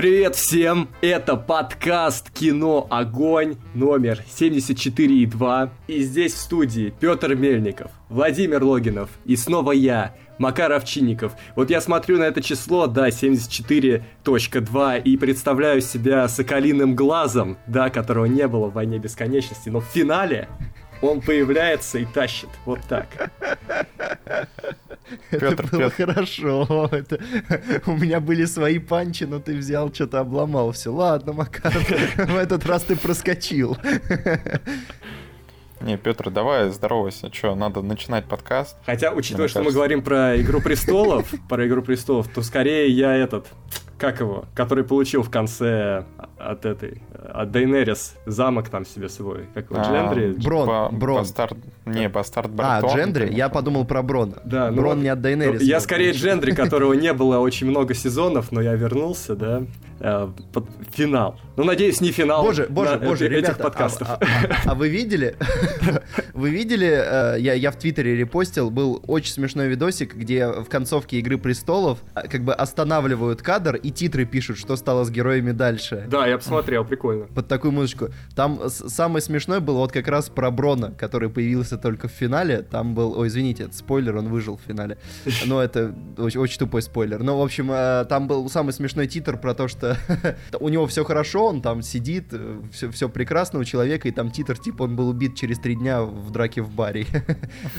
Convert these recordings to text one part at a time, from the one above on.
Привет всем! Это подкаст «Кино Огонь» номер 74,2. И здесь в студии Петр Мельников, Владимир Логинов и снова я, Макар Овчинников. Вот я смотрю на это число, да, 74.2, и представляю себя соколиным глазом, да, которого не было в «Войне бесконечности», но в финале он появляется и тащит. Вот так. Это было хорошо. Это... У меня были свои панчи, но ты взял, что-то обломал все. Ладно, Макар, в этот раз ты проскочил. Не, Петр, давай здоровайся. Что, надо начинать подкаст? Хотя, учитывая, что мы говорим про Игру престолов, про Игру престолов, то скорее я этот как его, который получил в конце от этой, от Дейнерис замок там себе свой, как его, а, Джендри? Брон, Ба- Брон. Бастард, не, Бастард Бартон. А, Джендри? Я подумал про Брона. Да, ну, Брон не от Дейнерис. Я скорее Джендри, которого не было очень много сезонов, но я вернулся, да, э, под финал. Ну, надеюсь, не финал Боже, боже, боже, этих ребята, подкастов. А, а, а вы видели, вы видели, э, я, я в Твиттере репостил, был очень смешной видосик, где в концовке Игры Престолов э, как бы останавливают кадр и титры пишут, что стало с героями дальше. Да, я посмотрел, прикольно. Под такую музычку. Там самый смешной был вот как раз про Брона, который появился только в финале. Там был, ой, извините, это спойлер, он выжил в финале. Но это очень, очень тупой спойлер. Но, в общем, э, там был самый смешной титр про то, что у него все хорошо, он там сидит, все, э, все прекрасно у человека, и там титр, типа, он был убит через три дня в драке в баре.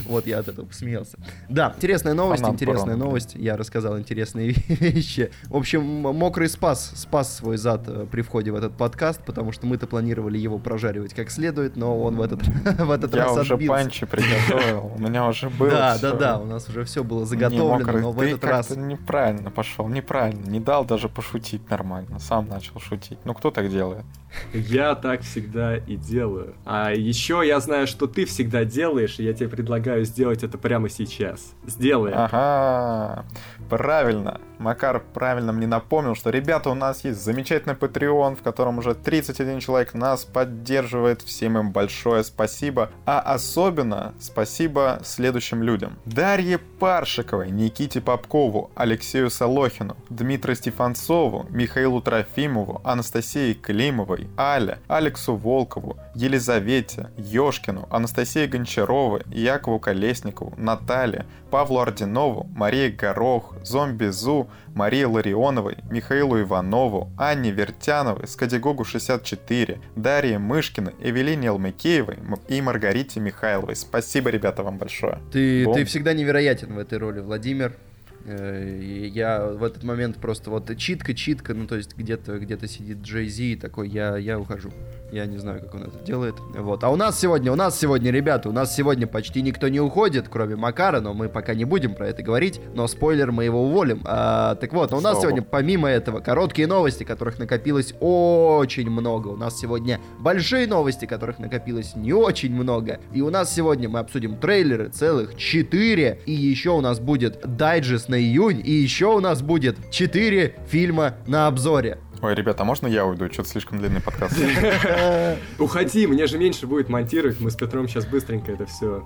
Вот я от этого посмеялся. Да, интересная новость, интересная новость. Я рассказал интересные вещи. В общем, мокрый спас, спас свой зад э, при входе в этот подкаст, потому что мы-то планировали его прожаривать как следует, но он в этот, в этот Я раз уже отбился. панчи приготовил, у меня уже было Да, да, да, у нас уже все было заготовлено, но в этот раз... неправильно пошел, неправильно, не дал даже пошутить нормально, сам начал шутить. Ну кто так делает? Я так всегда и делаю. А еще я знаю, что ты всегда делаешь, и я тебе предлагаю сделать это прямо сейчас. Сделай. Ага, правильно. Макар правильно мне напомнил, что, ребята, у нас есть замечательный Patreon, в котором уже 31 человек нас поддерживает. Всем им большое спасибо. А особенно спасибо следующим людям. Дарье Паршиковой, Никите Попкову, Алексею Солохину, Дмитрию Стефанцову, Михаилу Трофимову, Анастасии Климовой, Але, Алексу Волкову, Елизавете, Ёшкину, Анастасии Гончаровой, Якову Колесникову, Наталье, Павлу Ординову, Марии Горох, Зомби Зу, Марии Ларионовой, Михаилу Иванову, Анне Вертяновой, Скадигогу 64, Дарье Мышкиной, Эвелине Алмыкеевой и Маргарите Михайловой. Спасибо, ребята, вам большое. Ты, ты всегда невероятен в этой роли, Владимир. Э, я в этот момент просто вот читка, читка, ну то есть где-то где-то сидит Джей Зи такой, я, я ухожу. Я не знаю, как он это делает. Вот. А у нас сегодня, у нас сегодня, ребята, у нас сегодня почти никто не уходит, кроме Макара, но мы пока не будем про это говорить. Но спойлер, мы его уволим. А, так вот, у нас Слава. сегодня, помимо этого, короткие новости, которых накопилось очень много. У нас сегодня большие новости, которых накопилось не очень много. И у нас сегодня мы обсудим трейлеры целых 4. И еще у нас будет дайджест на июнь. И еще у нас будет 4 фильма на обзоре. Ой, ребята, а можно я уйду? Что-то слишком длинный подкаст. Уходи, мне же меньше будет монтировать. Мы с Петром сейчас быстренько это все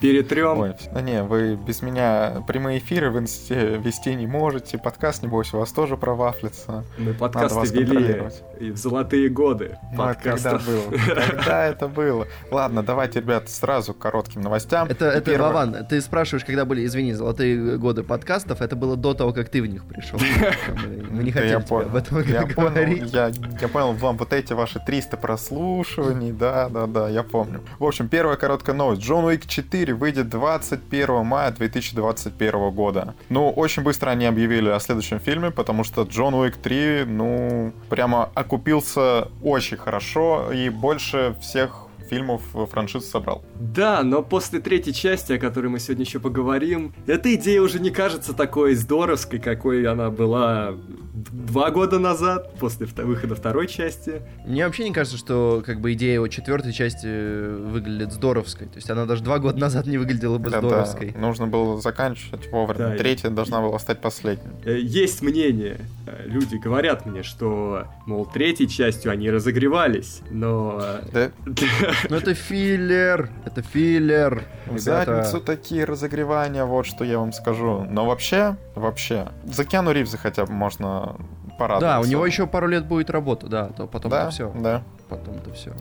перетрем. Ой, ну не, вы без меня прямые эфиры в инсте вести не можете. Подкаст, небось, у вас тоже провафлится. Мы подкасты вели и в золотые годы ну, а когда было? Когда это было? Ладно, давайте, ребят, сразу к коротким новостям. Это, это Первое... Вован, ты спрашиваешь, когда были, извини, золотые годы подкастов, это было до того, как ты в них пришел. Мы не хотели об этом говорить. Я, я понял, вам вот эти ваши 300 прослушиваний, да, да, да, я помню. В общем, первая короткая новость. Джон Уик 4 выйдет 21 мая 2021 года. Ну, очень быстро они объявили о следующем фильме, потому что Джон Уик 3, ну, прямо окупился очень хорошо и больше всех фильмов франшизу собрал. Да, но после третьей части, о которой мы сегодня еще поговорим, эта идея уже не кажется такой здоровской, какой она была два года назад, после выхода второй части. Мне вообще не кажется, что как бы идея о четвертой части выглядит здоровской. То есть она даже два года назад не выглядела бы да, здоровской. Да. Нужно было заканчивать вовремя. Да, Третья и... должна была стать последней. Э, есть мнение, э, люди говорят мне, что, мол, третьей частью они разогревались, но... Да? Ну это филлер, это филлер. В задницу такие разогревания, вот что я вам скажу. Но вообще, вообще, за Киану Ривза хотя бы можно порадоваться. Да, у него еще пару лет будет работа, да, то потом-то Да, все. да. Потом-то все.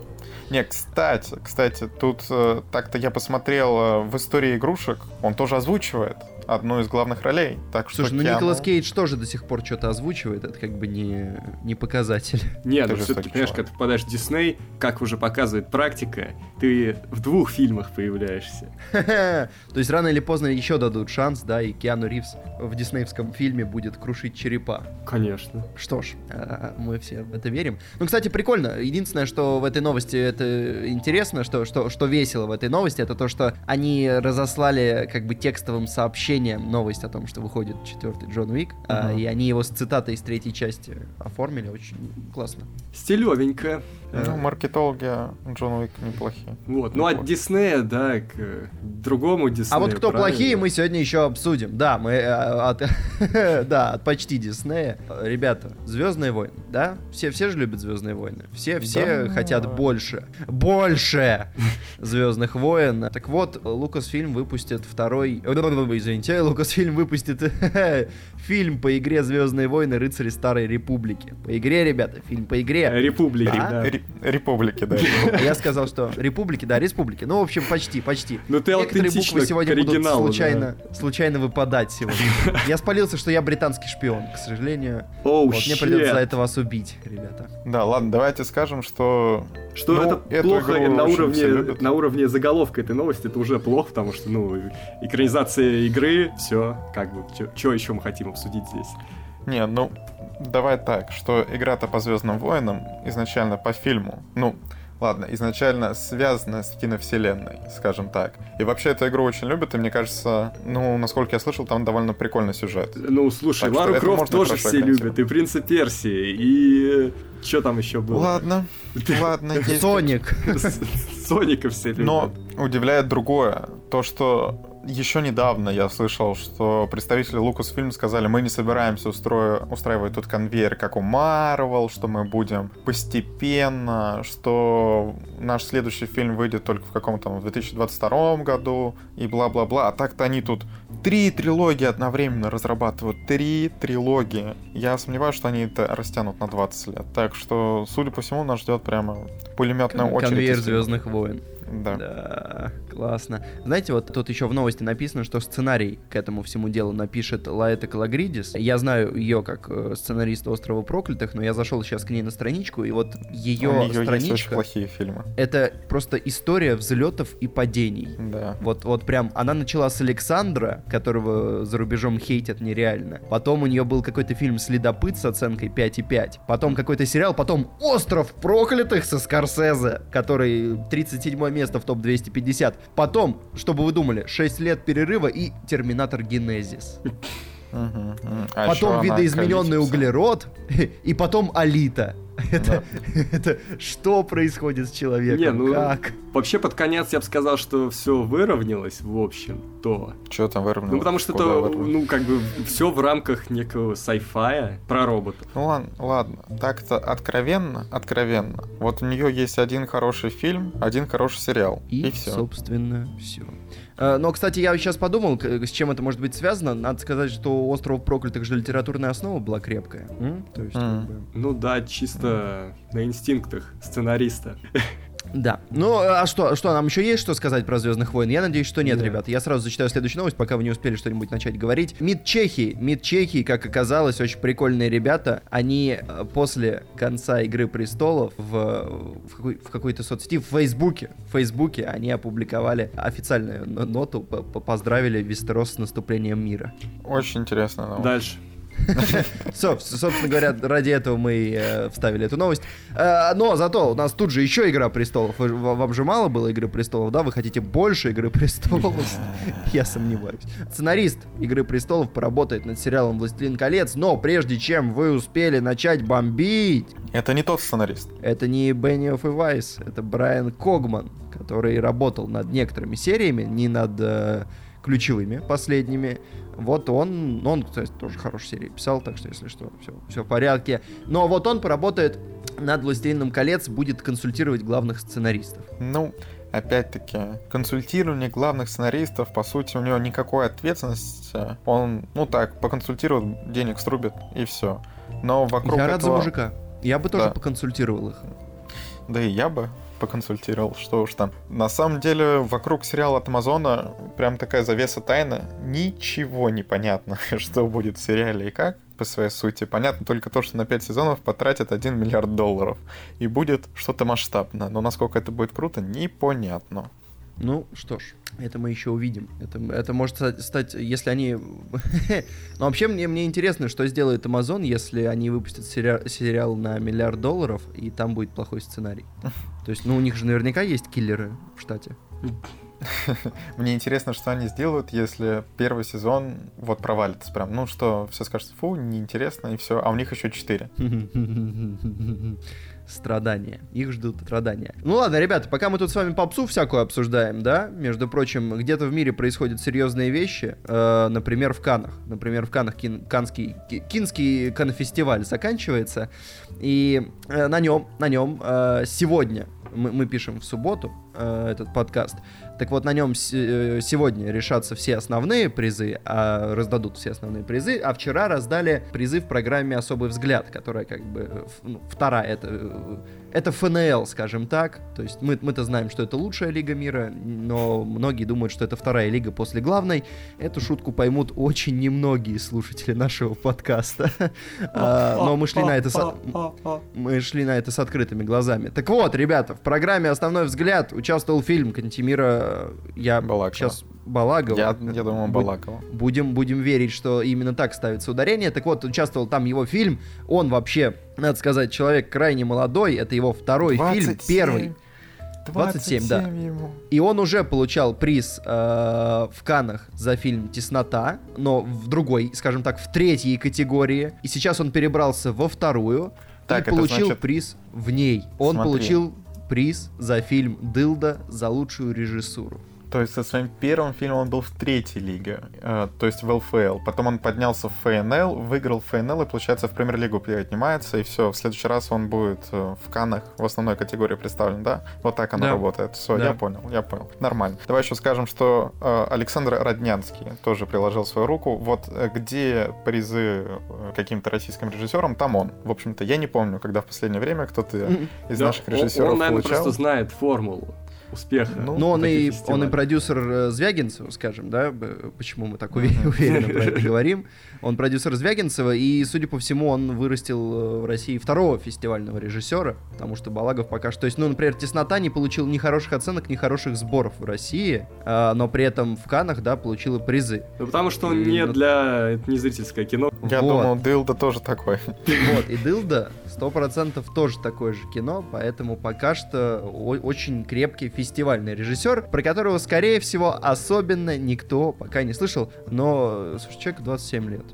Не, кстати, кстати, тут э, так-то я посмотрел э, в истории игрушек, он тоже озвучивает одну из главных ролей. Так что Слушай, ну Киану- Николас Кейдж тоже до сих пор что-то озвучивает, это как бы не, не показатель. Нет, Ты ну все-таки, понимаешь, когда ты попадаешь в Дисней, как уже показывает практика, ты в двух фильмах появляешься. То есть рано или поздно еще дадут шанс, да, и Киану Ривз в диснеевском фильме будет крушить черепа. Конечно. Что ж, а, мы все в это верим. Ну, кстати, прикольно. Единственное, что в этой новости это интересно, что, что, что весело в этой новости, это то, что они разослали как бы текстовым сообщением новость о том, что выходит четвертый Джон Уик, а, Мгм. и они его с цитатой из третьей части оформили. Очень классно. Стилевенько. Ну, Э, маркетологи Джон Уик неплохие. Вот. Ну, от. Диснея, да, к э, другому Диснею. А вот кто правильно? плохие, мы сегодня еще обсудим. Да, мы э, от, да, от почти Диснея. Ребята, Звездные войны, да? Все, все же любят Звездные войны. Все, все Да. хотят больше. Больше Звездных войн. Так вот, Лукасфильм выпустит второй. Извините, Лукасфильм выпустит фильм по игре Звездные войны Рыцари Старой Республики. По игре, ребята, фильм по Э, игре. Республики, Да? да. Ре- Республики, да. Я сказал, что республики, да, республики. Ну, в общем, почти, почти. Ну, ты Некоторые буквы сегодня будут случайно, случайно выпадать сегодня. Я спалился, что я британский шпион, к сожалению. Оу, Вот, мне придется за это вас убить, ребята. Да, ладно, давайте скажем, что... Что Ну, это плохо игру на уровне, на уровне заголовка этой новости, это уже плохо, потому что, ну, экранизация игры, все, как бы, что еще мы хотим обсудить здесь? Не, ну, давай так, что игра-то по Звездным войнам изначально по фильму, ну, ладно, изначально связана с киновселенной, скажем так. И вообще эту игру очень любят, и мне кажется, ну, насколько я слышал, там довольно прикольный сюжет. Ну, слушай, Так Лару Крофт тоже все любят, и Принца Персии, и что там еще было? Ладно, ладно. Соник. Соника все любят. Но удивляет другое, то, что еще недавно я слышал, что представители Lucasfilm сказали, мы не собираемся устрои- устраивать тут конвейер, как у Marvel, что мы будем постепенно, что наш следующий фильм выйдет только в каком-то там 2022 году и бла-бла-бла. А так-то они тут три трилогии одновременно разрабатывают. Три трилогии. Я сомневаюсь, что они это растянут на 20 лет. Так что, судя по всему, нас ждет прямо пулеметная очередь. Конвейер. Звездных войн. Да. Да, классно. Знаете, вот тут еще в новости написано, что сценарий к этому всему делу напишет Лаэта Калагридис. Я знаю ее как э, сценариста «Острова проклятых», но я зашел сейчас к ней на страничку, и вот ее У неё есть очень страничка плохие фильмы. это просто история взлетов и падений. Да. Вот, вот прям, она начала с Александра, которого за рубежом хейтят нереально. Потом у нее был какой-то фильм «Следопыт» с оценкой 5,5. Потом какой-то сериал, потом «Остров проклятых» со Скорсезе, который 37 место в топ-250. Потом, что бы вы думали, 6 лет перерыва и «Терминатор Генезис». Мгм, мгм. А потом видоизмененный углерод и потом Алита. Это, это что происходит с человеком? Не, ну, как? Вообще, под конец я бы сказал, что все выровнялось, в общем, то. Чё там выровнялось? Ну, потому что Куда это, выровнялось? ну, как бы, все в рамках некого сайфая про роботов. Ну ладно, ладно. Так-то откровенно, откровенно. Вот у нее есть один хороший фильм, один хороший сериал. И, И, все. собственно, все. Но, кстати, я сейчас подумал, с чем это может быть связано. Надо сказать, что у «Остров проклятых» же литературная основа была крепкая. То есть, как М. бы- Ну да, чисто на инстинктах сценариста. Да. Ну, а что, что, нам еще есть что сказать про Звездных войн? Я надеюсь, что нет, Нет. ребята. Я сразу зачитаю следующую новость, пока вы не успели что-нибудь начать говорить. МИД Чехии. МИД Чехии, как оказалось, очень прикольные ребята. Они э, после конца Игры престолов в, в, какой, в какой-то соцсети, в Фейсбуке, в Фейсбуке они опубликовали официальную ноту, поздравили Вестерос с наступлением мира. Очень интересно. новость. Дальше. Со- собственно говоря, ради этого мы э, вставили эту новость. Э, но зато у нас тут же еще Игра престолов. Вам же мало было Игры престолов, да? Вы хотите больше Игры престолов? Я сомневаюсь. Сценарист Игры престолов поработает над сериалом Властелин колец, но прежде чем вы успели начать бомбить, Это не тот сценарист. это не Бенниоф и Вайс, это Брайан Когман, который работал над некоторыми сериями, не над э, ключевыми последними. Вот он, он, кстати, тоже хорошие серии писал, так что, если что, все, все в порядке. Но вот он поработает над «Властелином колец», будет консультировать главных сценаристов. Ну, опять-таки, консультирование главных сценаристов, по сути, у него никакой ответственности. Он, ну так, поконсультирует, денег срубит, и все. Но вокруг Я рад за этого- мужика. Я бы тоже Да. поконсультировал их. Да и я бы поконсультировал, что уж там. На самом деле, вокруг сериала от Амазона прям такая завеса тайны. Ничего не понятно, что будет в сериале и как по своей сути. Понятно только то, что на 5 сезонов потратят 1 миллиард долларов. И будет что-то масштабное. Но насколько это будет круто, непонятно. Ну, что ж, это мы еще увидим. Это, это может ста- стать, если они... Но вообще мне, мне интересно, что сделает Amazon, если они выпустят сериал, сериал на миллиард долларов, и там будет плохой сценарий. То есть, ну, у них же наверняка есть киллеры в штате. Мне интересно, что они сделают, если первый сезон вот провалится прям. Ну что, все скажут, фу, неинтересно, и все. А у них еще 4. Страдания. Их ждут страдания. Ну ладно, ребята, пока мы тут с вами попсу всякую обсуждаем, да, между прочим, где-то в мире происходят серьезные вещи, э, например, в Канах. Например, в Канах кин- канский, ки- кинский канфестиваль заканчивается, и э, на нем, на нем э, сегодня, мы, мы пишем в субботу э, этот подкаст, так вот, на нем э, сегодня решатся все основные призы, а раздадут все основные призы, а вчера раздали призы в программе «Особый взгляд», которая как бы э, ну, вторая, это, э, это ФНЛ, скажем так, то есть мы, мы-то знаем, что это лучшая лига мира, но многие думают, что это вторая лига после главной. Эту шутку поймут очень немногие слушатели нашего подкаста, А, но мы шли на это с- мы шли на это с открытыми глазами. Так вот, ребята, в программе «Основной взгляд» участвовал фильм Кантемира, я Балакова. сейчас Балагова. Я, я думаю, Балакова. Будем, будем верить, что именно так ставится ударение. Так вот, участвовал там его фильм. Он вообще, надо сказать, человек крайне молодой. Это его второй фильм, 27. первый. 27, да. ему. И он уже получал приз э, в Канах за фильм «Теснота», но в другой, скажем так, в третьей категории. И сейчас он перебрался во вторую Так, и получил значит- приз в ней. Он Смотри. получил приз за фильм «Дылда» за лучшую режиссуру. То есть со своим первым фильмом он был в третьей лиге, э, то есть в ЛФЛ. Потом он поднялся в ФНЛ, выиграл ФНЛ и, получается, в премьер-лигу поднимается, и все. В следующий раз он будет э, в Канах в основной категории представлен, да? Вот так оно Да. работает. Все, Да. я понял, я понял. Нормально. Давай еще скажем, что э, Александр Роднянский тоже приложил свою руку. Вот э, где призы э, каким-то российским режиссерам, там он. В общем-то, я не помню, когда в последнее время кто-то из Да, наших он- режиссеров Он, наверное, получал. просто знает формулу успеха. Ну, Ну, он и, он и продюсер э, Звягинцева, скажем, да, почему мы так уве- уверенно про это говорим. Он продюсер Звягинцева, и, судя по всему, он вырастил э, в России второго фестивального режиссера, потому что Балагов пока что... То есть, ну, например, «Теснота» не получил ни хороших оценок, ни хороших сборов в России, а, но при этом в Канах, да, получила призы. Ну, потому что он И не вот- для... Это не зрительское кино. Я Вот. думал, Дилда тоже такой. Вот, и «Дылда» 100% тоже такое же кино, поэтому пока что очень крепкий фестивальный режиссер, про которого, скорее всего, особенно никто пока не слышал, но, слушай, человеку 27 лет.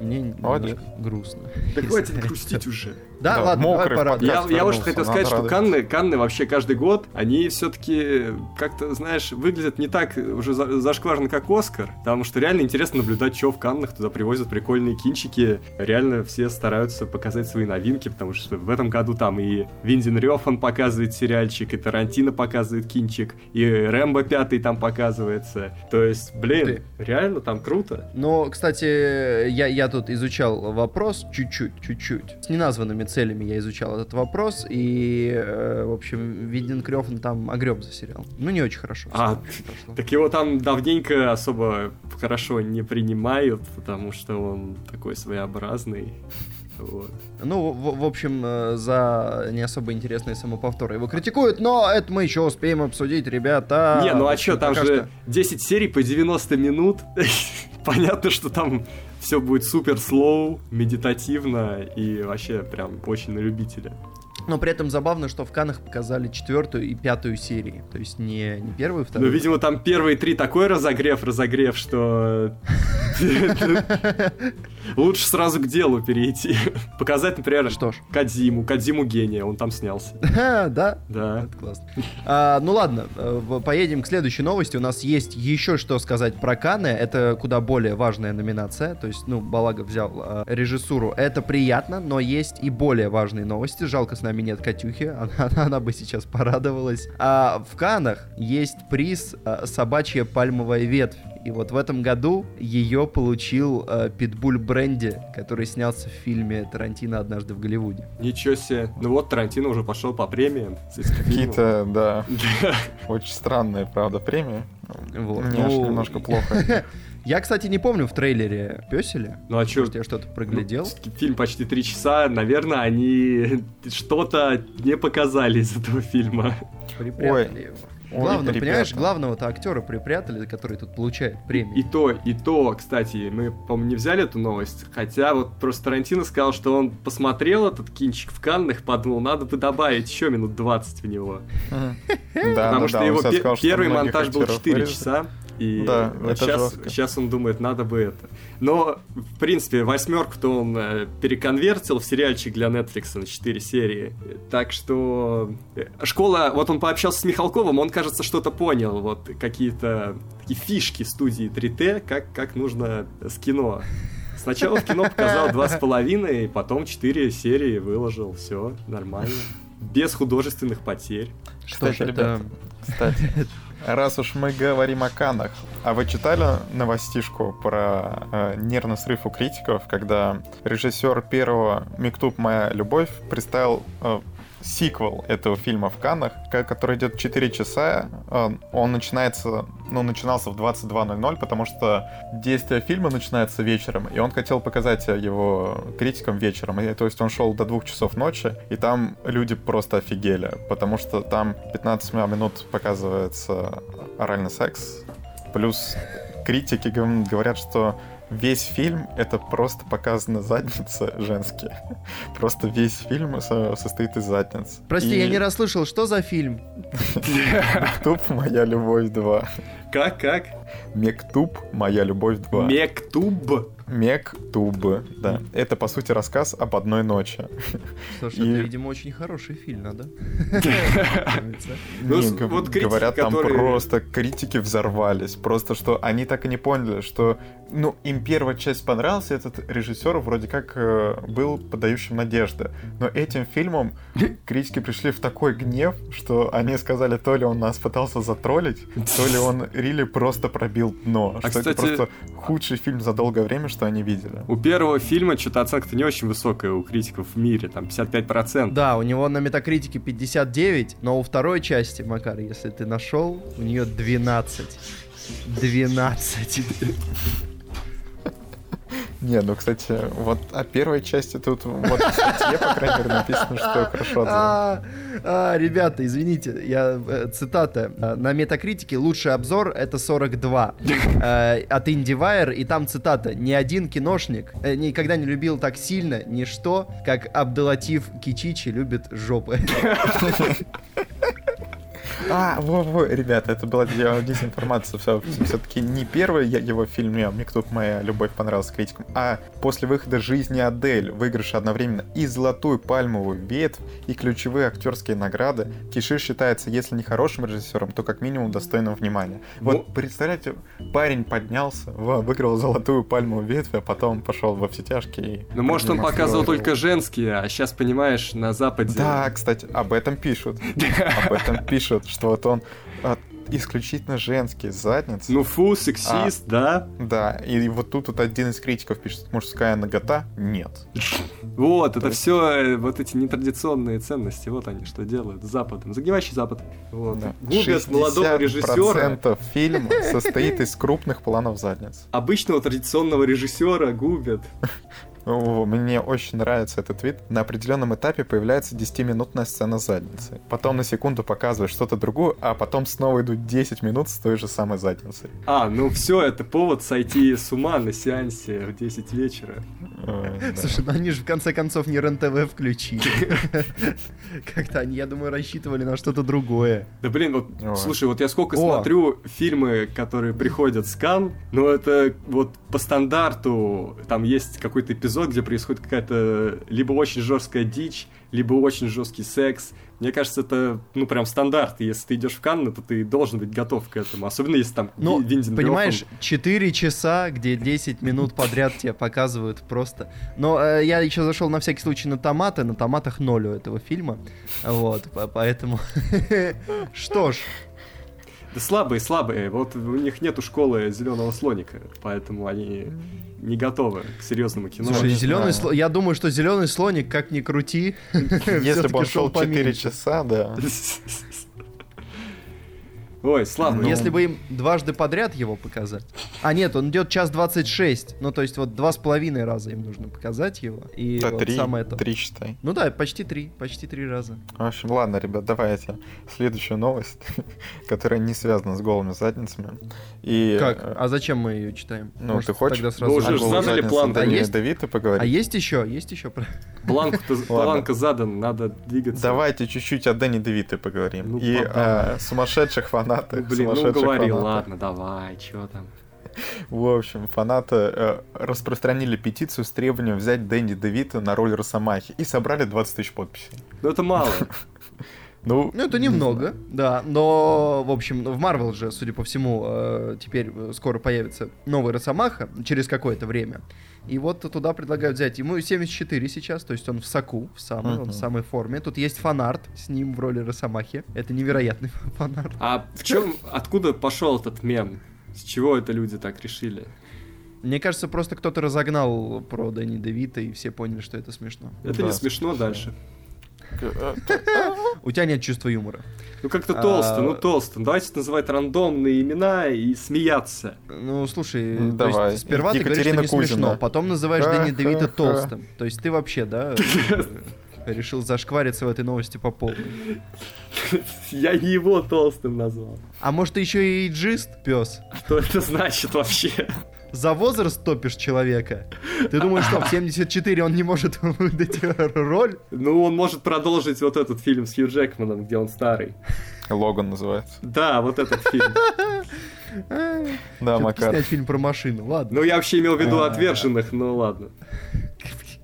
Мне Молодец. грустно. Да хватит грустить уже. Да, Да, ладно, давай мокрый пора. подкаст. Я, я уж хотел сказать, что. Канны, Канны вообще каждый год, они все-таки как-то, знаешь, выглядят не так уже за- зашкварно, как Оскар, потому что реально интересно наблюдать, что в Каннах, туда привозят прикольные кинчики, реально все стараются показать свои новинки, потому что в этом году там и Виндин Рёфан показывает сериальчик, и Тарантино показывает кинчик, и Рэмбо пятый там показывается, то есть, блин, реально там круто. Но, кстати, я, я тут изучал вопрос чуть-чуть, чуть-чуть. С неназванными целями я изучал этот вопрос, и, э, в общем, Виден Крёфан там огреб за сериал. Ну, не очень хорошо. А. Так его там давненько особо хорошо не принимают, потому что он такой своеобразный. Вот. Ну, в, в общем, э, за не особо интересные самоповторы его критикуют, но это мы еще успеем обсудить, ребята. не, ну а что, там же что- 10 серий по 90 минут. Понятно, что там все будет супер слоу, медитативно и вообще прям очень на любителя. Но при этом забавно, что в Канах показали четвертую и пятую серии. То есть не, не первую и Ну, вторую. видимо, там первые три такой разогрев, разогрев, что лучше сразу к делу перейти. Показать, например, Что ж. Кадзиму, Кадзиму гения, он там снялся. Да, Да. Это классно. А, ну ладно, э, поедем к следующей новости. У нас есть еще что сказать про Каны. Это куда более важная номинация. То есть, ну, Балага взял э, режиссуру. Это приятно, но есть и более важные новости. Жалко, с нами нет Катюхи. Она, она- она бы сейчас порадовалась. А в Канах есть приз э, «Собачья пальмовая ветвь». И вот в этом году ее получил э, Питбуль Бренди, который снялся в фильме Тарантино «Однажды в Голливуде». Ничего себе. Ну вот, Тарантино уже пошел по премиям. Какие-то, да, очень странные, правда, премии. Вот. Мне аж Ну, немножко плохо. Я, кстати, не помню в трейлере пёселя. Ну а? Может, я что-то проглядел? Ну, фильм почти три часа, наверное, они что-то не показали из этого фильма. Припрятали его. Ой, Главное, ребята. понимаешь, главного-то актера припрятали, который тут получает И премию. то, и то, кстати, мы, по-моему, не взяли эту новость, хотя вот просто Тарантино сказал, что он посмотрел этот кинчик в Каннах, подумал, надо бы добавить еще минут 20 в него. Да, Потому да, что его первый монтаж был актеров 4 вырежут. часа. И Да, вот это сейчас, жестко. сейчас он думает, надо бы это. Но, в принципе, восьмерку-то он э, переконвертил в сериальчик для Netflix на 4 серии. Так что э, школа, вот он пообщался с Михалковым, он, кажется, что-то понял. Вот какие-то такие фишки студии 3T, как, как нужно с кино. Сначала в кино показал два с половиной, потом 4 серии выложил. Все, нормально. Без художественных потерь. Что Кстати, это... ребята, кстати, раз уж мы говорим о Канах, а вы читали новостишку про э, нервный срыв у критиков, когда режиссер первого «Мектуб. Моя любовь» представил э, сиквел этого фильма в Каннах, ко- который идет 4 часа. Э, Он начинается, ну, начинался в 22.00, потому что действие фильма начинается вечером, и он хотел показать его критикам вечером. И, то есть он шел до двух часов ночи, и там люди просто офигели, потому что там 15 минут показывается оральный секс, плюс критики гов- говорят, что весь фильм это просто показаны задницы женские. Просто весь фильм со- состоит из задниц. Прости, И я не расслышал, что за фильм? Мектуб «Моя любовь 2». Как, как? Мектуб «Моя любовь 2». Мектуб. Мектуб, да. Это, по сути, рассказ об одной ночи. Что ж, И- это, видимо, очень хороший фильм, надо. Ну, критики, говорят, там просто критики взорвались. Просто что они так и не поняли, что ну, им первая часть понравилась, и этот режиссер вроде как э, был подающим надежды. Но этим фильмом критики пришли в такой гнев, что они сказали, то ли он нас пытался затроллить, то ли он Рили просто пробил дно. А, что кстати- это просто худший фильм за долгое время, что они видели. У первого фильма что-то оценка-то не очень высокая у критиков в мире, там 55%. Да, у него на метакритике 59, но у второй части, Макар, если ты нашел, у нее 12. 12. Не, ну, кстати, вот о первой части тут вот в статье, по крайней мере, написано, что хорошо. А, а, ребята, извините, я э, цитата. А, На метакритике лучший обзор это 42 э, от IndieWire, и там цитата: ни один киношник э, никогда не любил так сильно ничто, как Абдулатив Кичичи любит жопы. А, во-во, ребята, это была де- дезинформация. Все, все-таки не первый я- его фильм мне «Мектуб. Моя любовь» понравился критикам, а после выхода «Жизни Адель», выигравший одновременно и «Золотую пальмовую ветвь», и ключевые актерские награды, Киши считается, если не хорошим режиссером, то как минимум достойным внимания. Вот Ну- представляете, парень поднялся, выиграл «Золотую пальмовую ветвь», а потом пошел во все тяжкие. и Ну, может, он показывал только женские, а сейчас, понимаешь, на Западе... Да, кстати, об этом пишут. Об этом пишут, что вот он а, исключительно женские задницы. Ну, фу, сексист, да? Да, и вот тут вот один из критиков пишет, мужская нагота? Нет. Вот, это все вот эти нетрадиционные ценности, вот они что делают с Западом. Загнивающий Запад. Вот. Да. Губят молодого режиссера, 60% фильма состоит из крупных планов задниц. обычного традиционного режиссера губят. Мне очень нравится этот вид. На определенном этапе появляется 10-минутная сцена задницы. Потом на секунду показывают что-то другое, а потом снова идут 10 минут с той же самой задницей. А, ну все, это повод сойти с ума на сеансе в 10 вечера. Слушай, ну они же в конце концов не РЕН-ТВ включили. Как-то они, я думаю, рассчитывали на что-то другое. Да блин, вот, слушай, вот я сколько смотрю фильмы, которые приходят с Кан, но это вот по стандарту, там есть какой-то эпизод, где происходит какая-то либо очень жесткая дичь, либо очень жесткий секс. Мне кажется, это, ну, прям стандарт. Если ты идешь в Канны, то ты должен быть готов к этому. Особенно если там Ну, Ви- Винден понимаешь, Гёфен. 4 часа, где 10 минут подряд тебе показывают просто. Но э, я еще зашел на всякий случай на томаты, на томатах ноль у этого фильма. Вот, по- поэтому... Что ж, Да слабые, слабые. Вот у них нету школы зеленого слоника, поэтому они не готовы к серьезному кино. Слушай, зеленый сло... я думаю, что зеленый слоник, как ни крути, Если бы он шел 4 поменьше. часа, да. Ой, слабые. Ну, Если бы им дважды подряд его показать. А нет, он идет час 26. Ну, то есть вот два с половиной раза им нужно показать его. И Да, вот три, самое то. три считай. Ну да, почти три, почти три раза. В общем, ладно, ребят, давайте следующую новость, которая не связана с голыми задницами. И, Как? э, А зачем мы ее читаем? Ну, Может, ты хочешь? Тогда Вы сразу уже ж голых задали план? Дэниела Есть? Давида А поговорить? есть еще? Есть еще? Планку-то, планка задан, надо двигаться. Давайте чуть-чуть о Дэнни Девите поговорим. Ну, и о сумасшедших фанатах. Ну, блин, ну сумасшедших говори, фанатах. ладно, давай, чё там. В общем, фанаты э, распространили петицию с требованием взять Дэнни Девита на роль Росомахи и собрали 20 тысяч подписей. Ну это мало. Ну, Ну, это не немного, да. Но, в общем, в Марвел же, судя по всему, э, теперь э, скоро появится новый Росомаха через какое-то время. И вот туда предлагают взять. Ему 74 сейчас, то есть он в соку, в самой, он Мгм. в самой форме. Тут есть фанарт с ним в роли Росомахи. Это невероятный фанарт. А в чем, откуда пошел этот мем? С чего это люди так решили? Мне кажется, просто кто-то разогнал про Дэнни Девита, и все поняли, что это смешно. Это Да, не смешно слушай. дальше. У тебя нет чувства юмора. Ну как-то А, толсто, ну толсто. Давайте называть рандомные имена и смеяться. Ну, слушай, Ну, давай. сперва ты говоришь, что не смешно, потом называешь Дэнни. Девита толстым. То есть ты вообще, да, решил зашквариться в этой новости по полной. Я не его толстым назвал. А может, ты еще и эйджист, пес? Что это значит вообще? За возраст топишь человека? Ты думаешь, что в 74 он не может выдать роль? Ну, он может продолжить вот этот фильм с Хью Джекманом, где он старый. Логан называется. Да, вот этот фильм. Да, Макар. снять фильм про машину, ладно. Ну, я вообще имел в виду А. отверженных, но ладно.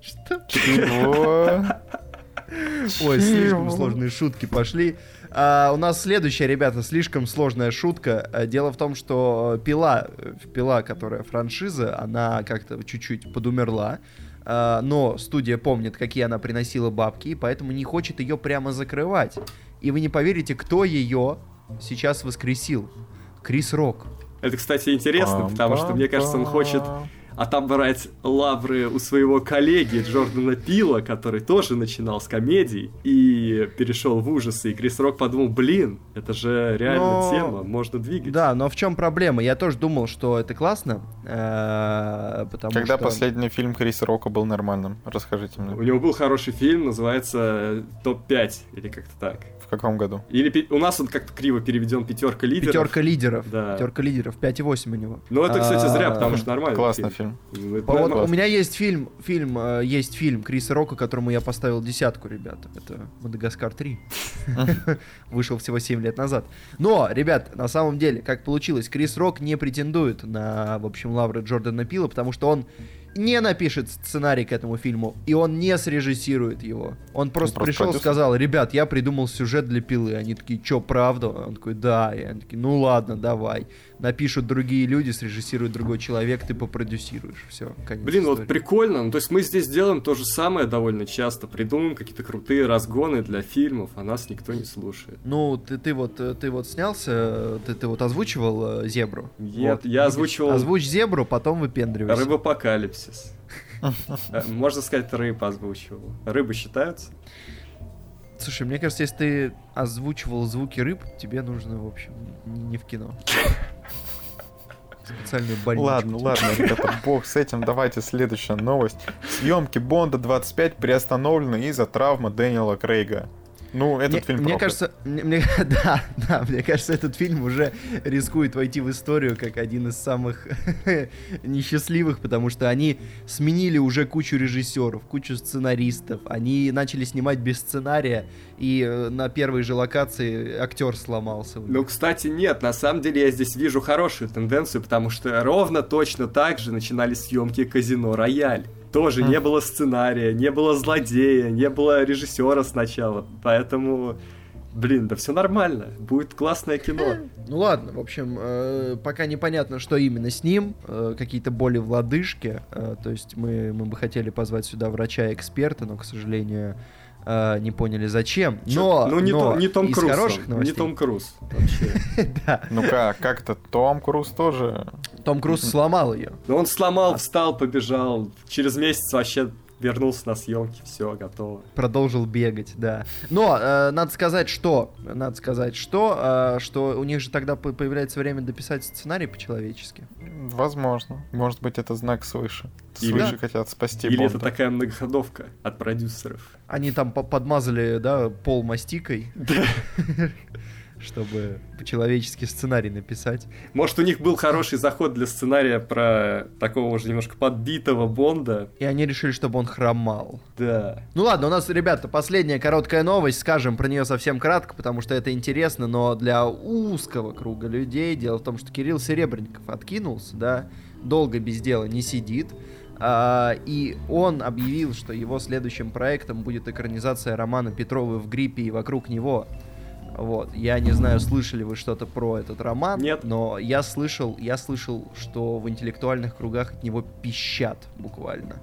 Что? Чего? Ой, слишком сложные шутки пошли. А, у нас следующая, ребята, слишком сложная шутка. А, Дело в том, что э, пила, э, пила, которая франшиза, она как-то чуть-чуть подумерла. А, но студия помнит, какие она приносила бабки, и поэтому не хочет ее прямо закрывать. И вы не поверите, кто ее сейчас воскресил. Крис Рок. Это, кстати, интересно, потому что, мне кажется, он хочет отобрать лавры у своего коллеги Джордана Пила, который тоже начинал с комедий и перешел в ужасы. И Крис Рок подумал, блин, это же реально Но- тема, можно двигать. Да, но в чем проблема? Я тоже думал, что это классно, э, потому Когда что... последний фильм Криса Рока был нормальным? Расскажите У мне. него был хороший фильм, называется э, «Топ-5» или как-то так. В каком году? Или у нас он как-то криво переведен «Пятерка лидеров». Пятерка лидеров. Да. Пятерка лидеров. 5,8 у него. Ну это, кстати, зря, А, потому что нормально. Классный фильм. Ну, это Вот нормально. у меня есть фильм, фильм, э, есть фильм Криса Рока, которому я поставил десятку, ребята. Это Мадагаскар 3. Вышел всего 7 лет назад. Но, ребят, на самом деле, как получилось, Крис Рок не претендует на, в общем, лавры Джордана Пила, потому что он не напишет сценарий к этому фильму, и он не срежиссирует его. Он просто просто пришел, сказал, ребят, я придумал сюжет для пилы. Они такие, чё, правда? Он такой, да. И они такие, ну ладно, давай. Напишут другие люди, срежиссирует другой человек, ты попродюсируешь. Все, конец Блин, вот истории. прикольно. Ну, то есть мы здесь делаем то же самое довольно часто. Придумываем какие-то крутые разгоны для фильмов, а нас никто не слушает. Ну, ты, ты вот, ты вот снялся, ты, ты вот озвучивал э, зебру. Нет, Вот. я озвучивал Озвучь зебру, потом выпендривайся. рыбопокалипсис. Э, Можно сказать, рыб озвучивал. Рыбы считаются? Слушай, мне кажется, если ты озвучивал звуки рыб, тебе нужно, в общем, не в кино. Специальную больничку. Ладно, ладно, ребята, бог с этим. Давайте следующая новость. Съемки Бонда 25 приостановлены из-за травмы Дэниела Крейга. Ну, этот мне, фильм мне проклят. кажется, мне, мне- да, да, мне кажется, этот фильм уже рискует войти в историю как один из самых несчастливых, потому что они сменили уже кучу режиссеров, кучу сценаристов, они начали снимать без сценария, и э, на первой же локации актер сломался. Ну, кстати, нет, на самом деле я здесь вижу хорошую тенденцию, потому что ровно точно так же начинались съемки казино Рояль. Тоже не было сценария, не было злодея, не было режиссера сначала. Поэтому, блин, да все нормально. Будет классное кино. Ну ладно, в общем, э, пока непонятно, что именно с ним, э, какие-то боли в лодыжке, э, то есть мы, мы бы хотели позвать сюда врача-эксперта, но, к сожалению, э, не поняли зачем. Но, ну, не, но то, не Том из Круз. хороших новостей... Не Том Круз. Вообще. да. Ну как, как-то Том Круз тоже... Том Круз сломал ее. Но он сломал, встал, побежал. Через месяц вообще вернулся на съемки, все, готово. Продолжил бегать, да. Но э, надо сказать, что, надо сказать, что, э, что у них же тогда по- появляется время дописать сценарий по-человечески. Возможно. Может быть, это знак свыше. Или- Свыше хотят спасти Или это Бонда. такая многоходовка от продюсеров. Они там по- подмазали, да, пол мастикой, чтобы по-человечески сценарий написать. Может, у них был хороший заход для сценария про такого уже немножко подбитого Бонда. И они решили, чтобы он хромал. Да. Ну ладно, у нас, ребята, последняя короткая новость. Скажем про нее совсем кратко, потому что это интересно, но для узкого круга людей. Дело в том, что Кирилл Серебренников откинулся, да, долго без дела не сидит. А, и он объявил, что его следующим проектом будет экранизация романа Петровы в гриппе и вокруг него. Вот, я не знаю, слышали вы что-то про этот роман, Нет. но я слышал, я слышал, что в интеллектуальных кругах от него пищат буквально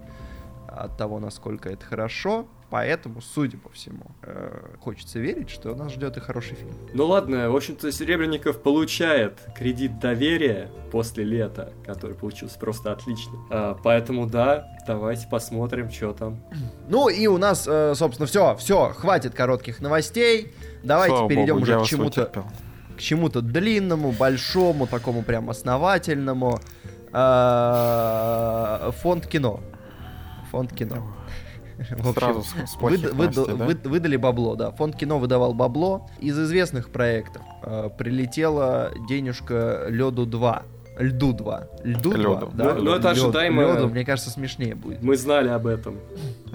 от того, насколько это хорошо. Поэтому, судя по всему, э, хочется верить, что нас ждет и хороший фильм. Ну ладно, в общем-то, Серебренников получает кредит доверия после лета, который получился просто отлично. А, поэтому да, давайте посмотрим, что там. Ну и у нас, э, собственно, все, все, хватит коротких новостей. Давайте Слава перейдем богу, уже я к чему-то, вытерпел. к чему-то длинному, большому, такому прям основательному. Э, Фонд кино. Фонд кино. В общем, Сразу с, с да? выдали бабло, да. Фонд кино выдавал бабло. Из известных проектов э, прилетела денежка Леду 2. Льду 2. Льду 2. Лёду. Да? Ну, ну, это ожидаемо. Лёду, мне кажется, смешнее будет. Мы знали об этом.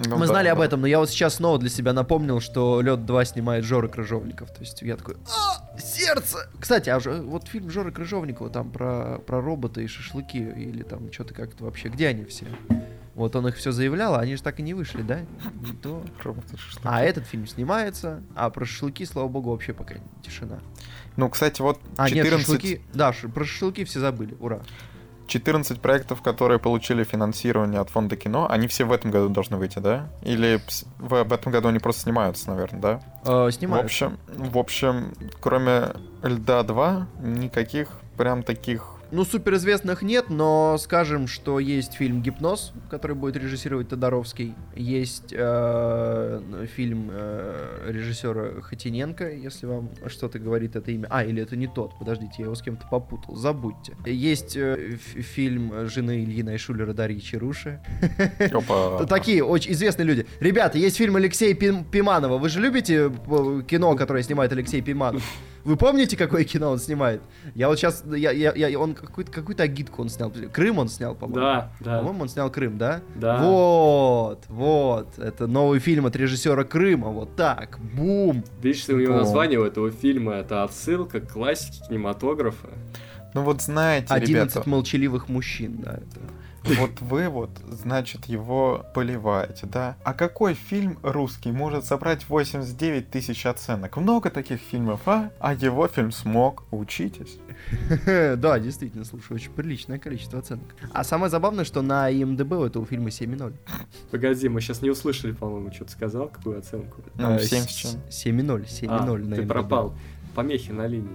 Ну Мы да, знали об этом, но я вот сейчас снова для себя напомнил, что Лед 2 снимает Жора Крыжовников. То есть я такой, а, сердце! Кстати, а же- вот фильм Жоры Крыжовникова там про, про робота и шашлыки, или там что-то как-то вообще, где они все? Вот он их все заявлял, а они же так и не вышли, да? Не то. А этот фильм снимается, а про шашлыки, слава богу, вообще пока тишина. Ну, кстати, вот А, нет, 14, шашлыки, да, ш- про шашлыки все забыли, ура. 14 проектов, которые получили финансирование от фонда кино, они все в этом году должны выйти, да? Или в, в этом году они просто снимаются, наверное, да? Э, В снимают. общем, в общем, кроме Льда 2, никаких прям таких... Ну, суперизвестных нет, но скажем, что есть фильм «Гипноз», который будет режиссировать Тодоровский. Есть э, фильм э, режиссера Хотиненко, если вам что-то говорит это имя. А, или это не тот, подождите, я его с кем-то попутал, забудьте. Есть э, фильм жены Ильи Найшулера Дарьи Чаруши. Такие очень известные люди. Ребята, есть фильм Алексея Пим- Пиманова. Вы же любите э, кино, которое снимает Алексей Пиманов? Вы помните, какое кино он снимает? Я вот сейчас, я, я, я- он какую-то какую-то агитку он снял. Крым он снял, по-моему. Да, да. По-моему, он снял Крым, да? Да. Вот, вот. Это новый фильм от режиссера Крыма. Вот так. Бум. Видишь, у него название у этого фильма это отсылка к классике кинематографа. Ну вот знаете, 11 ребята, молчаливых мужчин, да. Это. Вот вы вот, значит, его поливаете, да? А какой фильм русский может собрать 89 тысяч оценок? Много таких фильмов, а? А его фильм смог. Учитесь. Да, действительно, слушай, очень приличное количество оценок. А самое забавное, что на ИМДБ у этого фильма 7,0. Погоди, мы сейчас не услышали, по-моему, что ты сказал, какую оценку. Ну, Э, 7 с- чем. 7,0, 7,0 А, на ты пропал. Помехи на линии.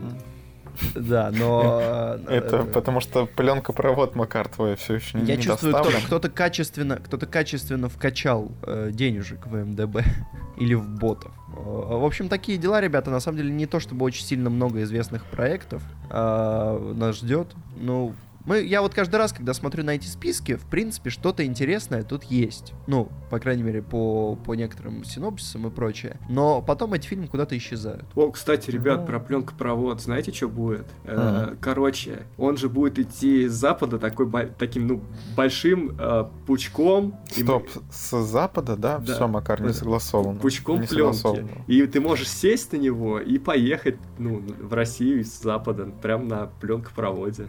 Да, но... э, Это потому что пленка провод Макар твой все еще не Я чувствую, кто-то качественно, кто-то качественно вкачал э, денежек в МДБ или в ботов. Э, В общем, такие дела, ребята. На самом деле не то, чтобы очень сильно много известных проектов э, нас ждет. Ну, мы, я вот каждый раз, когда смотрю на эти списки, в принципе, что-то интересное тут есть. Ну, по крайней мере, по, по некоторым синопсисам и прочее. Но потом эти фильмы куда-то исчезают. О, кстати, ребят, Ну. про пленка провод, знаете, что будет? Э, Ага. Короче, он же будет идти с запада такой таким, ну, большим э, пучком. и Стоп, с запада, да? Да. Все, Макар, не Да. согласовано. Пучком Не пленки. согласовано. И ты можешь сесть на него и поехать, ну, в Россию с запада, прям на пленкопроводе.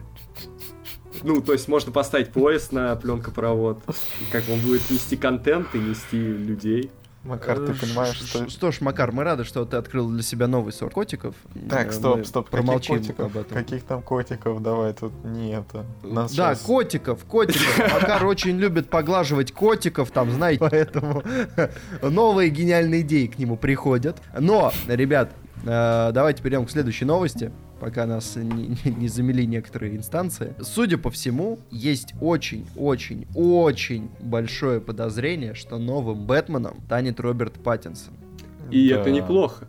Ну, то есть можно поставить поезд на пленкопровод, и как он будет нести контент и нести людей. Макар, ты Э, понимаешь, что... Что ж, Макар, мы рады, что ты открыл для себя новый сорт котиков. Так, Э, стоп, стоп, Промолчим каких котиков? об этом. Каких там котиков? Давай, тут нет. Нас Да, щас- котиков, котиков. Макар очень любит поглаживать котиков, там, знаете, поэтому новые гениальные идеи к нему приходят. Но, ребят, э, давайте перейдем к следующей новости, пока нас не, не- не замели некоторые инстанции. Судя по всему, есть очень-очень-очень большое подозрение, что новым Бэтменом станет Роберт Паттинсон. И Да. это неплохо.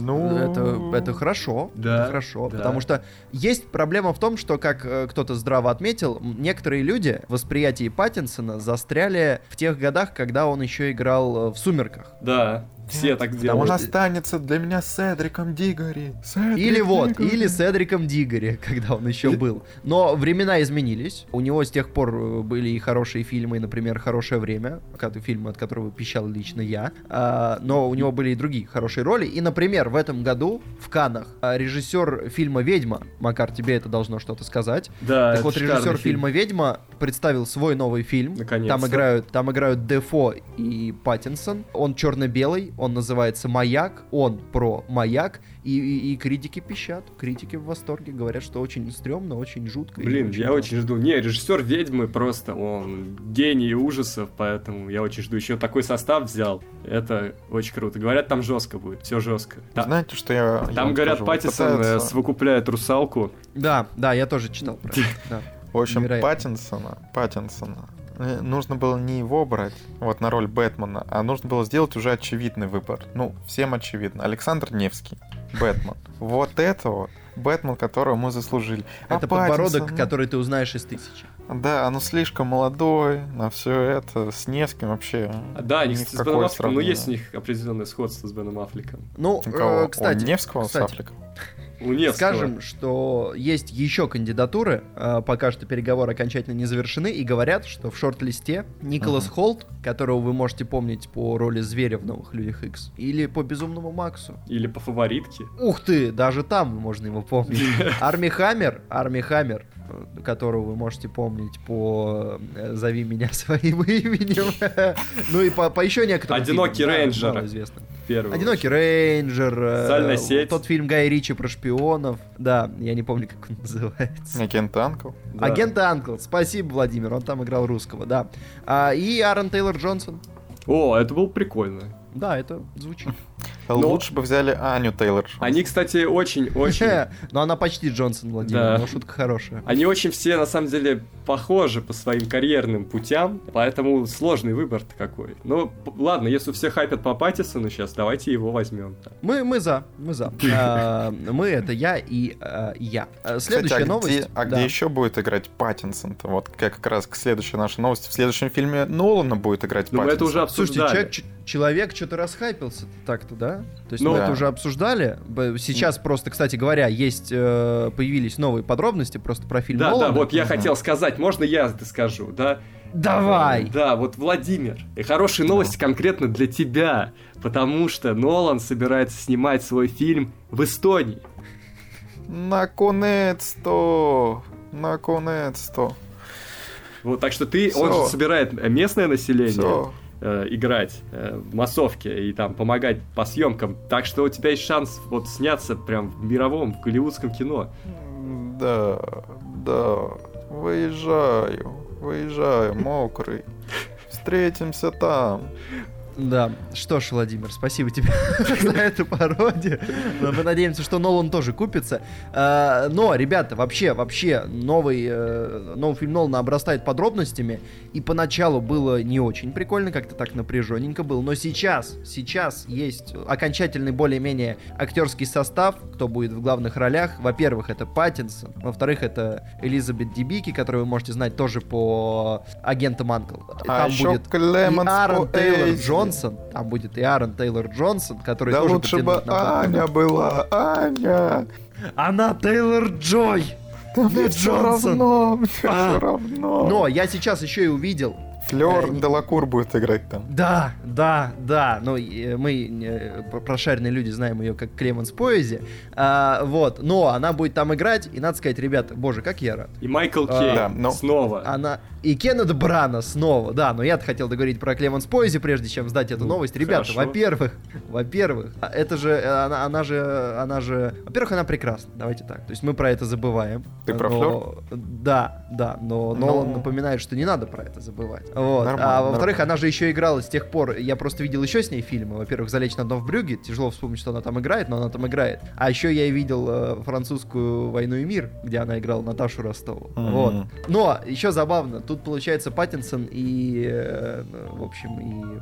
Ну, Это, это хорошо, Да, это хорошо, да. потому что есть проблема в том, что, как э, кто-то здраво отметил, некоторые люди в восприятии Паттинсона застряли в тех годах, когда он еще играл э, в «Сумерках». Да, все так Он делают. что- останется для меня Седриком Дигори. Седрик Или вот, Дигори. или с Эдриком Дигори, когда он еще был. Но времена изменились. У него с тех пор э, были и хорошие фильмы, например, «Хорошее время», ка- фильм, от которого пищал лично я. А, но у него были и другие хорошие роли. И, например, в этом году в Каннах а, режиссер фильма «Ведьма», Макар, тебе это должно что-то сказать, Да, так вот, режиссер фильм. фильма «Ведьма» представил свой новый фильм. Наконец-то. Там играют, там играют Дефо и Паттинсон. Он черно-белый, он называется «Маяк», он про маяк. И, и- и критики пищат, критики в восторге, говорят, что очень стрёмно, очень жутко. Блин, я классно. очень жду. Не, режиссер ведьмы просто, он гений ужасов, поэтому я очень жду. Еще такой состав взял. Это очень круто. Говорят, там жестко будет, все жестко. Та- Знаете, что я... я Там, вам говорят, скажу? Паттисон э, Пытаются- совокупляет русалку. Да, да, я тоже читал про это. да. В общем, Невероятно. Паттинсона, Паттинсона, нужно было не его брать, вот на роль Бэтмена, а нужно было сделать уже очевидный выбор. Ну, всем очевидно. Александр Невский, Бэтмен. Вот это вот Бэтмен, которого мы заслужили. А Это подбородок, Паттинсон, который ты узнаешь из тысячи. Да, ну слишком молодой на все это, с Невским вообще. А, Да, они ни с Беном Аффлеком, ну сравнение. есть у них определенное сходство с Беном Аффлеком. Ну, У кого? э, кстати, У Невского кстати, с Аффлеком? У Невского. Скажем, что есть еще кандидатуры, э, пока что переговоры окончательно не завершены, и говорят, что в шорт-листе Николас Мгм. Холт, которого вы можете помнить по роли зверя в «Новых Людях Икс», или по «Безумному Максу». Или по фаворитке. Ух ты, даже там можно его помнить. Арми Хаммер, Арми Хаммер, которого вы можете помнить по э, «Зови меня своим именем». Ну и по, по еще некоторым «Одинокий фильмам, да, рейнджер». малоизвестным. Первый. Одинокий рейнджер. э, Социальная сеть. Тот фильм Гая Ричи про шпионов. Да, я не помню, как он называется. Агент Анкл? Да. Агент Анкл. Спасибо, Владимир. Он там играл русского, да. А, и Аарон Тейлор Джонсон. О, это было прикольно. Да, это звучит. Лучше бы взяли Аню Тейлор. Они, кстати, очень-очень... Но она почти Джонсон, Владимир. Да. Но шутка хорошая. Они очень все, на самом деле, похожи по своим карьерным путям, поэтому сложный выбор-то какой. Ну, ладно, если все хайпят по Паттисону сейчас, давайте его возьмем. Мы, мы за, мы за. А, мы это я и а, я. А, Следующая а новость. Где, а где еще будет играть Паттинсон-то? Вот как, раз к следующей нашей новости. В следующем фильме Нолана будет играть Ну, мы это уже Паттинсон. Слушайте, обсуждали. Человек, что-то расхайпился так-то, да? То есть Ну, мы да. это уже обсуждали. Сейчас просто, кстати говоря, есть э, появились новые подробности просто про фильм Да, Нолана. да, вот я хотел сказать, можно я это скажу, да? Давай! Да, вот Владимир. И хорошая новость конкретно для тебя, потому что Нолан собирается снимать свой фильм в Эстонии. Наконец-то! Наконец-то! Вот, так что ты, он Всё. же собирает местное население Все. Э, играть э, в массовке и там помогать по съемкам. Так что у тебя есть шанс вот сняться прям в мировом, в голливудском кино. Да, да. Выезжаю. Выезжаю, мокрый. Встретимся там. Да, что ж, Владимир, спасибо тебе за эту пародию. Мы надеемся, что Нолан тоже купится. А, Но, ребята, вообще, вообще, новый, э, новый фильм Нолана обрастает подробностями. И поначалу было не очень прикольно, как-то так напряженненько было. Но сейчас, сейчас есть окончательный более-менее актерский состав, кто будет в главных ролях. Во-первых, это Паттинсон. Во-вторых, это Элизабет Дебики, которую вы можете знать тоже по агентам Анкл. А Там еще будет и Клеманс Аарон Тейлор Поэзи. Джонсон, там будет и Аарон Тейлор Джонсон, который Да тоже лучше бы Аня была, Аня. Она Тейлор Джой! Да мне Не все Джонсон. равно, мне А. все равно. Но я сейчас еще и увидел Флёр Э, Делакур будет играть там. Да, да, да. Ну, и мы, э, про- прошаренные люди, знаем ее как Клеменс Поэзи. А, вот. Но она будет там играть, и надо сказать, ребята, боже, как я рад. И Майкл А, Кейн да, но- снова. Она... И Кеннет Брана снова, да, но я хотел договорить про Клеменс Поэзи, прежде чем сдать эту Ну, новость. Ребята, во-первых, во-первых, а это же, э, она, она же, она же, во-первых, она прекрасна, давайте так. То есть мы про это забываем. Ты про но- Да, да, но Ну. Нолан напоминает, что не надо про это забывать. Вот. Нормально, а во-вторых, нормально. она же еще играла с тех пор, я просто видел еще с ней фильмы. Во-первых, «Залечь на дно в брюге», тяжело вспомнить, что она там играет, но она там играет. А еще я видел э, французскую «Войну и мир», где она играла Наташу Ростову. Мгм. Вот. Но еще забавно, тут получается Паттинсон и, э, в общем, и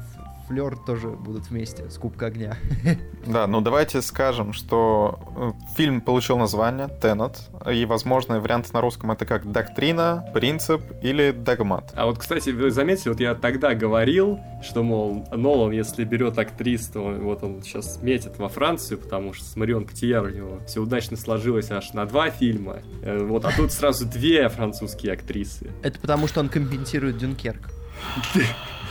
Ф- Флёр тоже будут вместе с Кубка огня. Да, ну давайте скажем, что э, фильм получил название «Теннет», и возможные варианты на русском это как «Доктрина», «Принцип» или «Догмат». А вот, кстати, вы заметили, вот я тогда говорил, что, мол, Нолан, если берет актрис, то вот он сейчас метит во Францию, потому что с Марион Котияр у него все удачно сложилось аж на два фильма. Э, Вот, а тут сразу две французские актрисы. Это потому, что он компенсирует Дюнкерк.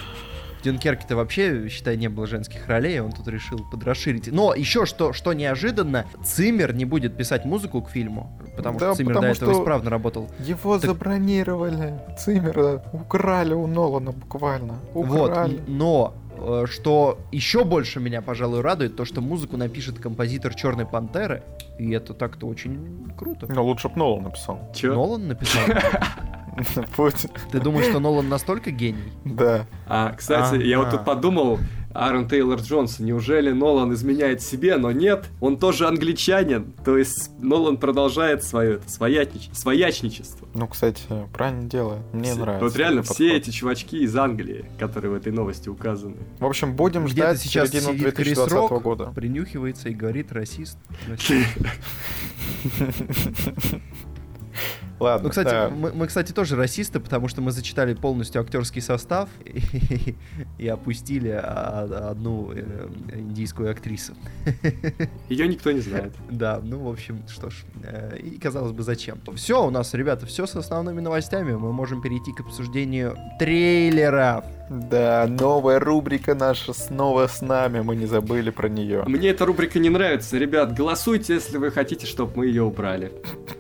В Дюнкерке-то вообще, считай, не было женских ролей, он тут решил подрасширить. Но еще что, что неожиданно, Циммер не будет писать музыку к фильму, потому Да, что Циммер до потому этого что- исправно работал. Его Так- забронировали. Циммера украли у Нолана буквально. Вот, Украли. н- но э, что еще больше меня, пожалуй, радует, то, что музыку напишет композитор Черной Пантеры, и это так-то очень круто. Ну, лучше бы Нолан написал. Че? Нолан написал. Путь. Ты думаешь, что Нолан настолько гений? Да. А, кстати, я вот Ага. тут подумал, Аарон Тейлор Джонсон, неужели Нолан изменяет себе, но нет, он тоже англичанин, то есть Нолан продолжает свое это, своячничество. Ну, кстати, правильно делает. Мне Все- нравится. Вот реально все подход. эти чувачки из Англии, которые в этой новости указаны. В общем, будем Где-то ждать сейчас середину сидит Крис 2020 Рок, года. принюхивается и говорит расист. расист». Ладно. Ну, кстати, да. мы, мы, кстати, тоже расисты, потому что мы зачитали полностью актерский состав и, и опустили одну э, индийскую актрису. Ее никто не знает. Да, ну, в общем, что ж, э, и казалось бы, зачем. Все, у нас, ребята, все с основными новостями. Мы можем перейти к обсуждению трейлеров. Да, новая рубрика наша снова с нами, мы не забыли про нее. Мне эта рубрика не нравится. Ребят, голосуйте, если вы хотите, чтобы мы ее убрали.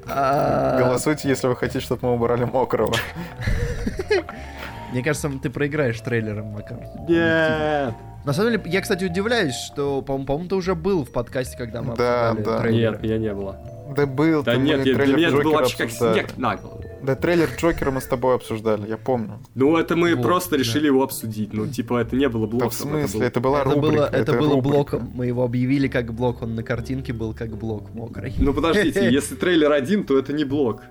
А, Голосуйте, если вы хотите, чтобы мы убрали мокрого. Мне кажется, ты проиграешь трейлером, Макар. Нет. На самом деле, я, кстати, удивляюсь, что, по-моему, по-моему, ты уже был в подкасте, когда мы Да, обсуждали да. трейлеры. Нет, меня не было. Да был, Да ты, нет, я- для трейлер меня это Джокера вообще как снег на голову. Да, трейлер Джокера мы с тобой обсуждали, я помню. Ну, это мы Вот, просто да. решили его обсудить. Ну, типа, это не было Да блоком. в смысле, это была Это рубрика. было, это было рубрика. блоком. Мы его объявили как блок. Он на картинке был как блок мокрый. Ну, подождите, если трейлер один, то это не блок.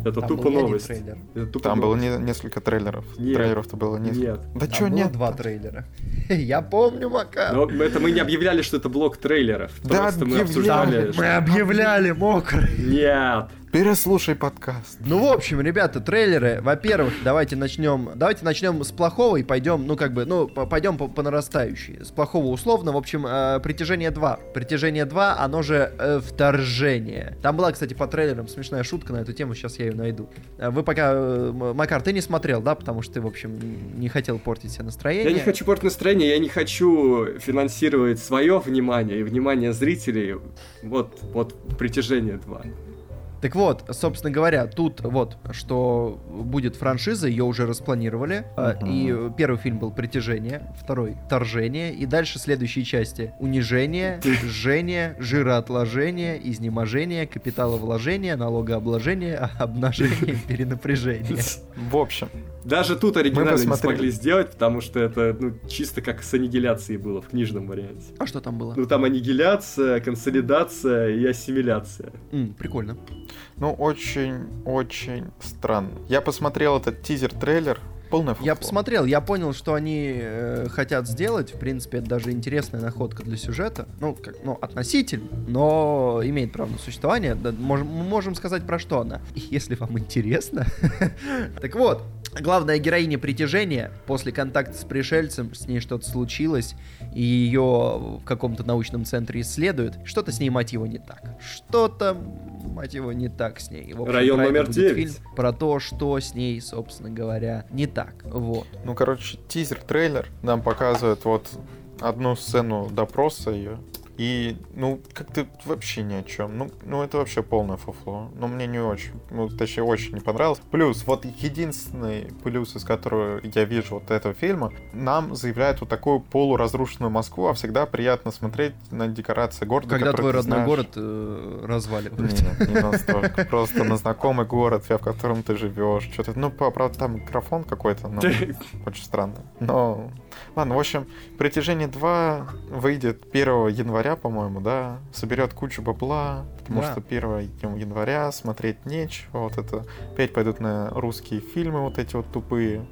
Это Там тупо новость. трейлер. Это тупо Там было новость. не- несколько трейлеров. Нет. Трейлеров-то было несколько. Нет. Да было нет? два трейлера. Я помню, Макар. Но это мы не объявляли, что это блок трейлеров. Да, Просто мы объявляли. обсуждали. Мы что- объявляли мокрый. Нет. Переслушай подкаст. Ну, в общем, ребята, трейлеры. Во-первых, давайте начнем. Давайте начнем с плохого и пойдем, ну, как бы, ну, по- пойдем по, по нарастающей. С плохого условно. В общем, э, притяжение 2. Притяжение 2, оно же э, вторжение. Там была, кстати, по трейлерам смешная шутка на эту тему, сейчас я ее найду. Э, Вы пока. э, Макар, ты не смотрел, да? Потому что ты, в общем, не хотел портить себе настроение. Я не хочу портить настроение, я не хочу финансировать свое внимание и внимание зрителей. Вот, вот притяжение 2. Так вот, собственно говоря, тут вот, что будет франшиза, ее уже распланировали. Мгм. И первый фильм был «Притяжение», второй «Вторжение», и дальше следующие части «Унижение», «Жжение», «Жироотложение», «Изнеможение», «Капиталовложение», «Налогообложение», «Обнажение», «Перенапряжение». В общем, Даже тут оригинально не смогли сделать, потому что это ну, чисто как с аннигиляцией было в книжном варианте. А что там было? Ну там аннигиляция, консолидация и ассимиляция. М, Прикольно. ну очень-очень странно. Я посмотрел этот тизер-трейлер, фуфло. Я посмотрел, я понял, что они э, хотят сделать. В принципе, это даже интересная находка для сюжета. Ну, как, ну, относительно, но имеет право на существование. Да, можем, мы можем сказать, про что она. Если вам интересно. Так вот, главная героиня притяжения, после контакта с пришельцем, с ней что-то случилось, и ее в каком-то научном центре исследуют, что-то с ней мотива не так. Что-то мать его, не так с ней. В общем, Район номер будет 9. фильм про то, что с ней, собственно говоря, не так. Вот. Ну, короче, тизер-трейлер нам показывает вот одну сцену допроса ее. И, ну, как-то вообще ни о чем. Ну, ну, это вообще полное фуфло. Но мне не очень, ну, точнее, очень не понравилось. Плюс, вот единственный плюс, из которого я вижу вот этого фильма, нам заявляют вот такую полуразрушенную Москву, а всегда приятно смотреть на декорации города, Когда твой ты родной знаешь. город э, разваливают. Нет, не настолько. Просто на знакомый город, в котором ты живешь. Что-то, ну, по- правда, там микрофон какой-то, но очень странно. Но, ладно, в общем, «Притяжение 2» выйдет 1 января, по-моему, да? Соберет кучу бабла, потому Да. что 1 января смотреть нечего. Вот это опять пойдут на русские фильмы вот эти вот тупые.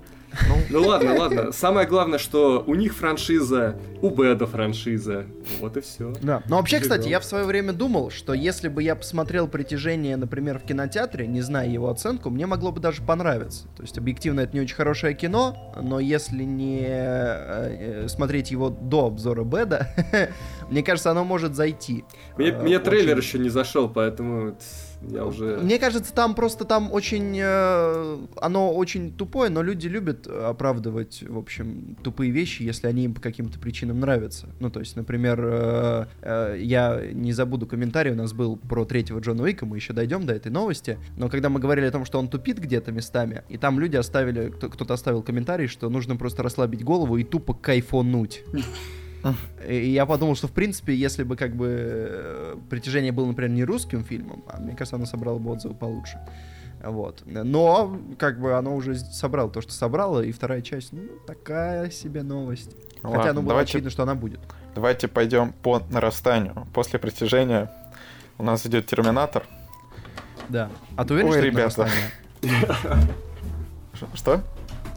Ну, Ну ладно, ладно. Самое главное, что у них франшиза, у Бэда франшиза. Вот и все. Да. Но вообще, кстати, Живем. я в свое время думал, что если бы я посмотрел «Притяжение», например, в кинотеатре, не зная его оценку, мне могло бы даже понравиться. То есть, объективно, это не очень хорошее кино, но если не э, э, смотреть его до обзора Бэда, мне кажется, оно может зайти. Мне, Э, мне трейлер еще не зашел, поэтому я уже... Мне кажется, там просто там очень... э, оно очень тупое, но люди любят оправдывать, в общем, тупые вещи, если они им по каким-то причинам нравятся. Ну, то есть, например, э, э, я не забуду комментарий, у нас был про третьего Джона Уика, мы еще дойдем до этой новости, но когда мы говорили о том, что он тупит где-то местами, и там люди оставили, кто- кто-то оставил комментарий, что нужно просто расслабить голову и тупо кайфонуть. И я подумал, что в принципе, если бы как бы притяжение было, например, не русским фильмом, а мне кажется, оно собрало бы отзывы получше. Вот. Но, как бы, оно уже собрало то, что собрало, и вторая часть, ну, такая себе новость. Хотя, ладно, ну, было давайте, очевидно, что она будет. давайте пойдем по нарастанию. После «Притяжения» у нас идет «Терминатор». Да. А ты уверен, Ой, что ребята. это Что?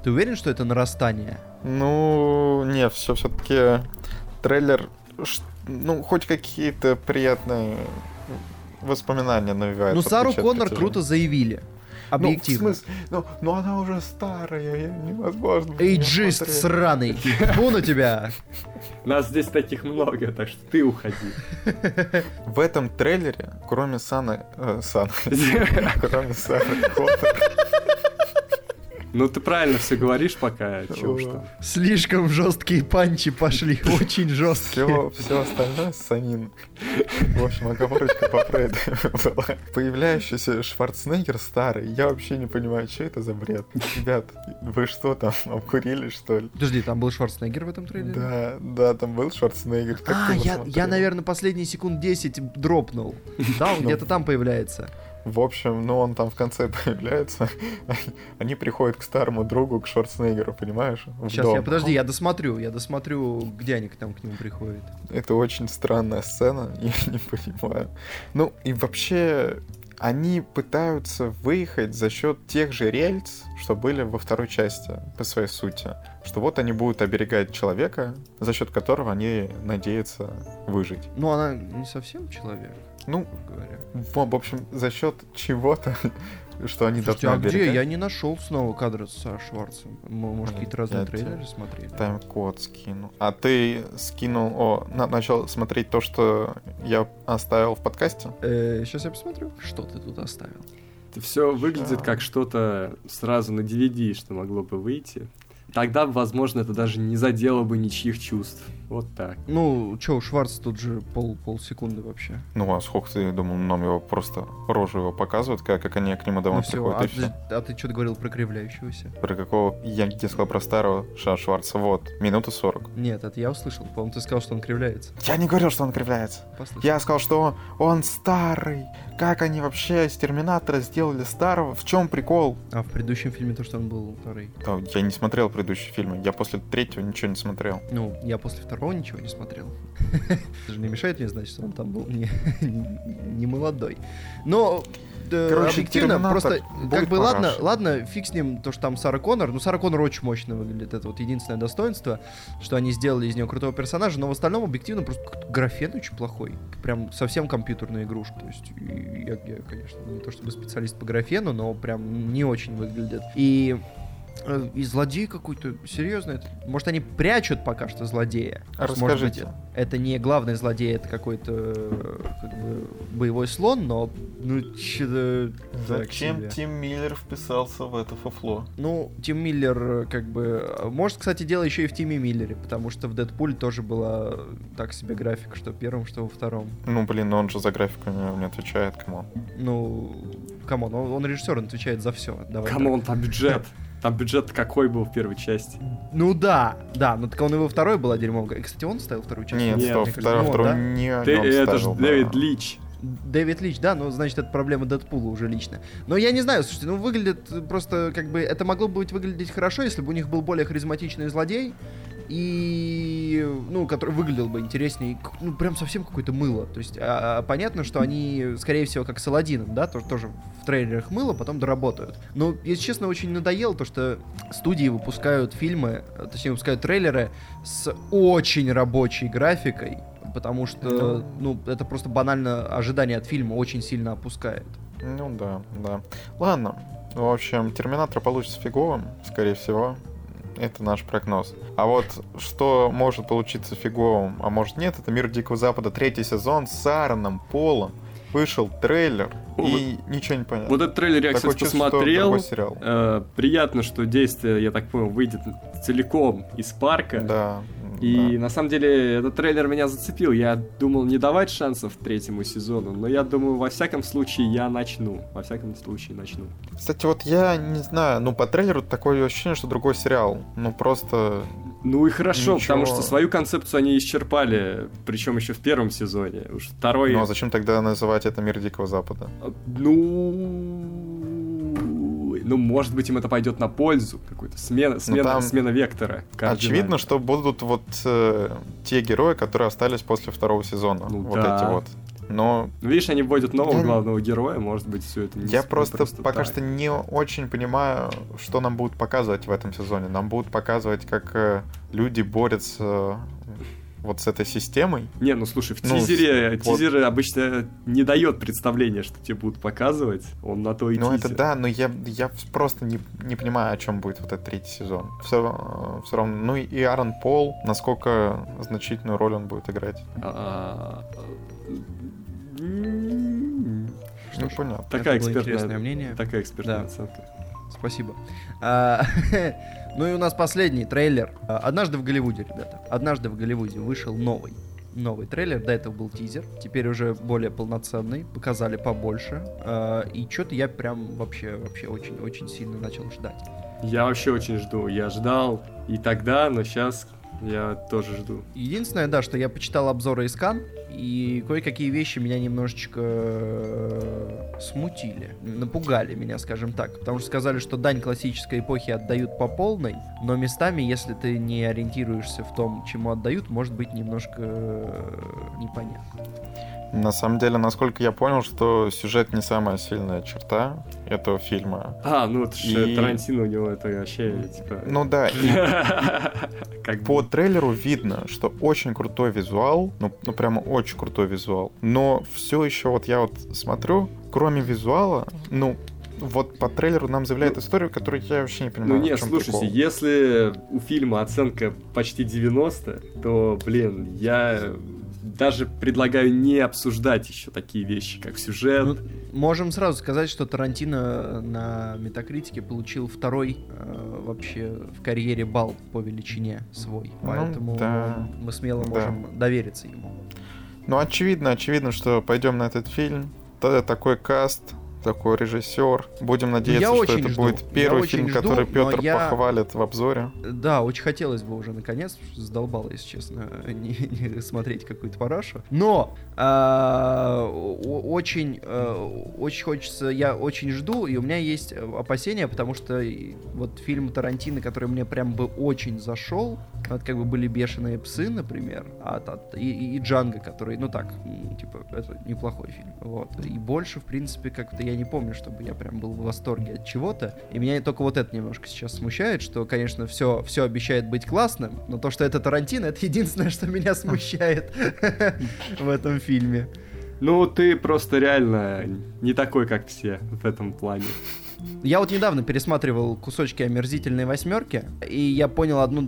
Ты уверен, что это нарастание? Ну, нет, все все-таки трейлер, ну, хоть какие-то приятные воспоминания навевает. ну, Сару Коннор круто заявили. Ну, Объективно. в смысле? Ну, ну, она уже старая, невозможно. Эйджист сраный. Фу на тебя. Нас здесь таких много, так что ты уходи. В этом трейлере, кроме Саны... э, Саны... Кроме Сары Коннор... Ну ты правильно все говоришь пока, уж там. Слишком жесткие панчи пошли. Очень жесткие. Все, остальное Санин. В общем, оговорочка по Фрейду была. Появляющийся Шварценеггер старый, я вообще не понимаю, что это за бред. Ребят, вы что там, обкурили, что ли? Подожди, там был Шварценеггер в этом трейлере? Да, да, там был Шварценеггер. А, я, я, наверное, последние секунд 10 дропнул. Да, он Ну. где-то там появляется. В общем, ну он там в конце появляется. Они приходят к старому другу, к Шварценеггеру, понимаешь? в Сейчас дом. я, подожди, я досмотрю, я досмотрю, где они там к нему приходят. Это очень странная сцена, я не понимаю. Ну и вообще, они пытаются выехать за счет тех же рельс, что были во второй части, по своей сути. Что вот они будут оберегать человека, за счет которого они надеются выжить. Ну, она не совсем человек, Ну, говоря. в в общем, за счет чего-то, что они Слушайте, должны а где? Я не нашел снова кадры со Шварцем. М- Может, Блин, какие-то разные я трейлеры смотрели? Тайм-код скину. А ты скинул, о, на- начал смотреть то, что я оставил в подкасте? сейчас я посмотрю. Что ты тут оставил? Это все выглядит как что-то сразу на DVD, что могло бы выйти. Тогда, возможно, это даже не задело бы ничьих чувств. Вот так. Ну, чё, у Шварца тут же пол, полсекунды вообще. Ну, а сколько ты думал, нам его просто рожу его показывают, как, как они к нему домой Ну всё, приходят, а, и все. ты, а ты что-то говорил про кривляющегося? Про какого... Я тебе сказал про старого Ша Шварца, вот, минута 40. Нет, это я услышал. По-моему, ты сказал, что он кривляется. Я не говорил, что он кривляется. Послушай. Я сказал, что он, он старый. Как они вообще из Терминатора сделали старого? В чем прикол? А в предыдущем фильме то, что он был второй. Да, я не смотрел предыдущие фильмы. Я после третьего ничего не смотрел. Ну, я после второго ничего не смотрел. Это же не мешает мне знать, что он там был не, не молодой. Но э, Короче, объективно, просто как бы ладно, ладно, фиг с ним, то, что там Сара Коннор. Ну, Сара Коннор очень мощно выглядит. Это вот единственное достоинство, что они сделали из нее крутого персонажа, но в остальном объективно просто графен очень плохой. Прям совсем компьютерная игрушка. То есть я, я, конечно, не то чтобы специалист по графену, но прям не очень выглядит. И И злодей какой-то, серьезно? Это, может, они прячут пока что злодея? Есть, может быть, Расскажите. это не главный злодей, это какой-то э, как бы, боевой слон, но ну че-то так Зачем себе. Тим Миллер вписался в это фуфло? Ну, Тим Миллер, э, как бы... э, Может, кстати, дело еще и в Тиме Миллере, потому что в Дэдпуле тоже была э, так себе графика, что в первом, что во втором. Ну, блин, он же за графику не, не отвечает, кому. Ну, come on, он, он режиссер, он отвечает за все. Давай. Come on, там бюджет. Там бюджет какой был в первой части? Ну да, да, но так он и во второй была дерьмовая. И, Кстати, он ставил вторую часть? Нет, Нет, второй, ну, второй да? не, Ты- это же. Дэвид Лич. Дэвид Лич, да, ну, значит, это проблема Дэдпула уже лично. Но я не знаю, слушайте, ну, выглядит просто, как бы, это могло бы быть выглядеть хорошо, если бы у них был более харизматичный злодей, и, ну, который выглядел бы интереснее, ну, прям совсем какое-то мыло. То есть, а, а, понятно, что они, скорее всего, как с Аладдином, да, тоже, тоже в трейлерах мыло, потом доработают. Но, если честно, очень надоело то, что студии выпускают фильмы, э, точнее, выпускают трейлеры с очень рабочей графикой, потому что, ну, это просто банально ожидание от фильма очень сильно опускает. Ну да, да. Ладно. В общем, Терминатор получится фиговым, скорее всего. Это наш прогноз. А вот что может получиться фиговым, а может нет, это Мир Дикого Запада, третий сезон с Аароном Полом. Вышел трейлер, и ничего не понятно. Вот этот трейлер я, Такое кстати, чувство, что посмотрел. сериал. Э, приятно, что действие, я так понял, выйдет целиком из парка. Да. И да. на самом деле этот трейлер меня зацепил. Я думал не давать шансов третьему сезону, но я думаю, во всяком случае я начну. Во всяком случае начну. Кстати, вот я не знаю, ну по трейлеру такое ощущение, что другой сериал. Ну просто Ну и хорошо, Ничего. потому что свою концепцию они исчерпали, причем еще в первом сезоне. Уж второй. Ну а зачем тогда называть это Мир Дикого Запада? Ну, ну, может быть, им это пойдет на пользу. Какой-то смена, смена, там смена вектора. Очевидно, что будут вот э, те герои, которые остались после второго сезона. Ну вот да. эти вот. Но Ну, Видишь, они вводят нового главного героя, может быть, все это не я не просто, пока так. что не очень понимаю, что нам будут показывать в этом сезоне. Нам будут показывать, как э, люди борются вот с этой системой. Не, ну слушай, в Ну, тизере, с- вот. тизер обычно не дает представления, что тебе будут показывать. Он на то и Ну это тизер. да, но я, я просто не, не понимаю, о чем будет вот этот третий сезон. Все, все равно. Ну и Аарон Пол, насколько значительную роль он будет играть. А, м, ну понятно. Такая Это экспертная, мнение. такая экспертная Да. оценка. Спасибо. Ну и у нас последний трейлер. А, Однажды в Голливуде, ребята. Однажды в Голливуде вышел новый. Новый трейлер, до этого был тизер, теперь уже более полноценный, показали побольше. А, И что-то я прям вообще, вообще очень-очень сильно начал ждать. Я вообще очень жду. Я ждал и тогда, но сейчас я тоже жду. Единственное, да, что я почитал обзоры из Кан, и кое-какие вещи меня немножечко э, смутили, напугали меня, скажем так. Потому что сказали, что дань классической эпохи отдают по полной, но местами, если ты не ориентируешься в том, чему отдают, может быть немножко э, непонятно. На самом деле, насколько я понял, что сюжет не самая сильная черта этого фильма. А, ну это же И- Тарантино у него это вообще, типа... Ну да, как по трейлеру видно, что очень крутой визуал, ну, ну прямо очень крутой визуал. Но все еще вот я вот смотрю, кроме визуала, ну, вот по трейлеру нам заявляют историю, которую я вообще не понимаю. Ну в не, чём слушайте, прикол. если у фильма оценка почти 90, то, блин, я даже предлагаю не обсуждать еще такие вещи, как сюжет. Ну, можем сразу сказать, что Тарантино на Метакритике получил второй э, вообще в карьере балл по величине свой. Ну, Поэтому да. мы смело Да. можем довериться ему. Ну, очевидно, очевидно, что пойдем на этот фильм. Тогда такой каст, такой режиссер. Будем надеяться, я что это жду. будет Я первый очень фильм, жду, который Петр я- похвалит в обзоре. Да, очень хотелось бы уже наконец, задолбало, если честно, не, не смотреть какую-то парашу. Но о- очень, э, очень хочется, я очень жду, и у меня есть э, опасения, потому что вот фильм Тарантино, который мне прям бы очень зашел, это как бы были бешеные псы, например, а, та- и, и, и Джанго, который, ну так, типа, это неплохой фильм. Вот. И больше, в принципе, как-то я не помню, чтобы я прям был в восторге от чего-то. И меня только вот это немножко сейчас смущает, что, конечно, все, все обещает быть классным, но то, что это Тарантино, это единственное, что меня смущает в этом фильме. Ну, ты просто реально не такой, как все в этом плане. Я вот недавно пересматривал кусочки омерзительной восьмерки, и я понял одну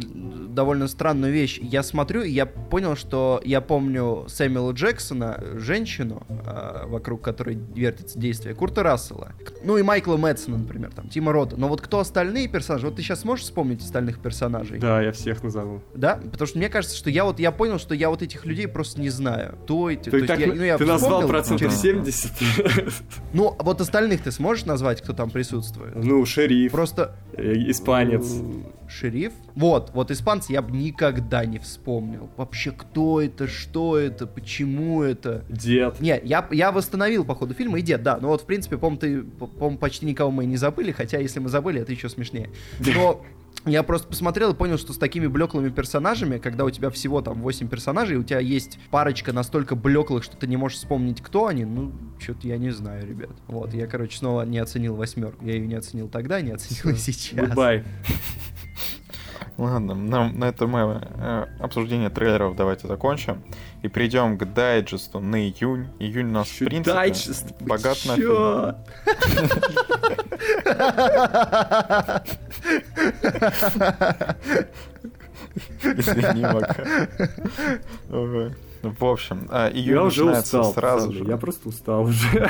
довольно странную вещь. Я смотрю, и я понял, что я помню Сэмюэла Джексона, женщину, э, вокруг которой вертится действие, Курта Рассела. Ну и Майкла Мэтсона, например, там, Тима Рота. Но вот кто остальные персонажи? Вот ты сейчас можешь вспомнить остальных персонажей? Да, я всех назову. Да? Потому что мне кажется, что я вот я понял, что я вот этих людей просто не знаю. Кто эти? Ты, То так, я- ну, я ты назвал процентов через- 70. Ну, вот остальных ты сможешь назвать, кто там присутствует? Ну, шериф, Просто э, испанец. шериф. Вот, вот испанцы я бы никогда не вспомнил. Вообще, кто это, что это, почему это. Дед. Не, я, я восстановил по ходу фильма и дед, да. Ну вот, в принципе, по-моему, ты, по-моему, почти никого мы и не забыли, хотя если мы забыли, это еще смешнее. Но я просто посмотрел и понял, что с такими блеклыми персонажами, когда у тебя всего там 8 персонажей, у тебя есть парочка настолько блеклых, что ты не можешь вспомнить, кто они, ну, что-то я не знаю, ребят. Вот, я, короче, снова не оценил восьмерку. Я ее не оценил тогда, не оценил и сейчас. Goodbye. Ладно, на, на этом мы э, обсуждение трейлеров давайте закончим. И перейдем к дайджесту на июнь. Июнь у нас, в Чё, принципе, дайджест? Богат на? Извини. В общем, а, июнь Я уже устал, сразу же. Я просто устал уже.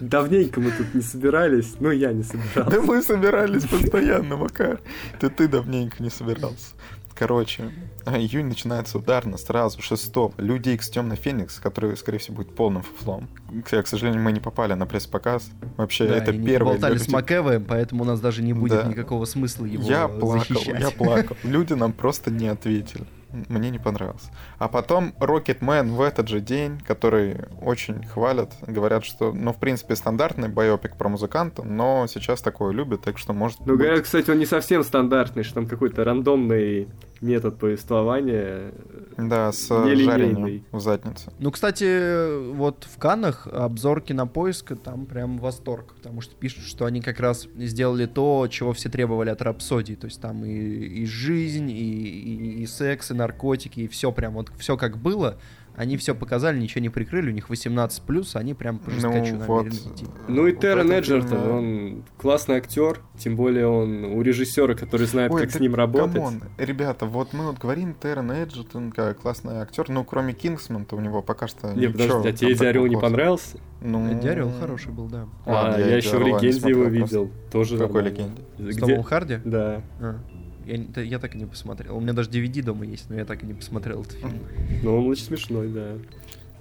Давненько мы тут не собирались. Ну, я не собирался. Да мы собирались постоянно, Макар. Ты ты давненько не собирался. Короче, июнь начинается ударно сразу, 6 Люди Икс Темный Феникс, который, скорее всего, будет полным фуфлом. К, к сожалению, мы не попали на пресс-показ. Вообще, Да, это и не первый... болтали с люди- Макэвоем, поэтому у нас даже не будет Да. никакого смысла его Я плакал, защищать. я плакал. Люди нам просто не ответили. Мне не понравилось. А потом Рокетмен в этот же день, который очень хвалят, говорят, что, ну, в принципе, стандартный байопик про музыканта, но сейчас такое любят, так что может Ну, быть- говорят, кстати, он не совсем стандартный, что там какой-то рандомный метод повествования. Да, с жарением в заднице. Ну, кстати, вот в Каннах обзор кинопоиска, там прям восторг, потому что пишут, что они как раз сделали то, чего все требовали от Рапсодии, то есть там и, и жизнь, и, и- и секс, и наркотики, и все прям, вот все как было, они все показали, ничего не прикрыли, у них 18+, они прям по жесткачу Ну, вот. идти. Ну и В Тэрон Эджертон, фильме- он классный актер, тем более он у режиссера, который знает, Ой, как да с ним работать. come on, Ребята, вот мы вот говорим, Тэрон Эджертон, как классный актер, ну, кроме Кингсмана-то у него пока что Не, ничего подожди, а тебе Эдди Орел не понравился? Ну, Эдди Орел хороший был, да. Ладно, а, я я, Эдди еще в легенде его видел. Тоже какой нормально. легенде? С Где? Томом Харди? Да. А, я, я так и не посмотрел. У меня даже DVD дома есть, но я так и не посмотрел этот фильм. Ну, он очень смешной, да.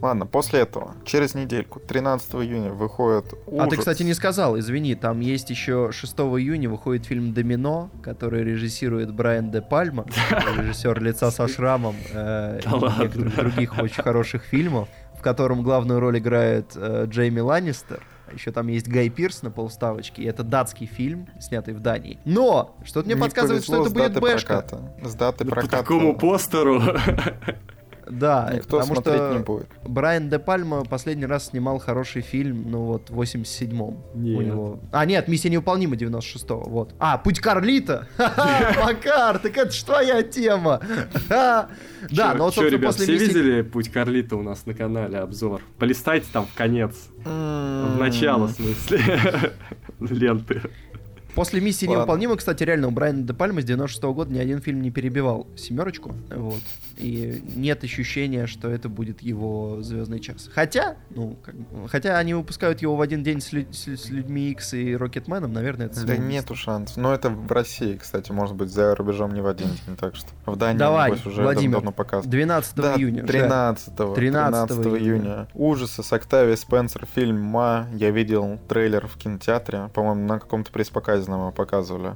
Ладно, после этого, через недельку, 13 июня, выходит А ты, «Ужас». кстати, не сказал, извини, там есть еще 6 июня выходит фильм «Домино», который режиссирует Брайан де Пальма, режиссер «Лица со шрамом» э, Да и ладно. некоторых других очень хороших фильмов, в котором главную роль играет э, Джейми Ланнистер. Еще там есть Гай Пирс на полставочке, и это датский фильм, снятый в Дании. Но! Что-то мне Не подсказывает, что это будет Бэшка. проката. С даты Ну, по проката такому постеру. Да, никто потому смотреть что не будет. Брайан де Пальма последний раз снимал хороший фильм, ну вот, в 87-м. У Нет. него... А, нет, «Миссия невыполнима» 96-го, вот. А, «Путь Карлита». Макар, так это ж твоя тема. Да, но вот, собственно, после все видели «Путь Карлита» у нас на канале обзор? Полистайте там в конец. В начало, в смысле. Ленты. После «Миссии Ладно. невыполнима», кстати, реально, у Брайана де Пальма с 96-го года ни один фильм не перебивал семерочку, вот. И нет ощущения, что это будет его звездный час. Хотя, ну, как хотя они выпускают его в один день с, лю- с- с людьми Икс и Рокетменом, наверное, это Да нету шансов. Но это в России, кстати, может быть, за рубежом не в один день, так что в Дании, Давай, небось, уже Владимир, давно показывают. 12 Да, июня. 13 13 13 июня. июня. Ужасы с Октавией Спенсер, фильм «Ма». Я видел трейлер в кинотеатре. По-моему, на каком-то пресс-показе нам его показывали.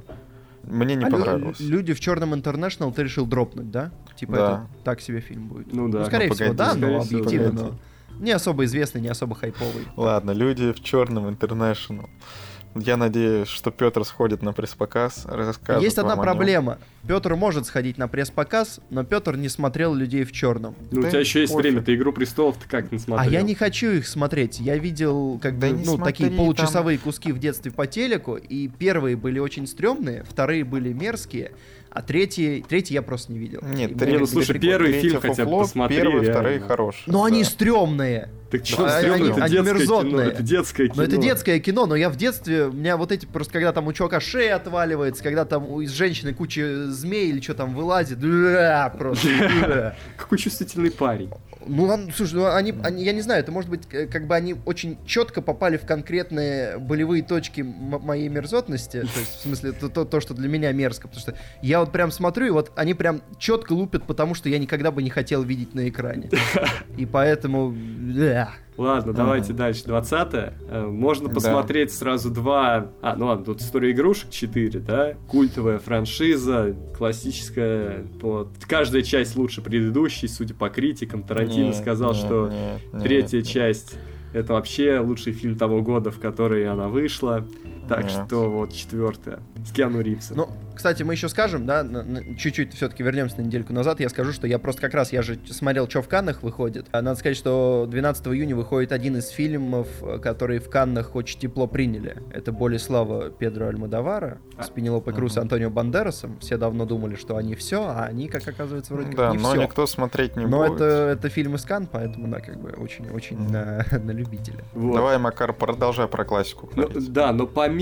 Мне не А лю- понравилось. люди в черном интернешнл ты решил дропнуть, да? Типа Да. это так себе фильм будет. Ну да. скорее Ну, всего, погоди, да, скорее но всего, объективно. погоди. Не особо известный, не особо хайповый. Ладно, люди в черном интернешнл. Я надеюсь, что Петр сходит на пресс-показ, расскажет Есть одна вам о нем. проблема. Петр может сходить на пресс-показ, но Петр не смотрел людей в черном. Ну, у Да тебя еще есть время, ты «Игру престолов» ты как не смотрел? А я не хочу их смотреть. Я видел как Да бы, ну, такие смотри, получасовые куски в детстве по телеку, и первые были очень стрёмные, вторые были мерзкие, а третьи, третьи я просто не видел. Нет, Не, ну были слушай, первый Третий фильм хотя бы посмотри, Первый, реально. вторые хорошие. Но они да. стрёмные. Так что, А- стрёмно, они- это они детское кино, это детское кино. Но это детское кино, но я в детстве, у меня вот эти, просто когда там у чувака шея отваливается, когда там у- из женщины куча змей или что там вылазит, бля, просто. Какой чувствительный парень. Ну, он- слушай, ну они, они- я не знаю, это может быть, э, как бы они очень четко попали в конкретные болевые точки моей мерзотности, то есть, в смысле, то, то, то, что для меня мерзко, потому что я вот прям смотрю, и вот они прям четко лупят, потому что я никогда бы не хотел видеть на экране. И поэтому... Ладно, давайте дальше. 20 Можно Да. посмотреть сразу два... А, ну ладно, тут история игрушек 4, да? Культовая франшиза, классическая. Вот. Каждая часть лучше предыдущей, судя по критикам. Тарантино Нет, сказал, нет, что нет, нет, третья нет. часть это вообще лучший фильм того года, в который она вышла. Так что вот четвертая. С Киану Ривзом. Ну, кстати, мы еще скажем, да, чуть-чуть все-таки вернемся на недельку назад. Я скажу, что я просто как раз, я же смотрел, что в Каннах выходит. А Надо сказать, что 12 июня выходит один из фильмов, которые в Каннах очень тепло приняли. Это «Боль и слава» Педро Альмодовара с Пенелопой Круз и Антонио Бандерасом. Все давно думали, что они все, а они, как оказывается, вроде Да, как не но все. никто смотреть не Но будет. это, это фильм из Кан, поэтому, да, как бы очень-очень на, на любителя. Вот. Давай, Макар, продолжай про классику Ну, да, но помимо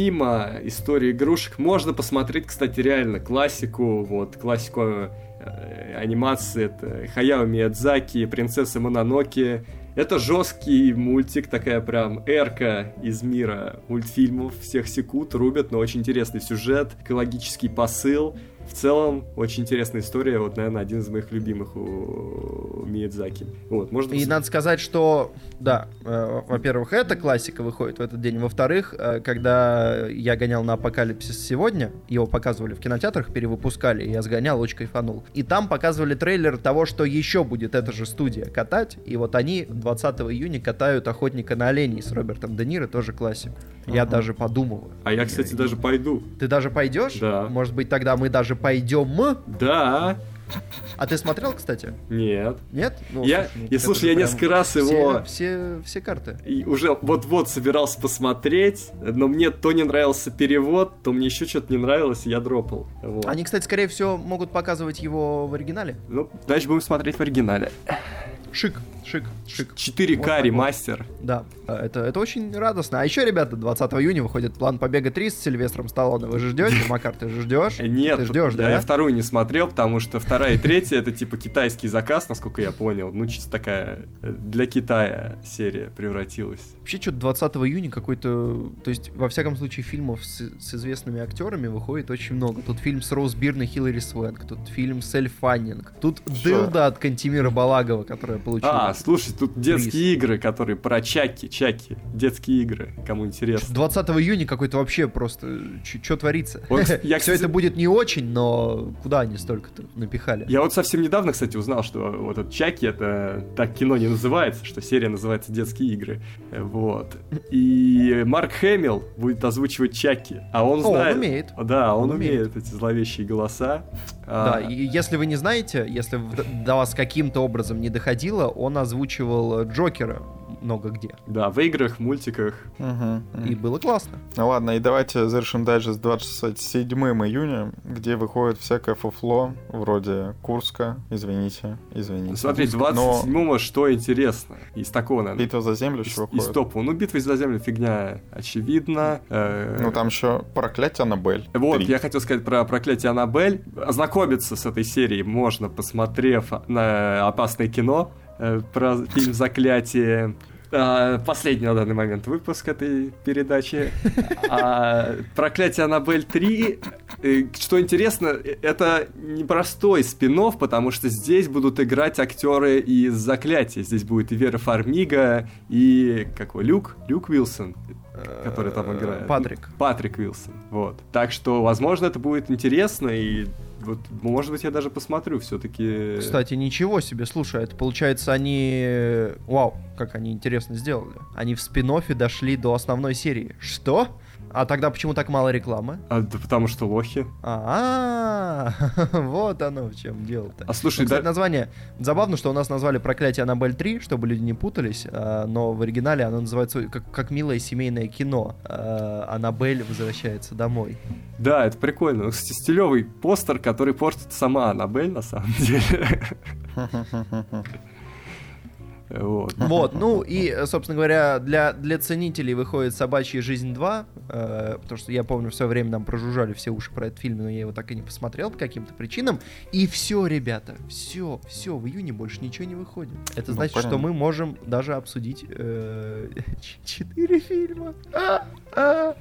истории игрушек, можно посмотреть, кстати, реально классику, вот, классику э, анимации, это Хаяо Миядзаки, Принцесса Мононоки. Это жесткий мультик, такая прям эрка из мира мультфильмов, всех секут, рубят, но очень интересный сюжет, экологический посыл. В целом, очень интересная история, вот, наверное, один из моих любимых у Миядзаки. Вот, можно И надо сказать, что, да, э, во-первых, эта классика выходит в этот день. Во-вторых, э, когда я гонял на Апокалипсис сегодня, его показывали в кинотеатрах, перевыпускали, я сгонял, очень кайфанул. И там показывали трейлер того, что еще будет эта же студия катать. И вот они 20 июня катают «Охотника на оленей» с Робертом Де Ниро, тоже классику. Я Ага. даже подумываю. А я, кстати, даже пойду. Ты даже пойдешь? Да. Может быть, тогда мы даже пойдем? Да, А ты смотрел, кстати? нет. Нет? Ну, Я- слушай, ну, я, это слушай, же я несколько раз все- его- Все, все карты. И уже вот-вот собирался посмотреть, но мне то не нравился перевод, то мне еще что-то не нравилось, и я дропал. Вот. Они, кстати, скорее всего, могут показывать его в оригинале. Ну, дальше будем смотреть в оригинале. Шик, шик, шик. 4К Вот так вот. ремастер. Да, а, это, это очень радостно. А еще, ребята, 20 июня выходит план Побега 3 с Сильвестром Сталлоне. Вы же ждете? Макар, ты же ждешь? Э, Нет, Ты ждешь, да? я вторую не смотрел, потому что вторая и третья это типа китайский заказ, насколько я понял. Ну, чисто такая э, для Китая серия превратилась. Вообще, что-то 20 июня какой-то... То есть, во всяком случае, фильмов с, с известными актерами выходит очень много. Тут фильм с Роуз Бирн и Хиллари Свенк, тут фильм с Эль Фаннинг, тут Всё. Дылда от Кантимира Балагова, которая получила... А, слушай, тут детские игры, которые про чаки, чаки, детские игры, кому интересно. 20 июня какой-то вообще просто... Что творится? Вот я, Все это будет не очень, но куда они столько-то напихали? Я вот совсем недавно, кстати, узнал, что вот этот Чаки, это так кино не называется, что серия называется «Детские игры». Вот. И Марк Хэмилл будет озвучивать Чаки. А он О, он знает... умеет. Да, он, Он умеет. эти зловещие голоса. Да, А, и если вы не знаете, если до вас каким-то образом не доходило, он озвучивал Джокера много где. да, в играх, мультиках. Мгм. И было классно. Ну ладно, и давайте завершим дальше с 27 июня, где выходит всякое фуфло, вроде Курска, извините, извините. Смотри, Но 27-го что интересно? Из такого, наверное. Битва за землю Из, еще из выходит. топа. Ну, битва за землю фигня очевидна. Э, Ну там еще проклятие Аннабель. Вот, Три. я хотел сказать про проклятие Аннабель. Ознакомиться с этой серией можно, посмотрев на опасное кино про фильм Заклятие. А, Последний на данный момент выпуск этой передачи. А, Проклятие Аннабель 3. э, Что интересно, э, это непростой спин потому что здесь будут играть актеры из Заклятия. Здесь будет и Вера Фармига, и какой Люк? Люк Уилсон. Который там Э, играет. Патрик. Патрик Уилсон. Вот. Так что, возможно, это будет интересно, и вот, может быть, я даже посмотрю все-таки. Кстати, ничего себе, слушай, это получается они... Вау, как они интересно сделали. Они в спин дошли до основной серии. Что? А тогда почему так мало рекламы? А, да потому что лохи. А, вот оно в чем дело-то. А слушай, Ну, кстати, да- название... Забавно, что у нас назвали «Проклятие Аннабель 3», чтобы люди не путались, а, но в оригинале оно называется как, как милое семейное кино. А, Аннабель возвращается домой. Да, это прикольно. Ну, Кстати, стилевый постер, который портит сама Аннабель, на самом деле. Вот. Вот, ну и, собственно говоря, для, для ценителей выходит «Собачья жизнь 2», э, потому что я помню, в свое время нам прожужжали все уши про этот фильм, но я его так и не посмотрел по каким-то причинам. И все, ребята, все, все, в июне больше ничего не выходит. Это Ну, значит, что понятно. мы можем даже обсудить э, четыре фильма. А, а, а, а.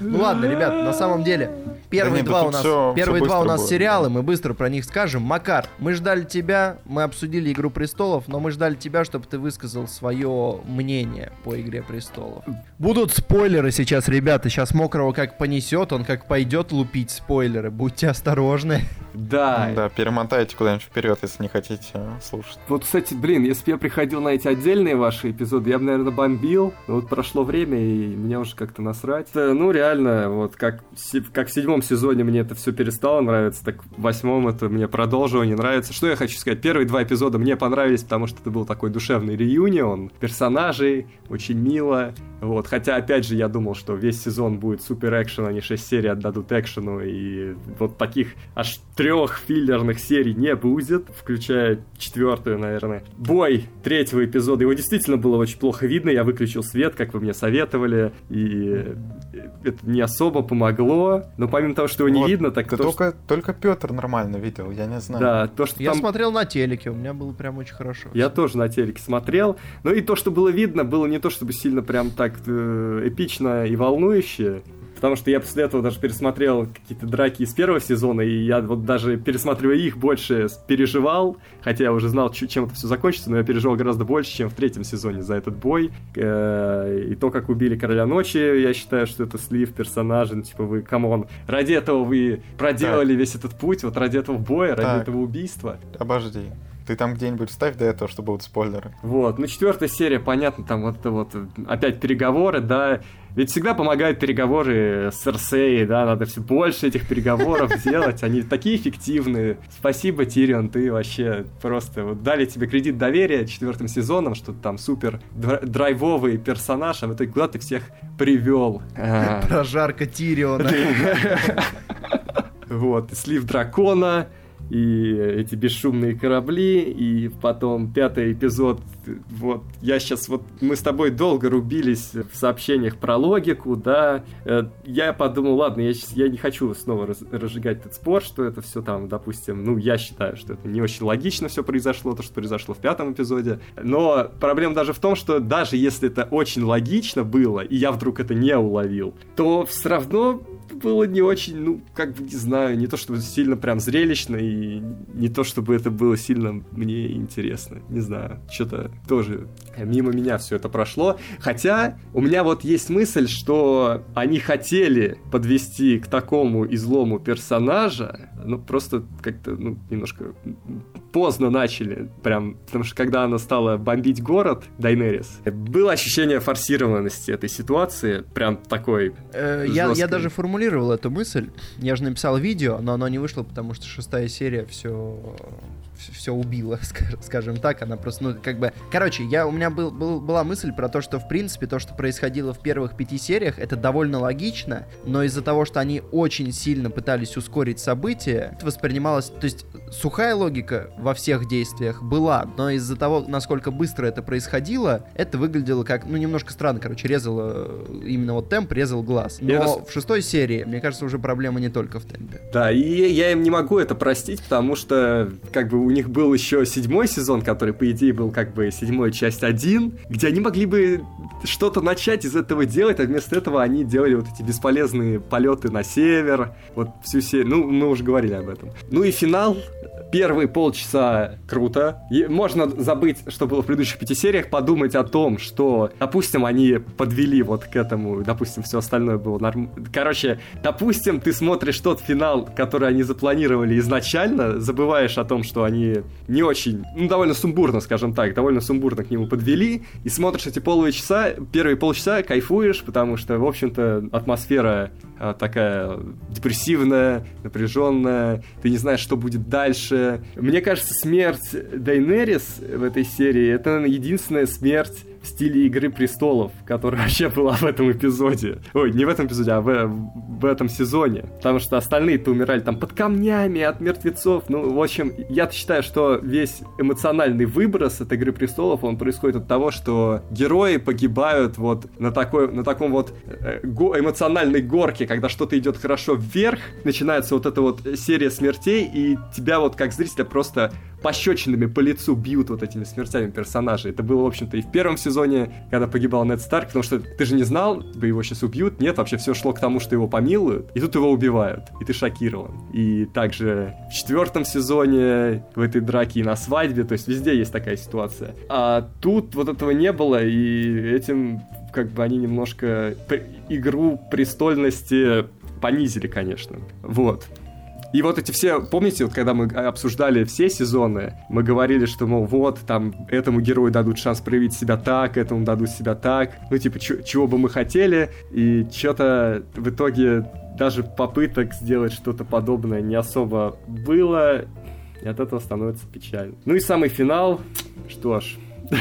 Ну ладно, ребят, на самом деле, первые нет, да два у нас, всё- первые всё два у нас будет, сериалы, да. мы быстро про них скажем. Макар, мы ждали тебя, мы обсудили Игру престолов, но мы ждали тебя, чтобы ты высказал свое мнение по Игре престолов. Будут спойлеры сейчас, ребята. Сейчас мокрого как понесет, он как пойдет лупить спойлеры. Будьте осторожны. Да, Да, перемотайте куда-нибудь вперед, если не хотите э, слушать. Вот, кстати, блин, если бы я приходил на эти отдельные ваши эпизоды, я бы, наверное, бомбил. Но вот прошло время, и мне уже как-то насрать. Э, Ну, реально, вот как, как в седьмом сезоне мне это все перестало нравиться, так в восьмом это мне продолжение нравится. Что я хочу сказать? Первые два эпизода мне понравились, потому что это был такой душевный реюнион персонажей, очень мило. Вот, хотя, опять же, я думал, что весь сезон будет супер экшен, они 6 серий отдадут экшену, и вот таких аж трех филлерных серий не будет, включая четвертую, наверное. Бой третьего эпизода, его действительно было очень плохо видно, я выключил свет, как вы мне советовали, и это не особо помогло, но помимо того, что его не Вот, видно, так то, что- только, только Петр нормально видел, я не знаю. Да, то, что Я там... смотрел на телеке, у меня было прям очень хорошо. Я тоже на телеке смотрел. Ну и то, что было видно, было не то чтобы сильно прям так э, эпично и волнующе. Потому что я после этого даже пересмотрел какие-то драки из первого сезона, и я вот даже пересматривая их больше переживал, хотя я уже знал, чем это все закончится, но я переживал гораздо больше, чем в третьем сезоне за этот бой. Э, И то, как убили Короля Ночи, я считаю, что это слив персонажа, ну, типа вы, come on, ради этого вы проделали весь этот путь, вот ради этого боя, ради Так. этого убийства. Обожди. Ты там где-нибудь вставь до этого, чтобы будут спойлеры. Вот, ну четвертая серия, понятно, там вот это вот э, опять переговоры, да. Ведь всегда помогают переговоры с Серсеей, да, надо все больше этих переговоров делать, они такие эффективные. Спасибо, Тирион, ты вообще просто вот дали тебе кредит доверия четвертым сезоном, что там супер др- драйвовый персонаж, а в итоге куда ты всех привел? Прожарка Тириона. Вот, слив дракона, и эти бесшумные корабли, и потом пятый эпизод, вот, я сейчас, вот, мы с тобой долго рубились в сообщениях про логику, да, Э, я подумал, ладно, я, щас- я не хочу снова раз- разжигать этот спор, что это все там, допустим, ну, я считаю, что это не очень логично все произошло, то, что произошло в пятом эпизоде, но проблема даже в том, что даже если это очень логично было, и я вдруг это не уловил, то все равно было не очень, ну, как бы, не знаю, не то чтобы сильно прям зрелищно, и не то чтобы это было сильно мне интересно. Не знаю, что-то тоже мимо меня все это прошло. Хотя у меня вот есть мысль, что они хотели подвести к такому излому персонажа, ну, просто как-то, ну, немножко поздно начали, прям, потому что когда она стала бомбить город, Дайнерис, было ощущение форсированности этой ситуации, прям такой Э, Я, я даже формулировал эту мысль. Я же написал видео, но оно не вышло, потому что шестая серия все все убила, ска- скажем так. Она просто, ну, как бы... Короче, я, у меня был, был- была мысль про то, что, в принципе, то, что происходило в первых пяти сериях, это довольно логично, но из-за того, что они очень сильно пытались ускорить события, это воспринималось... То есть, сухая логика во всех действиях была, но из-за того, насколько быстро это происходило, это выглядело как, ну, немножко странно, короче, резало э, именно вот темп, резал глаз. Но Я в шестой серии, мне кажется, уже проблема не только в темпе. Да, и я им не могу это простить, потому что как бы у них был еще седьмой сезон, который, по идее, был как бы седьмой часть один, где они могли бы что-то начать из этого делать, а вместо этого они делали вот эти бесполезные полеты на север, вот всю серию, ну, мы уже говорили об этом. Ну и финал, первые полчаса круто. И можно забыть, что было в предыдущих пяти сериях, подумать о том, что, допустим, они подвели вот к этому, допустим, все остальное было норм... Короче, допустим, ты смотришь тот финал, который они запланировали изначально, забываешь о том, что они не очень, ну, довольно сумбурно, скажем так, довольно сумбурно к нему подвели, и смотришь эти половые часа, первые полчаса кайфуешь, потому что, в общем-то, атмосфера такая депрессивная, напряженная, ты не знаешь, что будет дальше. Мне кажется, смерть Дайнерис в этой серии это единственная смерть в стиле Игры Престолов, которая вообще была в этом эпизоде. Ой, не в этом эпизоде, а в, в этом сезоне. Потому что остальные-то умирали там под камнями от мертвецов. Ну, в общем, я считаю, что весь эмоциональный выброс от Игры Престолов, он происходит от того, что герои погибают вот на, такой, на таком вот э, эмоциональной горке, когда что-то идет хорошо вверх, начинается вот эта вот серия смертей, и тебя вот как зрителя просто пощечинами по лицу бьют вот этими смертями персонажей. Это было, в общем-то, и в первом сезоне, когда погибал Нед Старк, потому что ты же не знал, бы его сейчас убьют. Нет, вообще все шло к тому, что его помилуют, и тут его убивают, и ты шокирован. И также в четвертом сезоне в этой драке и на свадьбе, то есть везде есть такая ситуация. А тут вот этого не было, и этим как бы они немножко игру престольности понизили, конечно. Вот. И вот эти все, помните, вот когда мы обсуждали все сезоны, мы говорили, что, мол, вот, там, этому герою дадут шанс проявить себя так, этому дадут себя так, ну, типа, чего бы мы хотели, и что-то в итоге даже попыток сделать что-то подобное не особо было, и от этого становится печально. Ну и самый финал, что ж...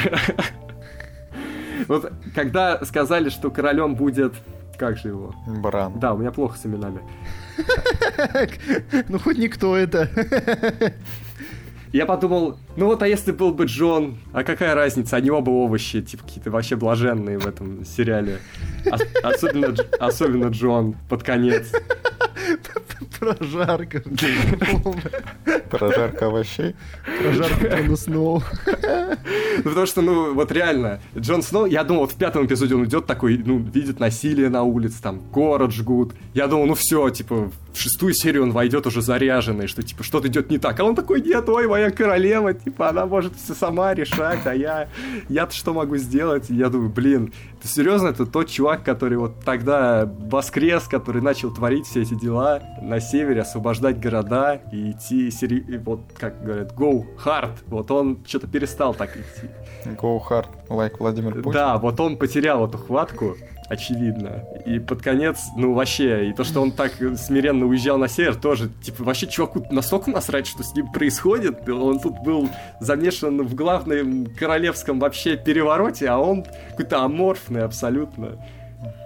Вот когда сказали, что королем будет... Как же его? Бран. Да, у меня плохо с именами. Ну, хоть никто это. Я подумал, ну вот, а если был бы Джон, а какая разница, они оба овощи, типа какие-то вообще блаженные в этом сериале. Особенно, особенно Джон под конец. Прожарка. Прожарка овощей. Прожарка Джона Сноу. Ну, потому что, ну, вот реально, Джон Сноу, я думал, вот в пятом эпизоде он идет такой, ну, видит насилие на улице, там, город жгут. Я думал, ну все, типа, в шестую серию он войдет уже заряженный, что, типа, что-то идет не так. А он такой, нет, ой, моя королева, типа, она может все сама решать, а я, я-то что могу сделать? И я думаю, блин, ты серьезно, это тот чувак, который вот тогда воскрес, который начал творить все эти дела на севере, освобождать города и идти, сери... вот, как говорят, go hard. Вот он что-то перестал так идти. Go hard, like Владимир Путин. Да, вот он потерял эту хватку, очевидно. И под конец, ну вообще, и то, что он так смиренно уезжал на север, тоже, типа, вообще чуваку настолько насрать, что с ним происходит. Он тут был замешан в главном королевском вообще перевороте, а он какой-то аморфный абсолютно.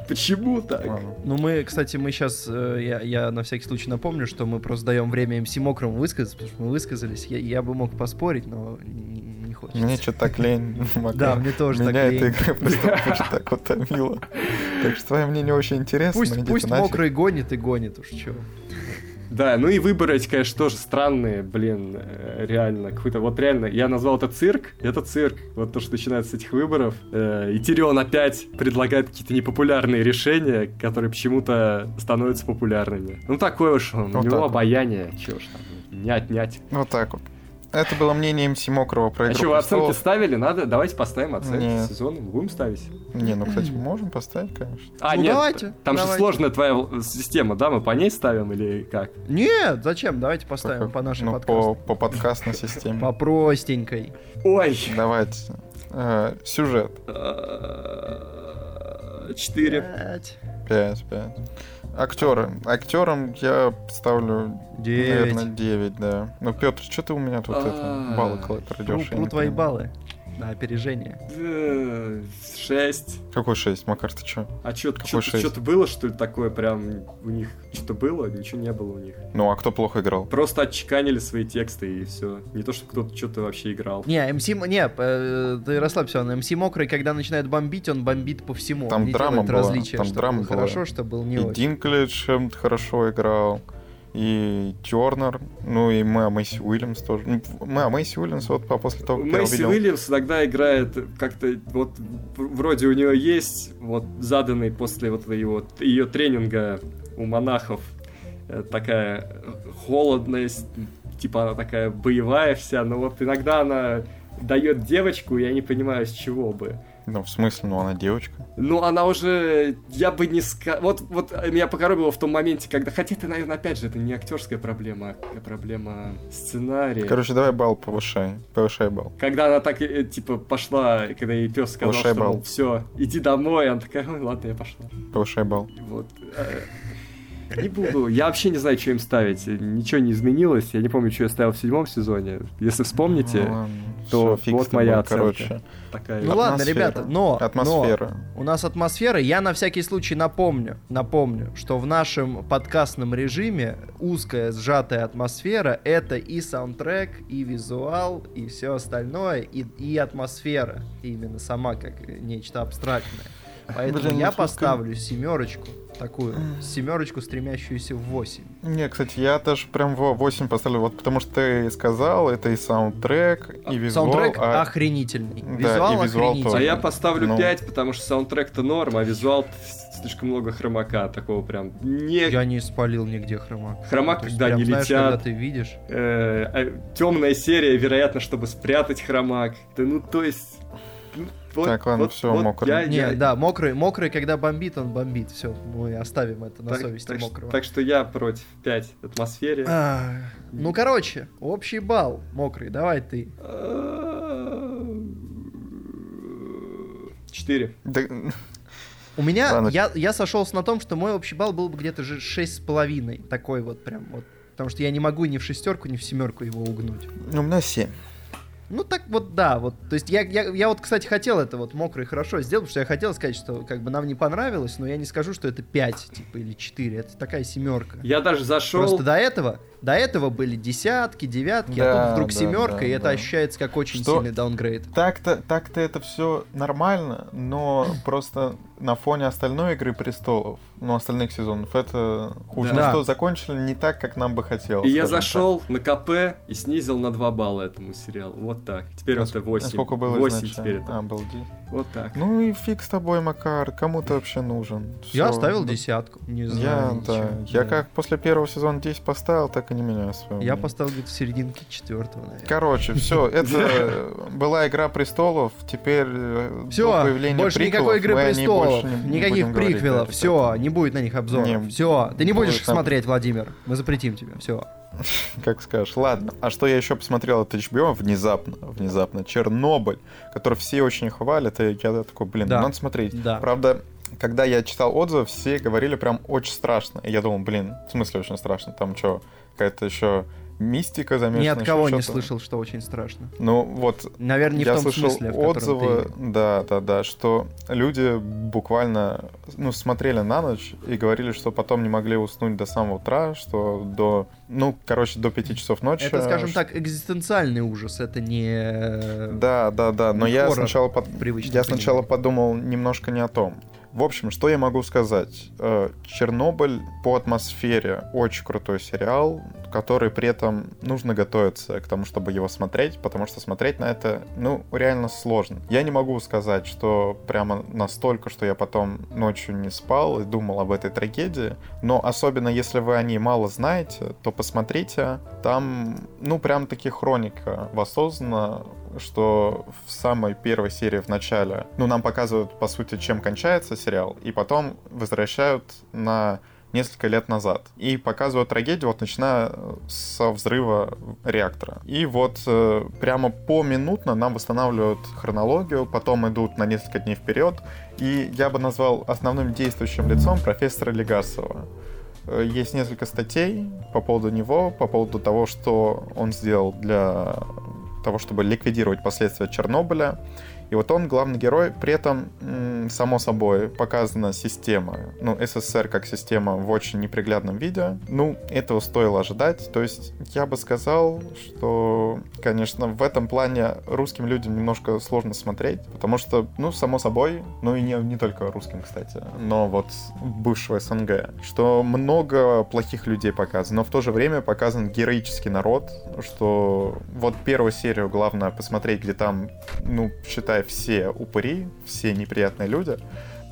Почему так? Ну, мы, кстати, мы сейчас, э, я, я на всякий случай напомню, что мы просто даем время МС Мокрому высказаться, потому что мы высказались. Я, я бы мог поспорить, но не, не хочется. Мне что-то так лень. Да, мне тоже Меня так эта лень. игра просто так утомила. Так что твое мнение очень интересно. Пусть, мокрый гонит и гонит уж что. Да, ну и выборы эти, конечно, тоже странные, блин, э, реально. Какой-то, вот реально, я назвал это цирк, это цирк. Вот то, что начинается с этих выборов. Э, И Тирион опять предлагает какие-то непопулярные решения, которые почему-то становятся популярными. Ну такое уж он, у Вот него так вот. обаяние, чё ж там, не отнять. Вот так вот. Это было мнение МС Мокрого про А игру что, вы оценки престолов. ставили? Надо, давайте поставим оценки Нет. сезона, будем ставить. Не, ну, кстати, можем поставить, конечно. А, Ну, нет, давайте, там же давайте. сложная твоя система, да? Мы по ней ставим или как? Нет, зачем? Давайте поставим по нашей ну, подкасту. по, по подкастной системе. По простенькой. Ой! Давайте. Э, сюжет. Э, Четыре. Пять. 5, 5. Актеры. Актерам я ставлю, Девять. наверное, 9, да. Ну, Петр, что ты у меня тут это, А, баллы кладешь? Пру, пру твои баллы. На опережение. Э, Шесть. Какой 6, Макар, ты чё? А Какой шесть? что-то было, что ли, такое прям у них? Что-то было? Ничего не было у них. Ну, а кто плохо играл? Просто отчеканили свои тексты и все. Не то, что кто-то что-то вообще играл. Не, МС... Не, э, ты расслабься, он МС Мокрый, когда начинает бомбить, он бомбит по всему. Там Он драма была, различия, там драма было была. хорошо, что был не и очень. Динклидж эм, хорошо играл, и Тернер, ну и Мэа Мэйси Уильямс тоже. Ну, Мэа Мэйси Уильямс вот по- после того, как я Мэйси увидел... Уильямс иногда играет как-то вот вроде у нее есть вот заданный после вот его ее тренинга у монахов э, такая холодность, типа она такая боевая вся, но вот иногда она дает девочку, я не понимаю, с чего бы. Ну, в смысле, ну она девочка. Ну, она уже, я бы не сказал... Вот, вот меня покоробило в том моменте, когда... Хотя это, наверное, опять же, это не актерская проблема, а проблема сценария. Короче, давай балл повышай. Повышай балл. Когда она так, э, типа, пошла, когда ей пес сказал, Повышай что, балл. все, иди домой, она такая, ладно, я пошла. Повышай балл. Вот. Не буду. Я вообще не знаю, что им ставить. Ничего не изменилось. Я не помню, что я ставил в седьмом сезоне. Если Ну, вспомните, ладно. то с вот моя оценка. короче. Такая. Ну ладно, ребята, но, Атмосфера. но у нас атмосфера. Я на всякий случай напомню, напомню, что в нашем подкастном режиме узкая сжатая атмосфера это и саундтрек, и визуал, и все остальное, и, и атмосфера именно сама как нечто абстрактное. Поэтому Блин, я насколько- поставлю семерочку такую, семерочку, стремящуюся в 8. Не, кстати, я даже прям в 8 поставлю, вот потому что ты сказал, это и саундтрек, и визуал. Саундтрек а- охренительный. Да, Визуал, и визуал охренительный. А тоже. я поставлю Ну. 5, потому что саундтрек-то норм, а визуал слишком много хромака, такого прям не... Я не спалил нигде хромак. Хромак, То когда прям не знаешь, летят. когда ты видишь. темная серия, вероятно, чтобы спрятать хромак. Да ну, то есть... ну, вот- Так, ладно, вот- всё, вот мокрый. я- Не, я- да, мокрый, мокрый, когда бомбит, он бомбит. Все, мы оставим это на так, совести так мокрого. так что я против 5 атмосфере. А, ну, короче, общий балл мокрый, давай ты. 4. Да, У меня, Ладно. я, я сошелся на том, что мой общий балл был бы где-то же шесть с половиной. Такой вот прям вот. Потому что я не могу ни в шестерку, ни в семерку его угнуть. у меня 7. Ну так вот, да, вот, то есть я, я, я вот, кстати, хотел это вот мокрый хорошо сделать, потому что я хотел сказать, что как бы нам не понравилось, но я не скажу, что это 5, типа, или 4, это такая семерка. Я даже зашел... Просто до этого, до этого были десятки, девятки, а Да, тут вдруг да, семерка, да, и это да. ощущается как очень Что- сильный даунгрейд. Так-то, так-то это все нормально, но просто на фоне остальной Игры Престолов, ну, остальных сезонов, это хуже. Да. Ну, что закончили не так, как нам бы хотелось. И я зашел на КП и снизил на 2 балла этому сериалу. Вот так. Теперь так. это А 8. Сколько было 8 изначально? теперь это. А, был 10. Вот так. Ну и фиг с тобой, Макар, кому ты вообще нужен? Я Всё. оставил Ну, десятку, не знаю. Я, да. Я Да. как после первого сезона 10 поставил, так и не меняю свое Я мнение. поставил где-то в серединке четвертого, наверное. Короче, все, это была Игра Престолов, теперь э, Все, больше никакой игры престолов, никаких приквелов, все, не будет на них обзора. Не, все, ты не будешь их смотреть, Владимир. Мы запретим тебе. Все. Как скажешь. Ладно. А что я еще посмотрел от HBO внезапно, внезапно? Чернобыль, который все очень хвалят, и я такой, блин, Да. ну надо смотреть. Да. Правда, когда я читал отзывы, все говорили прям очень страшно. И я думал, блин, в смысле очень страшно? Там что, какая-то еще мистика замешана? Ни от кого не слышал, что очень страшно. Ну вот, Наверное, не я в том слышал смысле, в отзывы, ты... да, да, да, что люди буквально, ну, смотрели на ночь и говорили, что потом не могли уснуть до самого утра, что до, ну, короче, до 5 часов ночи. Это, скажем что- так, экзистенциальный ужас, это не... Да, да, да, но не я сначала, под- я сначала подумал немножко не о том. В общем, что я могу сказать? Э, Чернобыль по атмосфере очень крутой сериал, который при этом нужно готовиться к тому, чтобы его смотреть, потому что смотреть на это, ну, реально сложно. Я не могу сказать, что прямо настолько, что я потом ночью не спал и думал об этой трагедии, но особенно если вы о ней мало знаете, то посмотрите, там, ну, прям таки хроника воссоздана, что в самой первой серии в начале, ну, нам показывают, по сути, чем кончается сериал, и потом возвращают на несколько лет назад. И показывают трагедию, вот начиная со взрыва реактора. И вот э, прямо поминутно нам восстанавливают хронологию, потом идут на несколько дней вперед. И я бы назвал основным действующим лицом профессора Легасова. Э, Есть несколько статей по поводу него, по поводу того, что он сделал для того, чтобы ликвидировать последствия Чернобыля. И вот он главный герой, при этом, само собой, показана система, ну, СССР как система в очень неприглядном виде. Ну, этого стоило ожидать. То есть, я бы сказал, что, конечно, в этом плане русским людям немножко сложно смотреть, потому что, ну, само собой, ну и не, не только русским, кстати, но вот бывшего СНГ, что много плохих людей показано, но в то же время показан героический народ, что вот первую серию главное посмотреть, где там, ну, считай, все упыри, все неприятные люди,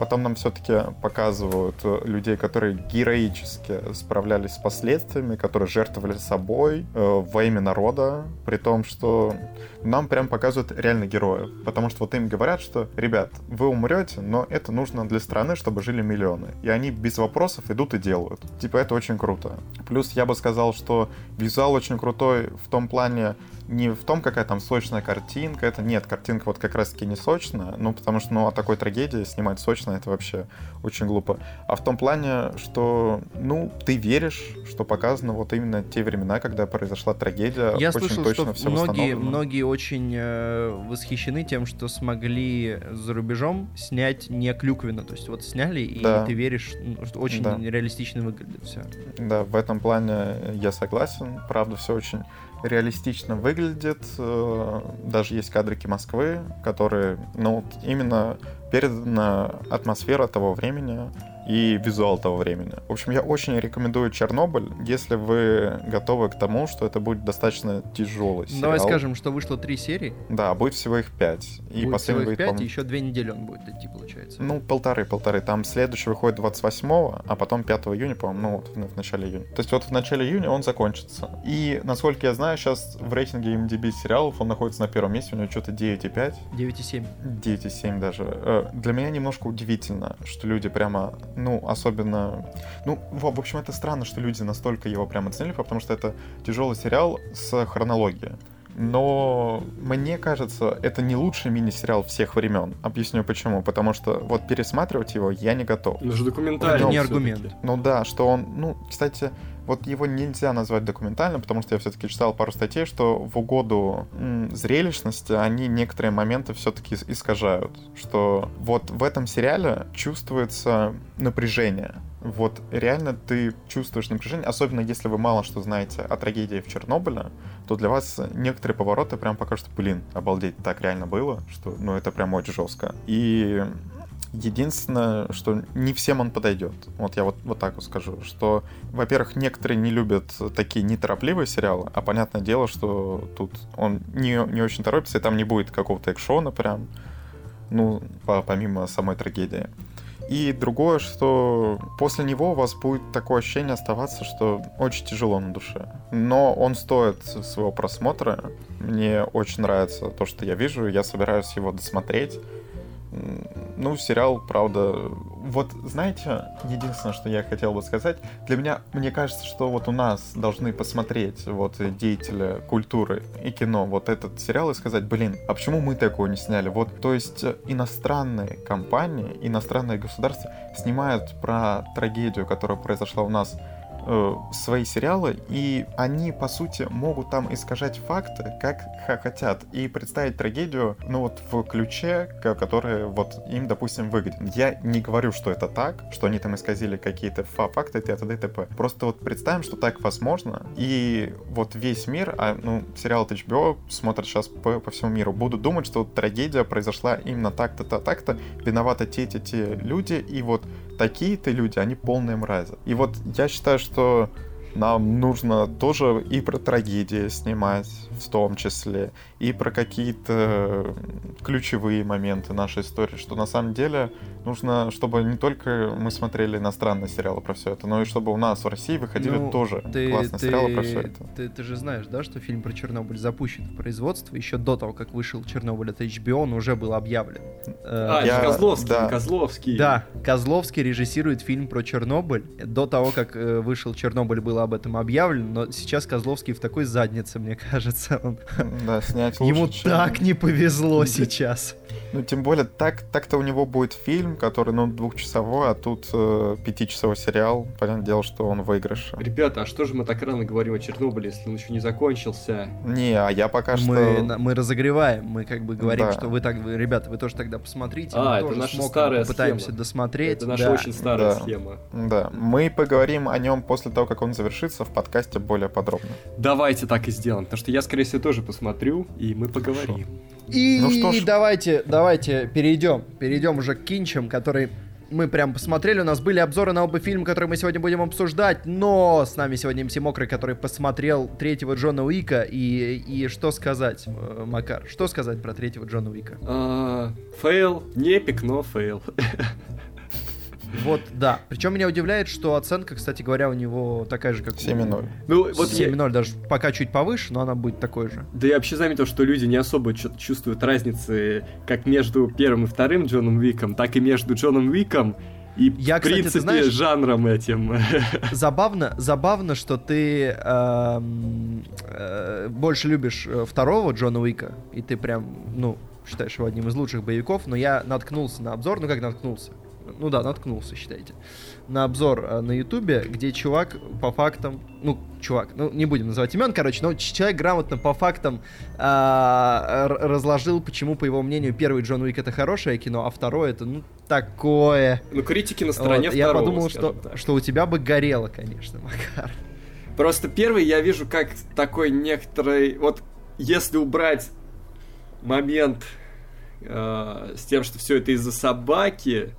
Потом нам все-таки показывают э, людей, которые героически справлялись с последствиями, которые жертвовали собой э, во имя народа, при том, что нам прям показывают реально героев. Потому что вот им говорят, что, ребят, вы умрете, но это нужно для страны, чтобы жили миллионы. И они без вопросов идут и делают. Типа это очень круто. Плюс я бы сказал, что визуал очень крутой в том плане, не в том, какая там сочная картинка, это нет, картинка вот как раз-таки не сочная, ну, потому что, ну, о такой трагедии снимать сочно, это вообще очень глупо. А в том плане, что, ну, ты веришь, что показано вот именно те времена, когда произошла трагедия, Я очень слышал, точно что все многие, многие очень э, восхищены тем, что смогли за рубежом снять не клюквенно, то есть вот сняли, и Да. ты веришь, ну, что очень Да. реалистично выглядит все. Да, в этом плане я согласен. Правда, все очень реалистично выглядит. Э, Даже есть кадрики Москвы, которые, ну, именно передана атмосфера того времени и визуал того времени. В общем, я очень рекомендую Чернобыль, если вы готовы к тому, что это будет достаточно тяжелый сериал. Давай скажем, что вышло три серии, Да, будет всего их пять. И будет всего последний их выйдет, пять, и по-моему, еще две недели он будет идти, получается. ну, полторы, полторы. Там следующий выходит 28 а потом 5 июня, по-моему, ну, вот в, в начале июня. То есть вот в начале июня он закончится. И, насколько я знаю, сейчас в рейтинге MDB сериалов он находится на первом месте, у него что-то 9,5. 9,7. 9,7 даже. Э, Для меня немножко удивительно, что люди прямо, ну, особенно... Ну, в общем, это странно, что люди настолько его прямо оценили, потому что это тяжелый сериал с хронологией. Но мне кажется, это не лучший мини-сериал всех времен. Объясню почему. Потому что вот пересматривать его я не готов. Ну же документальный. Это не аргумент. Ну да, что он, ну, кстати, вот его нельзя назвать документальным, потому что я все-таки читал пару статей, что в угоду зрелищности они некоторые моменты все-таки искажают. Что вот в этом сериале чувствуется напряжение. Вот реально ты чувствуешь напряжение, особенно если вы мало что знаете о трагедии в Чернобыле, то для вас некоторые повороты прям покажут, блин, обалдеть, так реально было, что, ну, это прям очень жестко. И Единственное, что не всем он подойдет. Вот я вот, вот так вот скажу, что, во-первых, некоторые не любят такие неторопливые сериалы, а понятное дело, что тут он не, не очень торопится, и там не будет какого-то экшона прям, ну, по- помимо самой трагедии. И другое, что после него у вас будет такое ощущение оставаться, что очень тяжело на душе. Но он стоит своего просмотра. Мне очень нравится то, что я вижу. Я собираюсь его досмотреть. Ну, сериал, правда... Вот, знаете, единственное, что я хотел бы сказать, для меня, мне кажется, что вот у нас должны посмотреть вот деятели культуры и кино вот этот сериал и сказать, блин, а почему мы такого не сняли? Вот, то есть э, иностранные компании, иностранные государства снимают про трагедию, которая произошла у нас э, свои сериалы, и они, по сути, могут там искажать факты, как хотят, и представить трагедию, ну вот в ключе, ко- который вот им, допустим, выгоден. Я не говорю, что это так, что они там исказили какие-то фа- факты и т.д. и т.п. Просто вот представим, что так возможно, и вот весь мир, а, ну, сериал от HBO смотрят сейчас по, по всему миру, будут думать, что вот трагедия произошла именно так-то, то так-то, виноваты те-те-те люди, и вот такие-то люди, они полные мрази. И вот я считаю, что нам нужно тоже и про трагедии снимать, в том числе, и про какие-то ключевые моменты нашей истории, что на самом деле нужно, чтобы не только мы смотрели иностранные сериалы про все это, но и чтобы у нас в России выходили Ну, тоже ты, классные ты- сериалы про все это. Ты, ты же знаешь, да, что фильм про Чернобыль запущен в производство еще до того, как вышел Чернобыль от HBO, он уже был объявлен. Э, А, Я- это Козловский, да. Козловский. Да, Козловский режиссирует фильм про Чернобыль. До того, как э, вышел Чернобыль, было об этом объявлено, но сейчас Козловский в такой заднице, мне кажется. Он- Да, снять лучше, Ему чем- так не повезло сейчас. Ну, тем более, так, так-то у него будет фильм, который, ну, двухчасовой, а тут э, пятичасовой сериал. Понятное дело, что он в выигрыше. Ребята, а что же мы так рано говорим о Чернобыле, если он еще не закончился? Не, а я пока что... Мы, на- мы разогреваем, мы как бы говорим, Да. что вы так, вы, ребята, вы тоже тогда посмотрите. А, мы это тоже наша с Моком старая попытаемся схема. досмотреть. Это наша да. очень старая Да. схема. Да, мы поговорим о нем после того, как он завершится в подкасте более подробно. Давайте так и сделаем, потому что я, скорее всего, тоже посмотрю, и мы поговорим. И Ну что ж. давайте, давайте перейдем, перейдем уже к кинчам, который мы прям посмотрели, у нас были обзоры на оба фильма, которые мы сегодня будем обсуждать, но с нами сегодня МС Мокрый, который посмотрел третьего Джона Уика, и, и что сказать, э, Макар, что сказать про третьего Джона Уика? А, Fail, не epic, но fail. Вот, да. Причем меня удивляет, что оценка, кстати говоря, у него такая же, как у... 7,0. Ну, вот я- 7.0, даже пока чуть повыше, но она будет такой же. Да я вообще заметил, что люди не особо чувствуют разницы как между первым и вторым Джоном Уиком, так и между Джоном Уиком И, я, в кстати, принципе, знаешь, жанром этим. Забавно, забавно, что ты э, э, больше любишь э, второго Джона Уика, и ты прям, ну, считаешь его одним из лучших боевиков, но я наткнулся на обзор, ну как наткнулся? Ну да, наткнулся, считайте. На обзор э, на Ютубе, где чувак по фактам, ну, чувак, ну, не будем называть имен, короче, но человек грамотно по фактам э, разложил, почему, по его мнению, первый Джон Уик это хорошее кино, а второе это, ну, такое. Ну, критики на стороне вот, второго, Я подумал, что, что у тебя бы горело, конечно, Макар. Просто первый я вижу как такой некоторый... Вот если убрать момент э, с тем, что все это из-за собаки,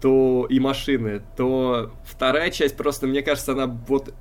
то и машины, то вторая часть просто, мне кажется, она вот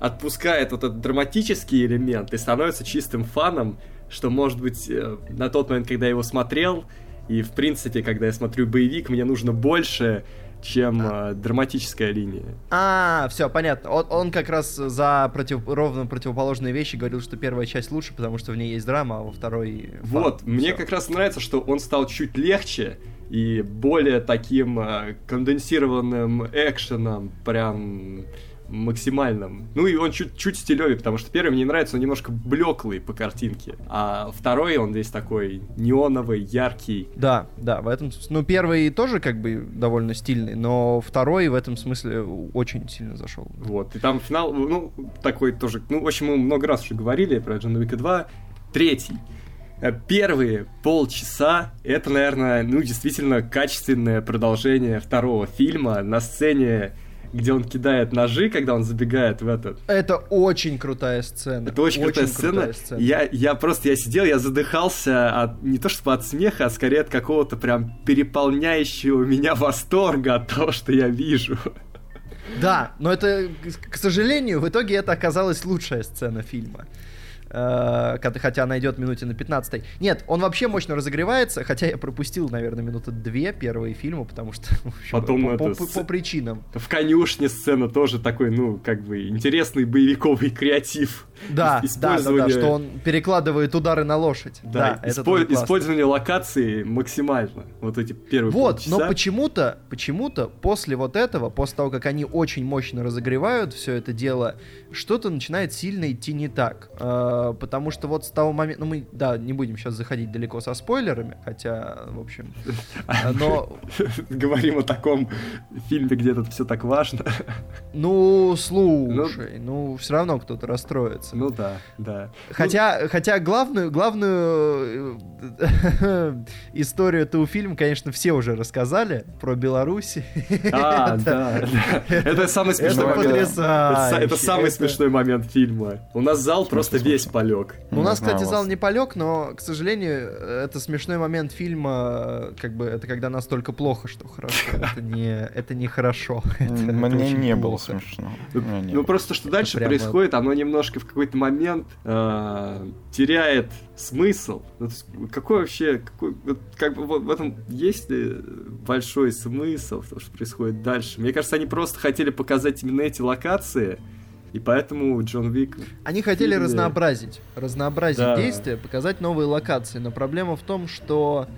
отпускает вот этот драматический элемент и становится чистым фаном, что, может быть, э, на тот момент, когда я его смотрел, и, в принципе, когда я смотрю боевик, мне нужно больше, чем а. э, драматическая линия. А, все, понятно. Он, он как раз за против, ровно противоположные вещи говорил, что первая часть лучше, потому что в ней есть драма, а во второй... Вот, фан. мне как раз нравится, что он стал чуть легче и более таким э, конденсированным экшеном, прям максимальном. Ну и он чуть-чуть стилевый, потому что первый мне нравится, он немножко блеклый по картинке, а второй он весь такой неоновый, яркий. Да, да, в этом Ну первый тоже как бы довольно стильный, но второй в этом смысле очень сильно зашел. Вот, и там финал, ну, такой тоже, ну, в общем, мы много раз уже говорили про Джон Уика 2. Третий. Э, первые полчаса это, наверное, ну, действительно качественное продолжение второго фильма на сцене где он кидает ножи, когда он забегает в этот. Это очень крутая сцена. Это очень, очень крутая, сцена. крутая сцена. Я, я просто, я сидел, я задыхался от, не то чтобы от смеха, а скорее от какого-то прям переполняющего меня восторга от того, что я вижу. Да, но это, к сожалению, в итоге это оказалась лучшая сцена фильма. Э, хотя она идет минуте на 15. Нет, он вообще мощно разогревается, хотя я пропустил, наверное, минуты две первые фильма, потому что общем, Потом по, это, по, по, по причинам. В конюшне сцена тоже такой, ну, как бы интересный боевиковый креатив. Да, да, да, да, что он перекладывает удары на лошадь. Да, да испо- использование локации максимально. Вот эти первые Вот, полчаса. но почему-то, почему-то после вот этого, после того, как они очень мощно разогревают все это дело, что-то начинает сильно идти не так. Э, потому что вот с того момента, ну мы, да, не будем сейчас заходить далеко со спойлерами, хотя, в общем, но... Говорим о таком фильме, где тут все так важно. Ну, слушай, ну, все равно кто-то расстроится. Ну да, да. Хотя, ну... хотя главную, главную э, историю у фильма, конечно, все уже рассказали про Беларусь. А, да, Это самый смешной момент. Это самый смешной момент фильма. У нас зал просто весь полег. У нас, кстати, зал не полег, но, к сожалению, это смешной момент фильма, как бы, это когда настолько плохо, что хорошо. Это не, это не хорошо. Мне не было смешно. Ну, просто что дальше происходит, оно немножко в какой-то момент э, теряет смысл. Ну, какой вообще, какой, вот, как бы в этом есть ли большой смысл в том, что происходит дальше? Мне кажется, они просто хотели показать именно эти локации, и поэтому Джон Вик... Они хотели фильме... разнообразить, разнообразить да. действия, показать новые локации. Но проблема в том, что,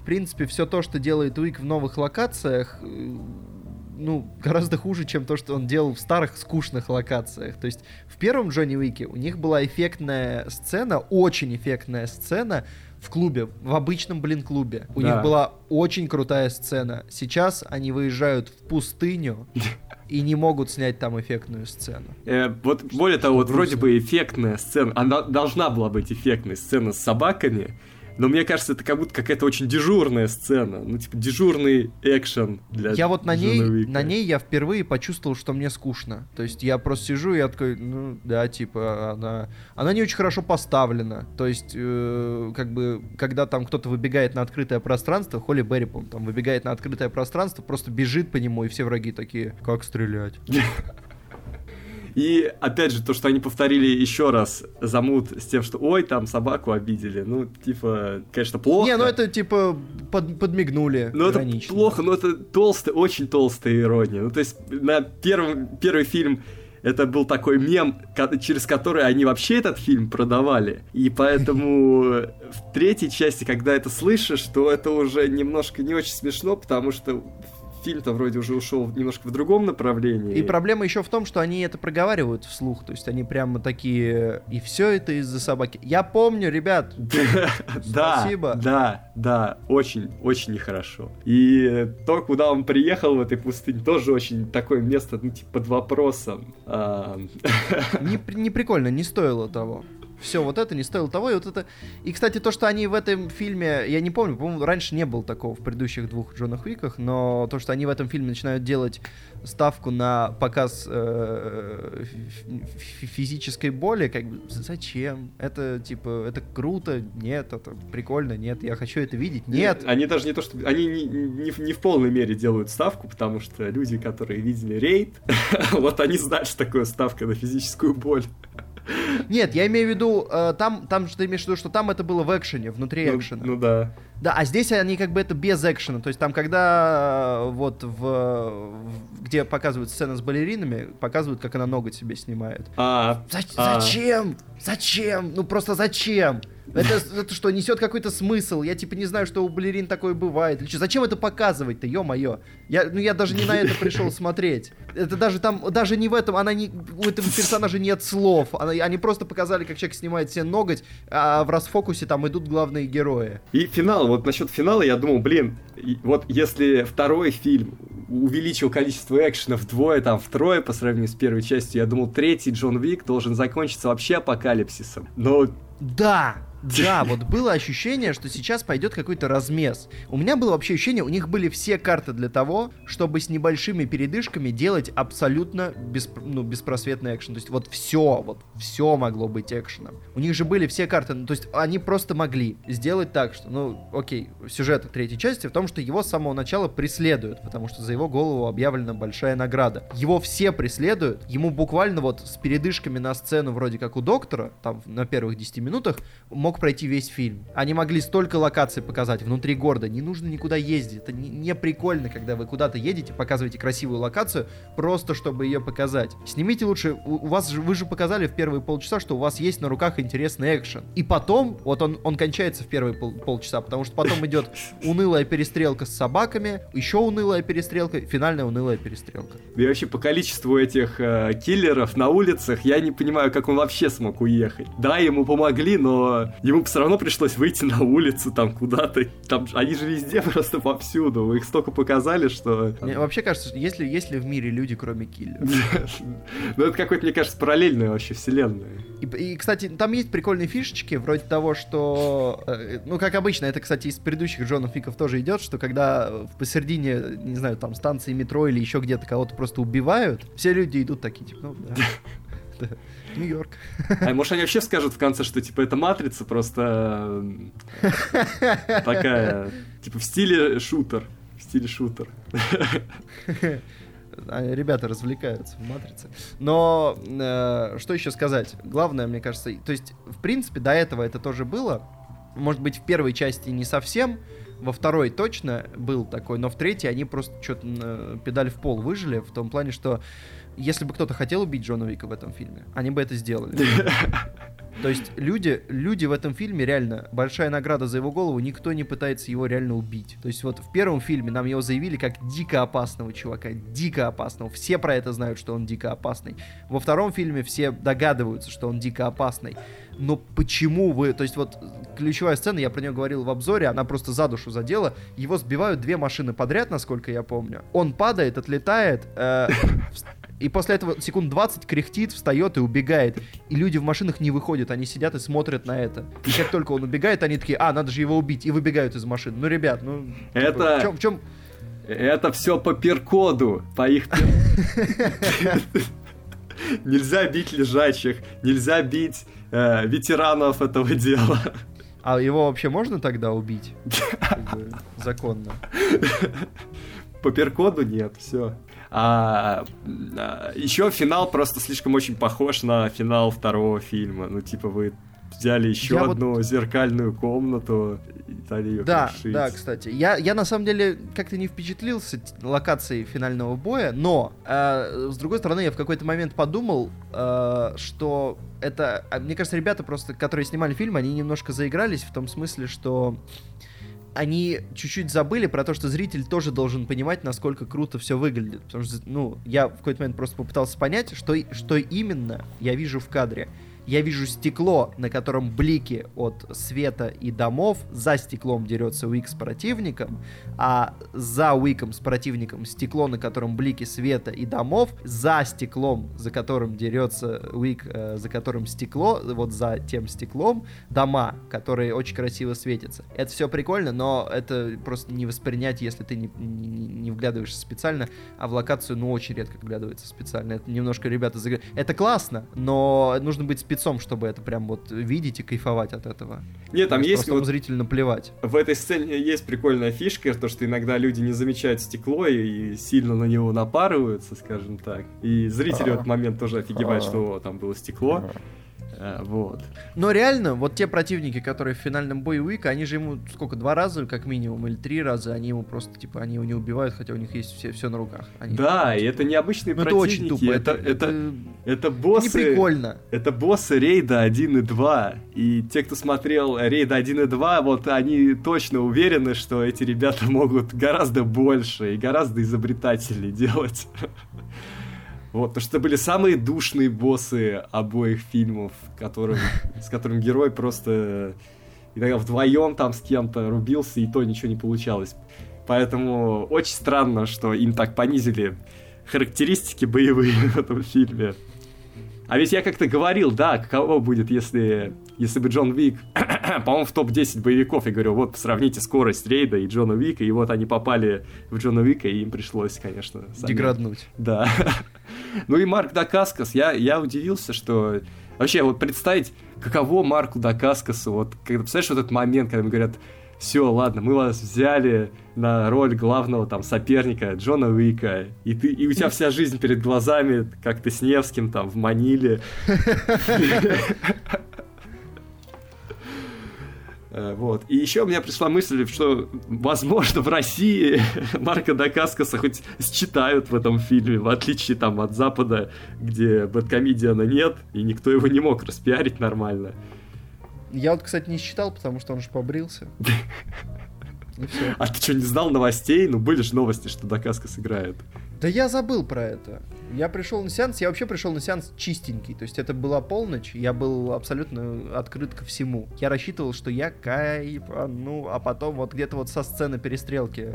в принципе, все то, что делает Уик в новых локациях, э, ну, гораздо хуже, чем то, что он делал в старых скучных локациях. То есть в первом Джонни Уике у них была эффектная сцена, очень эффектная сцена в клубе, в обычном, блин, клубе. У да. них была очень крутая сцена. Сейчас они выезжают в пустыню и не могут снять там эффектную сцену. Э, вот более того, вот вроде бы эффектная сцена, она должна была быть эффектной сцена с собаками, но мне кажется, это как будто какая-то очень дежурная сцена. Ну, типа, дежурный экшен для Я вот на ней, на ней я впервые почувствовал, что мне скучно. То есть я просто сижу и я такой, ну, да, типа, она, она не очень хорошо поставлена. То есть, э, как бы, когда там кто-то выбегает на открытое пространство, Холли Берри, там выбегает на открытое пространство, просто бежит по нему, и все враги такие, как стрелять? И опять же, то, что они повторили еще раз замут с тем, что ой, там собаку обидели. Ну, типа, конечно, плохо. Не, ну это типа под, подмигнули. Ну это плохо, но это толстая, очень толстая ирония. Ну, то есть, на первом, первый фильм это был такой мем, через который они вообще этот фильм продавали. И поэтому в третьей части, когда это слышишь, то это уже немножко не очень смешно, потому что фильм-то вроде уже ушел немножко в другом направлении. И проблема еще в том, что они это проговаривают вслух, то есть они прямо такие, и все это из-за собаки. Я помню, ребят. Да, Спасибо. да, да, очень, очень нехорошо. И то, куда он приехал в этой пустыне, тоже очень такое место, ну, типа, под вопросом. Не, не прикольно, не стоило того. Все, вот это не стоило того, и вот это... И, кстати, то, что они в этом фильме... Я не помню, по-моему, раньше не было такого в предыдущих двух Джонах Уиках, но то, что они в этом фильме начинают делать ставку на показ э, фи- физической боли, как бы, зачем? Это, типа, это круто? Нет, это прикольно? Нет, я хочу это видеть? Нет! Они даже не то, что... Они не, не не в полной мере делают ставку, потому что люди, которые видели рейд, вот они знают, что такое ставка на физическую боль. Нет, я имею в виду, э, там, там же ты имеешь в виду, что там это было в экшене, внутри Ну, экшена. ну да. Да, а здесь они как бы это без экшена. То есть там, когда э, вот в, в- где показывают сцены с балеринами, показывают, как она ноготь себе снимает. А, За- А. Зачем? Зачем? Ну просто зачем? Это, это что, несет какой-то смысл? Я типа не знаю, что у балерин такое бывает. Или что, зачем это показывать-то, ё-моё? Я, ну я даже не на это пришел смотреть. Это даже там, даже не в этом, она не, у этого персонажа нет слов. Она- они просто показали, как человек снимает себе ноготь, а в расфокусе там идут главные герои. И финал, вот насчет финала я думал, блин, вот если второй фильм увеличил количество экшена вдвое, там, втрое по сравнению с первой частью, я думал, третий Джон Вик должен закончиться вообще апокалипсисом. Но Да, да, вот было ощущение, что сейчас пойдет какой-то размес. У меня было вообще ощущение, у них были все карты для того, чтобы с небольшими передышками делать абсолютно бесп- ну, беспросветный экшен. То есть вот все, вот все могло быть экшеном. У них же были все карты, ну, то есть они просто могли сделать так, что, ну, окей, сюжет третьей части в том, что его с самого начала преследуют, потому что за его голову объявлена большая награда. Его все преследуют, ему буквально вот с передышками на сцену вроде как у доктора, там на первых 10 минутах, мог пройти весь фильм. Они могли столько локаций показать внутри города, не нужно никуда ездить. Это не, не прикольно, когда вы куда-то едете, показываете красивую локацию, просто чтобы ее показать. Снимите лучше, у, у вас же, вы же показали в первые полчаса, что у вас есть на руках интересный экшен. И потом, вот он, он кончается в первые пол- полчаса, потому что потом идет унылая перестрелка с собаками, еще унылая перестрелка, финальная унылая перестрелка. и вообще по количеству этих э, киллеров на улицах я не понимаю, как он вообще смог уехать. Да, ему помогли, но ему все равно пришлось выйти на улицу там куда-то. Там, они же везде просто повсюду. Вы их столько показали, что... Мне вообще кажется, что есть ли, есть ли в мире люди, кроме киллеров? Ну, это какой-то, мне кажется, параллельная вообще вселенная. И, и, кстати, там есть прикольные фишечки, вроде того, что, э, ну, как обычно, это, кстати, из предыдущих Джонов Виков тоже идет, что когда э, посередине, не знаю, там, станции метро или еще где-то кого-то просто убивают, все люди идут такие, типа, ну, да, Нью-Йорк. А может они вообще скажут в конце, что типа это матрица просто м, такая, типа в стиле шутер. В стиле шутер. А, Ребята развлекаются в матрице. Но э, что еще сказать? Главное, мне кажется, то есть, в принципе, до этого это тоже было. Может быть, в первой части не совсем, во второй точно был такой, но в третьей они просто что-то педаль в пол выжили, в том плане, что если бы кто-то хотел убить Джона Вика в этом фильме, они бы это сделали. То есть люди, люди в этом фильме реально большая награда за его голову, никто не пытается его реально убить. То есть вот в первом фильме нам его заявили как дико опасного чувака, дико опасного. Все про это знают, что он дико опасный. Во втором фильме все догадываются, что он дико опасный. Но почему вы... То есть вот ключевая сцена, я про нее говорил в обзоре, она просто за душу задела. Его сбивают две машины подряд, насколько я помню. Он падает, отлетает, э, и после этого секунд 20 кряхтит, встает и убегает. И люди в машинах не выходят, они сидят и смотрят на это. И как только он убегает, они такие, а, надо же его убить, и выбегают из машин. Ну, ребят, ну... типа, Это- В чем, в чем... Это все по перкоду, по их... Нельзя бить лежачих, нельзя бить э, ветеранов этого дела. А его вообще можно тогда убить? Законно. По перкоду нет, все. А, еще финал просто слишком очень похож на финал второго фильма. Ну, типа, вы взяли еще Я вот- одну зеркальную комнату и дали ее Да, крушить. да, кстати. Я, я на самом деле как-то не впечатлился локацией финального боя, но э, с другой стороны я в какой-то момент подумал, э, что это, а, мне кажется, ребята просто, которые снимали фильм, они немножко заигрались в том смысле, что они чуть-чуть забыли про то, что зритель тоже должен понимать, насколько круто все выглядит. Потому что, ну, я в какой-то момент просто попытался понять, что, что именно я вижу в кадре я вижу стекло, на котором блики от света и домов, за стеклом дерется Уик с противником, а за Уиком с противником стекло, на котором блики света и домов, за стеклом, за которым дерется Уик, э, за которым стекло, вот за тем стеклом, дома, которые очень красиво светятся. Это все прикольно, но это просто не воспринять, если ты не, не, не вглядываешься специально, а в локацию, ну, очень редко вглядывается специально. Это немножко ребята загр... Это классно, но нужно быть специально спецом, чтобы это прям вот видеть и кайфовать от этого. Нет, там есть... вот зрителю наплевать. В этой сцене есть прикольная фишка, то, что иногда люди не замечают стекло и сильно на него напарываются, скажем так. И зрители в этот момент тоже офигевают, что там было стекло. Э, вот. Но реально, вот те противники, которые в финальном бою Уика, они же ему сколько, два раза как минимум, или три раза, они ему просто, типа, они его не убивают, хотя у них есть все, все на руках. Они... Да, и это необычные Но противники. Это очень тупо. Это, это, это, это боссы... Не прикольно. Это боссы рейда 1 и 2. И те, кто смотрел рейд 1 и 2, вот они точно уверены, что эти ребята могут гораздо больше и гораздо изобретательнее делать. Вот, потому что это были самые душные боссы обоих фильмов, которым, с которым герой просто иногда вдвоем там с кем-то рубился, и то ничего не получалось. Поэтому очень странно, что им так понизили характеристики боевые в этом фильме. А ведь я как-то говорил, да, каково будет, если, если бы Джон Вик, по-моему, в топ-10 боевиков, я говорю, вот, сравните скорость Рейда и Джона Вика, и вот они попали в Джона Вика, и им пришлось, конечно... Сами... Деграднуть. Да. ну и Марк Дакаскас, я, я удивился, что... Вообще, вот представить, каково Марку Дакаскасу, вот, когда, представляешь, вот этот момент, когда ему говорят, все, ладно, мы вас взяли на роль главного там соперника Джона Уика, и ты, и у тебя вся жизнь перед глазами, как ты с Невским там в Маниле. Э, вот. И еще у меня пришла мысль, что, возможно, в России Марка Дакаскаса хоть считают в этом фильме, в отличие там от Запада, где бэткомедиана нет, и никто его не мог распиарить нормально. Я вот, кстати, не считал, потому что он же побрился. А ты что, не знал новостей? Ну, были же новости, что Дакаска сыграет. Да я забыл про это. Я пришел на сеанс, я вообще пришел на сеанс чистенький. То есть это была полночь, я был абсолютно открыт ко всему. Я рассчитывал, что я кайфану, а потом вот где-то вот со сцены перестрелки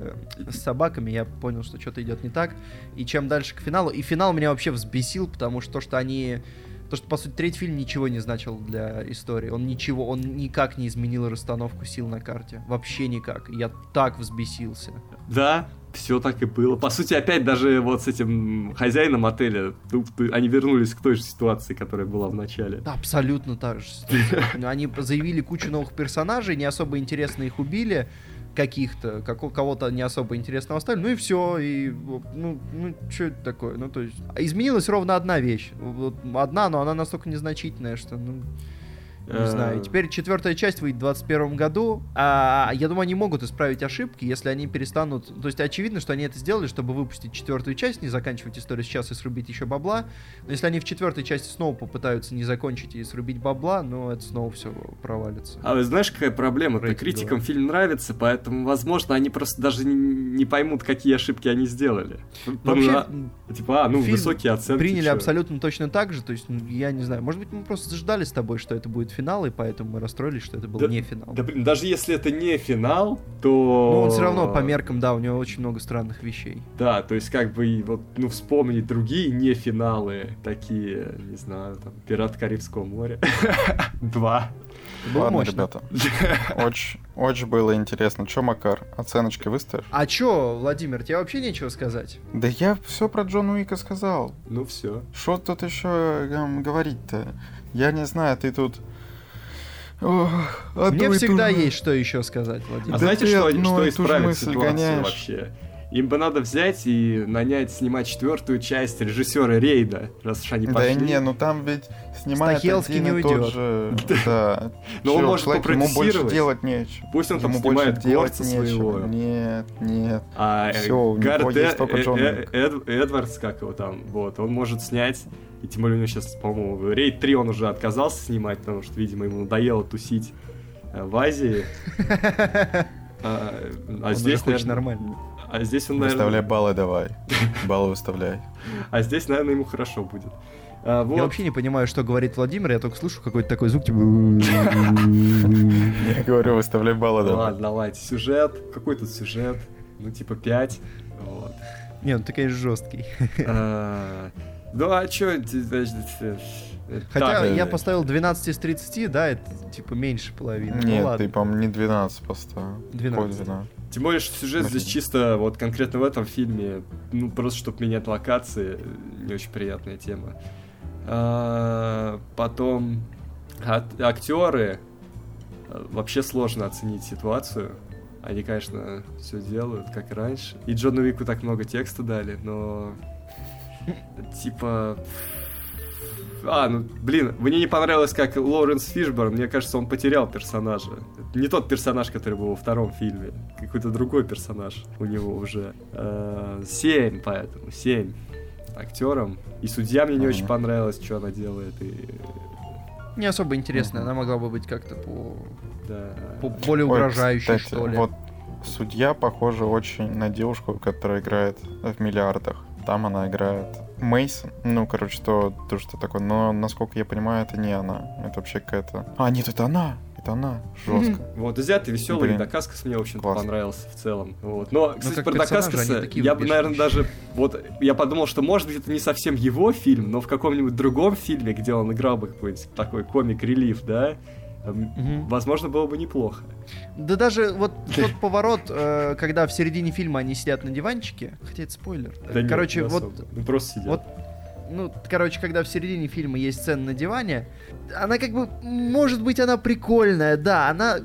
с собаками я понял, что что-то идет не так. И чем дальше к финалу. И финал меня вообще взбесил, потому что то, что они то, что, по сути, третий фильм ничего не значил для истории. Он ничего, он никак не изменил расстановку сил на карте. Вообще никак. Я так взбесился. Да, все так и было. По сути, опять даже вот с этим хозяином отеля, они вернулись к той же ситуации, которая была в начале. Да, абсолютно так же. Они заявили кучу новых персонажей, не особо интересно их убили каких-то, как, кого-то не особо интересного оставили, ну и все, и, ну, ну что это такое, ну, то есть, изменилась ровно одна вещь, одна, но она настолько незначительная, что, ну, не знаю. И теперь четвертая часть выйдет в 2021 году. А, я думаю, они могут исправить ошибки, если они перестанут... То есть очевидно, что они это сделали, чтобы выпустить четвертую часть, не заканчивать историю сейчас и срубить еще бабла. Но если они в четвертой части снова попытаются не закончить и срубить бабла, ну это снова все провалится. А вы знаешь, какая проблема? то Критикам фильм нравится, поэтому, возможно, они просто даже не, поймут, какие ошибки они сделали. Вообще, а, типа, а, ну, высокие оценки. Приняли чё? абсолютно точно так же. То есть, ну, я не знаю, может быть, мы просто ждали с тобой, что это будет финал, и поэтому мы расстроились, что это был да, не финал. Да, блин, даже если это не финал, то... Ну, он все равно по меркам, да, у него очень много странных вещей. Да, то есть как бы, вот, ну, вспомнить другие не финалы, такие, не знаю, там, Пират Карибского моря. Два. Было Ладно, мощно. ребята. Очень, очень было интересно. Че, Макар, оценочки выставишь? А чё, Владимир, тебе вообще нечего сказать? Да я все про Джона Уика сказал. Ну все. Что тут еще эм, говорить-то? Я не знаю, ты тут... Ох, Мне всегда есть что еще сказать, Владимир. А да знаете, что, что исправит ситуацию гоняешь. вообще? Им бы надо взять и нанять снимать четвертую часть режиссера Рейда, раз уж они пошли. Да не, ну там ведь снимает один не уйдет. тот же... Да. Но он может Ему больше делать нечего. Пусть он там снимает делать своего. Нет, нет. А Все, Гард Эдвардс, как его там, вот, он может снять и тем более у него сейчас, по-моему, Рейд 3 он уже отказался снимать, потому что, видимо, ему надоело тусить э, в Азии. А, а здесь, наверное, нормально. а здесь он, Выставляй наверное, баллы давай. Баллы выставляй. а здесь, наверное, ему хорошо будет. А, вот. Я вообще не понимаю, что говорит Владимир, я только слышу какой-то такой звук, типа... Я говорю, выставляй баллы давай. Ладно, давайте. Сюжет. Какой тут сюжет? Ну, типа 5. Вот. Не, ну ты, конечно, жесткий. А, Ну, а чё? Хотя Так, я э, поставил 12 из 30, да, это типа меньше половины. Ну Нет, ладно. ты, по-моему, не 12 поставил. 12. Какой 12? Тем более, что сюжет здесь чисто, вот конкретно в этом фильме, ну, просто чтобы менять локации, не очень приятная тема. А, Потом ак- актеры, э, вообще сложно оценить ситуацию. Они, конечно, все делают, как раньше. И Джону Вику так много текста дали, но... Типа... А, ну, блин, мне не понравилось, как Лоуренс Фишборн, мне кажется, он потерял персонажа. Это Не тот персонаж, который был во втором фильме, какой-то другой персонаж у него уже. Э, Семь, поэтому, семь актерам. И судья мне не очень понравилось, что она делает. И, Не особо интересно, она могла бы быть как-то по... да. по- более Ой, угрожающей, кстати, что ли. Вот судья похожа очень на девушку, которая играет в миллиардах. Там она играет Мейсон. Ну, короче, то, то, что такое. Но, насколько я понимаю, это не она. Это вообще какая-то... А, нет, это она! Это она. Жестко. Вот, изъятый веселый, Блин. Дакаскас мне, в общем-то, Классно. понравился в целом. Вот. Но, кстати, как про Дакаскаса я бы, наверное, даже... Вот, я подумал, что, может быть, это не совсем его фильм, но в каком-нибудь другом фильме, где он играл бы какой-нибудь такой комик-релив, да, Мгм. возможно, было бы неплохо. Да даже вот тот поворот, э, когда в середине фильма они сидят на диванчике, хотя это спойлер. Да нет, короче, не вот. Ну, просто сидят. вот, ну, короче, когда в середине фильма есть сцена на диване, она как бы, может быть, она прикольная, да, она,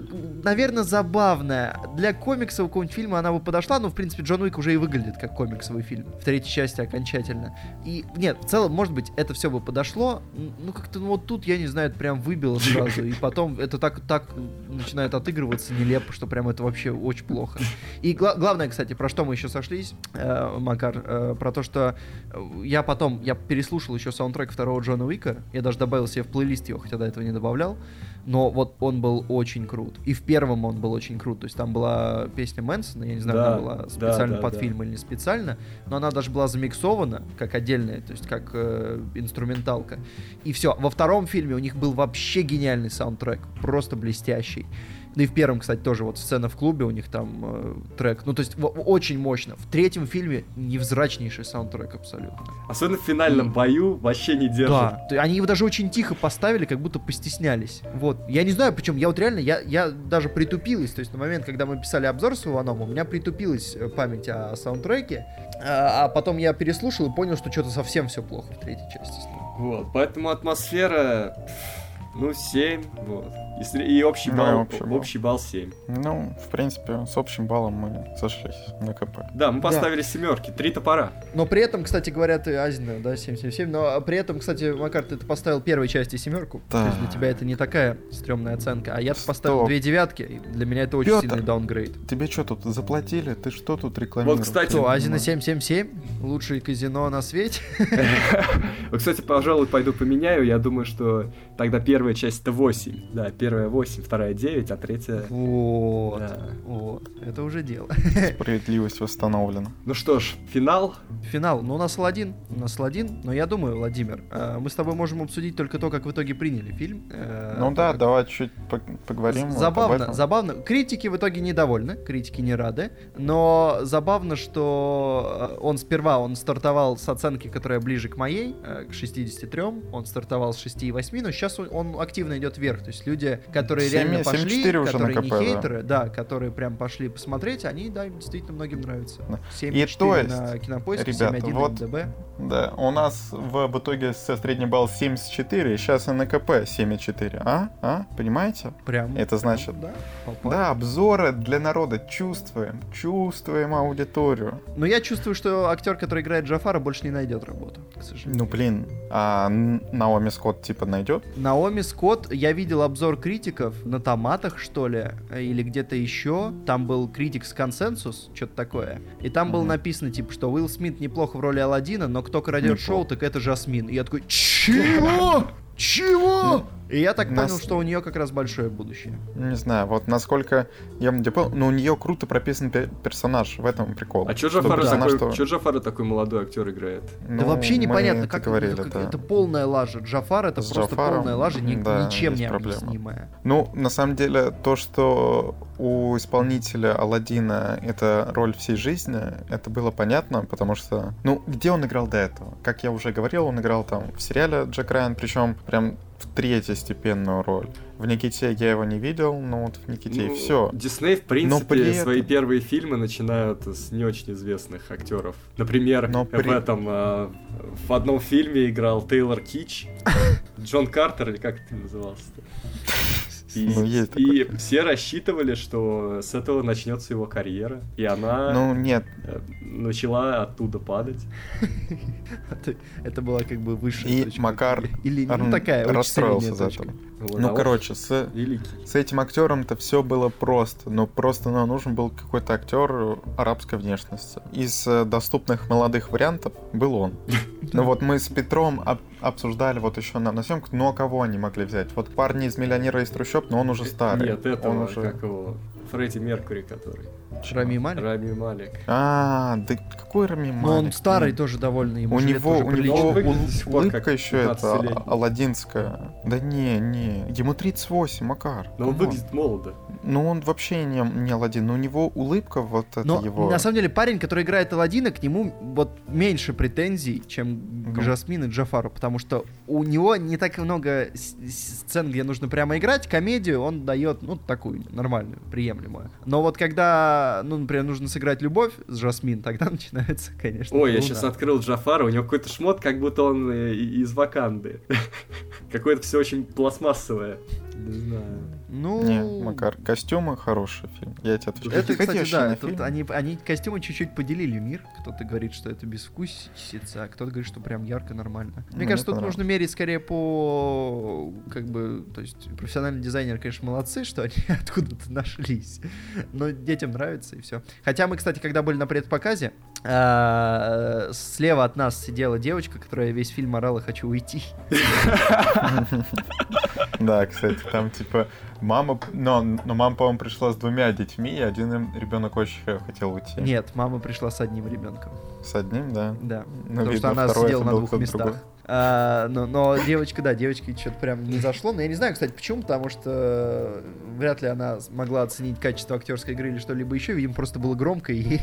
наверное, забавная. Для комиксового какого-нибудь фильма она бы подошла, но, в принципе, Джон Уик уже и выглядит как комиксовый фильм в третьей части окончательно. И, нет, в целом, может быть, это все бы подошло, ну, как-то, ну, вот тут, я не знаю, это прям выбило сразу, и потом это так, так начинает отыгрываться нелепо, что прям это вообще очень плохо. И гла- главное, кстати, про что мы еще сошлись, э, Макар, э, про то, что я потом, я переслушал еще саундтрек второго Джона Уика, я даже добавил себе в плейлист его, хотя до этого не добавлял, но вот он был очень крут. И в первом он был очень крут, то есть там была песня Мэнсона, я не знаю, Да, она была да, специально да, под да. фильм или не специально, но она даже была замиксована как отдельная, то есть как э, инструменталка. И все. Во втором фильме у них был вообще гениальный саундтрек, просто блестящий. Да и в первом, кстати, тоже вот сцена в клубе, у них там э, трек. Ну, то есть во- очень мощно. В третьем фильме невзрачнейший саундтрек абсолютно. Особенно в финальном И- бою вообще не держит. Да. Они его даже очень тихо поставили, как будто постеснялись. Вот. Я не знаю, причем я вот реально, я, я даже притупилась. То есть на момент, когда мы писали обзор с Иваном, у меня притупилась э, память о саундтреке. А, а потом я переслушал и понял, что что-то совсем все плохо в третьей части. Вот, поэтому атмосфера, ну, 7, вот. И, сре- и общий балл, общий балл. общий балл 7. Ну, в принципе, с общим баллом мы сошлись на КП. Да, мы поставили семерки, три топора. Но при этом, кстати говоря, ты Азина, да, 777. Но при этом, кстати, Макар, ты поставил первой части семерку. То есть для Да. тебя это не такая стрёмная оценка. А я поставил две девятки. и Для меня это очень Пётр. сильный даунгрейд. Тебе что тут заплатили? Ты что тут рекламируешь? Вот, кстати, Что, Азина понимаю. 777? Лучшее казино на свете? Кстати, пожалуй, пойду поменяю. Я думаю, что тогда первая часть это 8. Да, первая 8, вторая 9, а третья... Вот. Да. Вот. Это уже дело. Справедливость восстановлена. Ну что ж, финал. Финал. Ну, у нас Аладдин. У нас Аладдин. Но я думаю, Владимир, э, мы с тобой можем обсудить только то, как в итоге приняли фильм. Э, Ну да, как- давай чуть по- поговорим. Забавно, забавно. Критики в итоге недовольны, критики не рады, но забавно, что э, он сперва он стартовал с оценки, которая ближе к моей, к 63, он стартовал с 6,8, но сейчас он, он активно идет вверх, то есть люди, которые Семь- реально пошли, 7,4 уже которые на не КП, да. хейтеры, да. которые прям пошли посмотреть, они, да, действительно многим нравятся. Да. 7,4 И то есть, на Кинопоиске, ребята, 7,1 вот на МДБ. Да, у нас в, в итоге со средний балл 74, сейчас НКП 7,4. А? А? Понимаете? Прям. Это значит- Да, попал. Да, обзоры для народа. Чувствуем. Чувствуем аудиторию. Но я чувствую, что актер, который играет Джафара, больше не найдет работу, к сожалению. Ну блин, а Наоми Скотт типа найдет? Наоми Скотт, я видел обзор критиков на томатах, что ли, э, или где-то еще. Там был критик с консенсус, что-то такое. И там было написано, типа, что Уилл Смит неплохо в роли Аладдина, но кто крадет шоу, так это Жасмин. И я такой, чего? Чего? И я так Нас- понял, что у нее как раз большое будущее. Не знаю, вот насколько я понял, но у нее круто прописан пе- персонаж, в этом прикол. А чё Что Джафара такой, что- чё Джафара такой молодой актер играет? да Ну, вообще мы непонятно, как, говорили, как- да. это полная лажа. Джафар это С просто Джафаром, полная лажа, ни- да, ничем не проблема. объяснимая. Ну, на самом деле, то, что у исполнителя Алладина это роль всей жизни, это было понятно, потому что, ну, где он играл до этого? Как я уже говорил, он играл там в сериале Джек Райан, причем прям в третьестепенную роль. В Никите я его не видел, но вот в Никите и все. Дисней, в Но принципе, при этом- свои первые фильмы начинают с не очень известных актеров. Например, Но в при- этом э, в одном фильме играл Тейлор Кич, Джон Картер, или как это назывался-то? И, Ну, есть и все рассчитывали, что с этого начнется его карьера. И она Ну, нет, э, начала оттуда падать. Это, это была как бы высшая И точка. Макар Или ну, такая расстроился за это. А Ну, короче, с, Великий. с этим актером-то все было просто. Но просто ну, нужен был какой-то актер арабской внешности. Из э, доступных молодых вариантов был он. Ну вот мы с Петром обсуждали вот еще на, на съемках, а кого они могли взять? Вот парни из «Миллионера из трущоб», но он уже старый. Нет, этого, Он уже... как его, Фредди Меркури, который. Рами Малик? Рами Малик. А, да какой Рами Но он Малик? старый Ну, тоже довольно, ему У же лет него, у него ул- улыбка еще это 15-летний. а- аладдинская. Да не, не, ему 38, Макар. Но он выглядит молодо. Ну он вообще не, не Аладдин, но у него улыбка вот это Но его. на самом деле парень, который играет Аладдина, к нему вот меньше претензий, чем к Ну. Жасмин и Джафару, потому что у него не так много сцен, где нужно прямо играть, комедию он дает, ну, такую нормальную, приемлемую. Но вот когда, ну, например, нужно сыграть любовь с Жасмин, тогда начинается, конечно, Ой, я сейчас открыл Джафара, у него какой-то шмот, как будто он э, из Ваканды. Какое-то все очень пластмассовое. Не знаю. Ну, Не, Макар, костюмы хороший фильм. Я тебе отвечаю. Это, кстати, да, тут они, они костюмы чуть-чуть поделили мир. Кто-то говорит, что это безвкусица, а кто-то говорит, что прям ярко, нормально. Мне Мне кажется, тут нужно мерить скорее по, как бы, то есть профессиональные дизайнеры, конечно, молодцы, что они откуда-то нашлись. Но детям нравится и все. Хотя мы, кстати, когда были на предпоказе, а, слева от нас сидела девочка, которая весь фильм орала «Хочу уйти». Да, кстати, там типа мама, но, но мама, по-моему, пришла с двумя детьми, и один ребенок очень хотел уйти. Нет, мама пришла с одним ребенком. С одним, да. Да. Ну, потому видно, что она сидела на двух местах. другой. А, но, но девочка, да, девочке что-то прям не зашло. Но я не знаю, кстати, почему, потому что вряд ли она смогла оценить качество актерской игры или что-либо еще. Видимо, просто было громко и не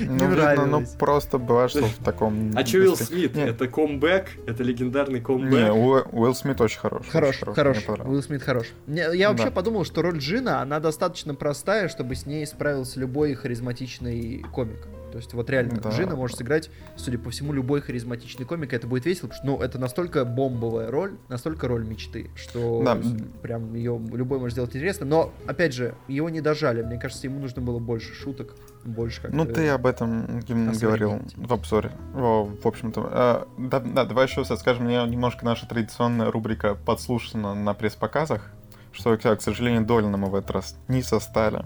Ну, видно, ну, просто бывает, что в таком... А че Уилл Смит? Не, Это комбэк? Это легендарный Не, комбэк? Уилл Уилл Смит очень хорош. Хорош, очень хорош. понравилось. Уилл Смит хорош. Не, Я вообще Да. подумал, что роль Джина, она достаточно простая, чтобы с ней справился любой харизматичный комик. То есть вот реально Да. Джина может сыграть, судя по всему, любой харизматичный комик, это будет весело, потому что ну, это настолько бомбовая роль, настолько роль мечты, что Да. прям ее любой может сделать интересно. Но, опять же, его не дожали. Мне кажется, ему нужно было больше шуток, больше как Ну, ты об этом говорил в обзоре. Во, В общем-то. А, Да, да, давай еще скажем, мне немножко наша традиционная рубрика подслушана на пресс-показах, что, к сожалению, Долина мы в этот раз не состали.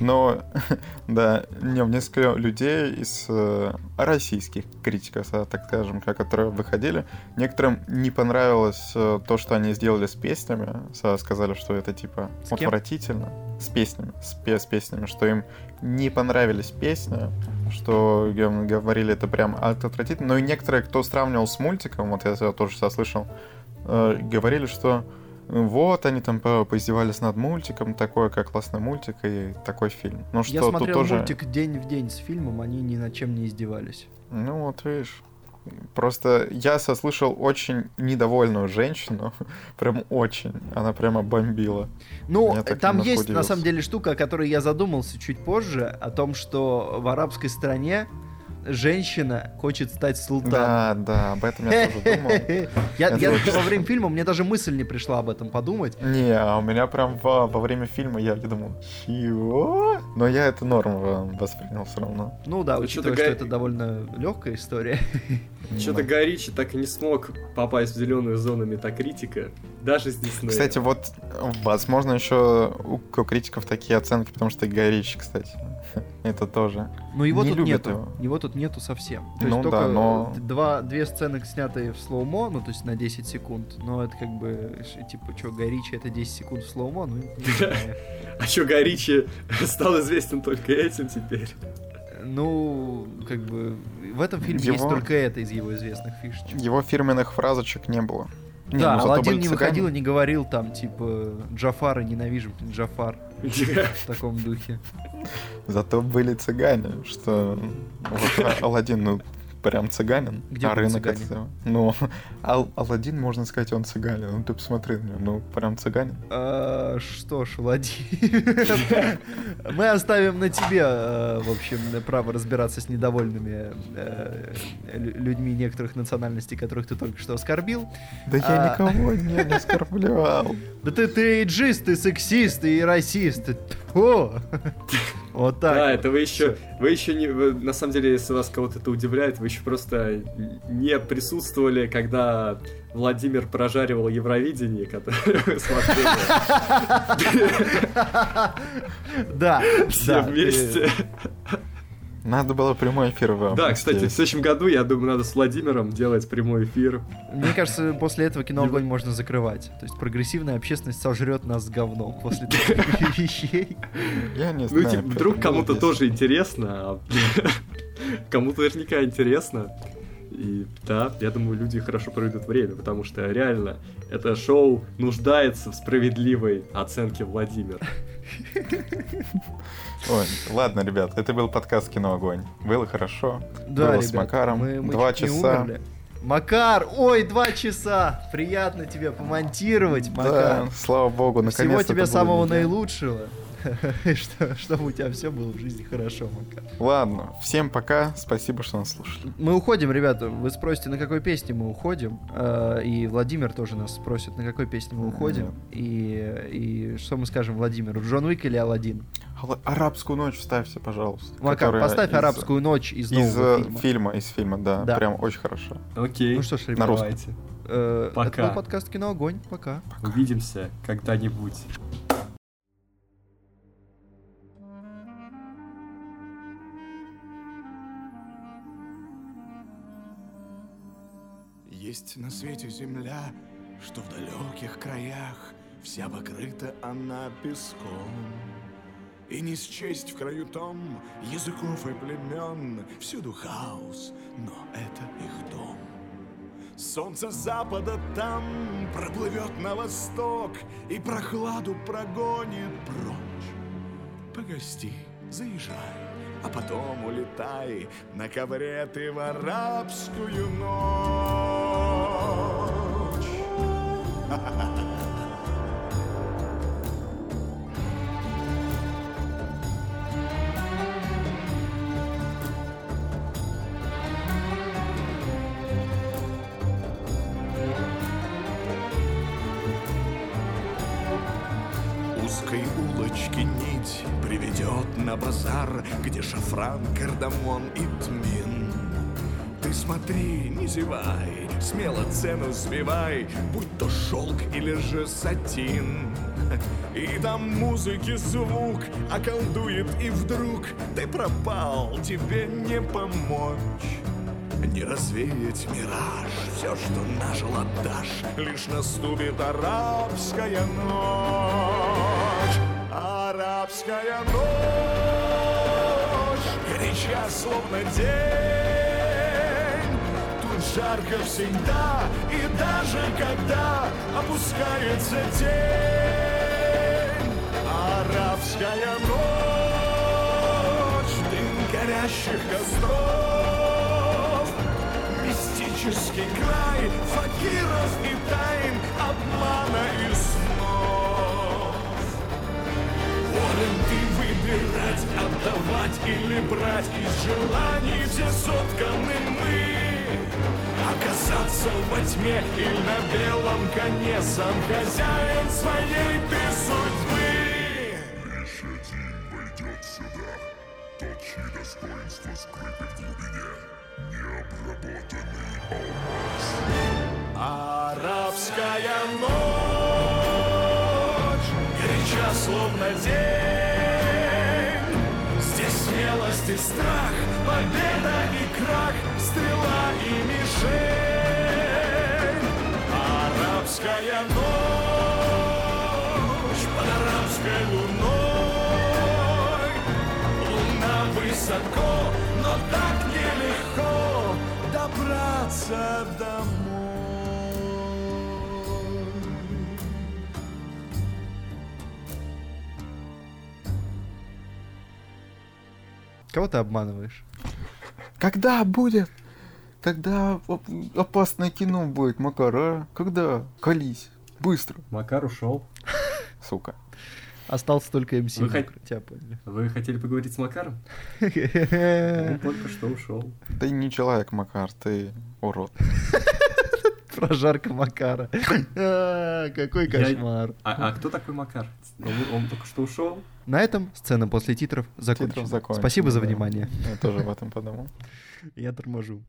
Но, да, не, несколько людей из э, российских критиков, а, так скажем, ка- которые выходили, некоторым не понравилось э, то, что они сделали с песнями, сказали, что это типа отвратительно. С песнями, с, с песнями, что им не понравились песни, что говорили это прям от- отвратительно. Но и некоторые, кто сравнивал с мультиком, вот я тоже слышал, говорили, что вот, они там по- поиздевались над мультиком, такой как классный мультик и такой фильм. Ну что, Я тут смотрел тоже... мультик день в день с фильмом, они ни над чем не издевались. Ну вот видишь. Просто я сослышал очень недовольную женщину, прям очень. Она прямо бомбила. Ну, там есть на удивился. самом деле штука, о которой я задумался чуть позже, о том, что в арабской стране женщина хочет стать султаном. Да, да, об этом я тоже думал. Я, я очень- во время фильма, мне даже мысль не пришла об этом подумать. Не, а у меня прям во, во время фильма я думал, чего? Но я это норм воспринял все равно. Ну да, Ну, учитывая, что га- это довольно легкая история. Что-то. Гай Ричи так и не смог попасть в зеленую зону метакритика, даже с Диснеем. Кстати, вот, возможно, еще у у критиков такие оценки, потому что Гай Ричи, кстати. Это тоже. Но его Не тут нету. его. Его. тут нету совсем. То Ну есть да, только но- два, две сцены снятые в slow-mo, ну то есть на 10 секунд. Но это как бы, типа, что, Гай Ричи это 10 секунд в slow-mo, ну. А чё, Гай Ричи стал известен только этим теперь? Ну, как бы, в этом фильме есть Его- только это из его известных фишечек. Его фирменных фразочек не было. Не, Да, ну Аладдин не выходил и не говорил там, типа, Джафара ненавижу, Джафар в таком духе. Зато были цыгане, что вот А- Аладдин, ну, прям цыганин, Где а рынок цыгане? это... Ну, Ал- Аладдин, можно сказать, он цыганин. Ну, ты посмотри на него, ну, прям цыганин. А, что ж, Владимир, мы оставим на тебе, э, в общем, право разбираться с недовольными э, лю- людьми некоторых национальностей, которых ты только что оскорбил. Да я А. никого не оскорблял. Да ты, ты эйджист, ты сексист, и расист. Тьфу. Вот так. Да, вот. это вы еще, вы еще не, вы, на самом деле, если вас кого-то это удивляет, вы еще просто не присутствовали, когда Владимир прожаривал Евровидение, которое вы смотрели Да, все вместе. Надо было прямой эфир вам. Да, кстати, в следующем году, я думаю, надо с Владимиром делать прямой эфир. Мне кажется, после этого кино огонь можно закрывать. То есть прогрессивная общественность сожрет нас с говном после таких вещей. Я не Ну, знаю. типа, Пётр, вдруг кому-то тоже интересно, а кому-то наверняка интересно. И да, я думаю, люди хорошо проведут время, потому что реально это шоу нуждается в справедливой оценке Владимира. Ой, ладно, ребят, это был подкаст «Кино Огонь». Было хорошо. Да, Было с ребят, Макаром. мы- мы Два часа. Макар, ой, два часа! Приятно тебе помонтировать, Да, Макар. слава богу, наконец-то Всего тебе самого наилучшего. Что- Чтобы у тебя все было в жизни хорошо, Макар. Ладно, всем пока, спасибо, что нас слушали. Мы уходим, ребята. Вы спросите, на какой песне мы уходим. Э, И Владимир тоже нас спросит, на какой песне мы уходим. И, и что мы скажем Владимиру? Джон Уик или Аладдин? Ала- Арабскую ночь вставьте, пожалуйста. Макар, поставь из- арабскую ночь из Из нового э, фильма. фильма, из фильма, да, Да. прям очень хорошо. Окей, Ну что ж, На ребята, давайте. э, Пока. это был подкаст «Кино Огонь». Пока. Увидимся когда-нибудь. Есть на свете земля, что в далеких краях Вся покрыта она песком. И не счесть в краю том языков и племен, Всюду хаос, но это их дом. Солнце запада там проплывет на восток И прохладу прогонит прочь. Погости, заезжай, а потом улетай На ковре ты в арабскую ночь. Узкой улочки нить приведет на базар, Где шафран, кардамон и смотри, не зевай, смело цену сбивай, Будь то шелк или же сатин. И там музыки звук околдует, и вдруг Ты пропал, тебе не помочь. Не развеять мираж, все, что нажил отдашь, Лишь наступит арабская ночь. Арабская ночь, горяча, словно день. Жарко всегда, и даже когда опускается день. Арабская ночь, дым горящих костров, Мистический край факиров и тайн, обмана и снов. Волен ты выбирать, отдавать или брать Из желаний все сотканы мы Оказаться во тьме или на белом коне Сам хозяин своей ты судьбы Лишь один войдет сюда, тот, чьи достоинства скрыты в глубине, необработанный алмаз. Арабская ночь Горяча, словно день Здесь смелость и страх, победа и крах, и мишень. Арабская ночь под арабской луной, луна высоко, но так нелегко добраться домой. Кого ты обманываешь? Когда будет? Когда оп- опасное кино будет, Макар, а? Когда? Колись. Быстро. Макар ушел. Сука. Остался только МС. Вы хот- Тебя поняли. Вы хотели поговорить с Макаром? Он только что ушел. Ты не человек, Макар, ты урод. Прожарка Макара. А, Какой кошмар. А, а кто такой Макар? Он, только что ушел? На этом сцена после титров закончена. Спасибо за внимание. Я тоже об этом подумал. Я торможу.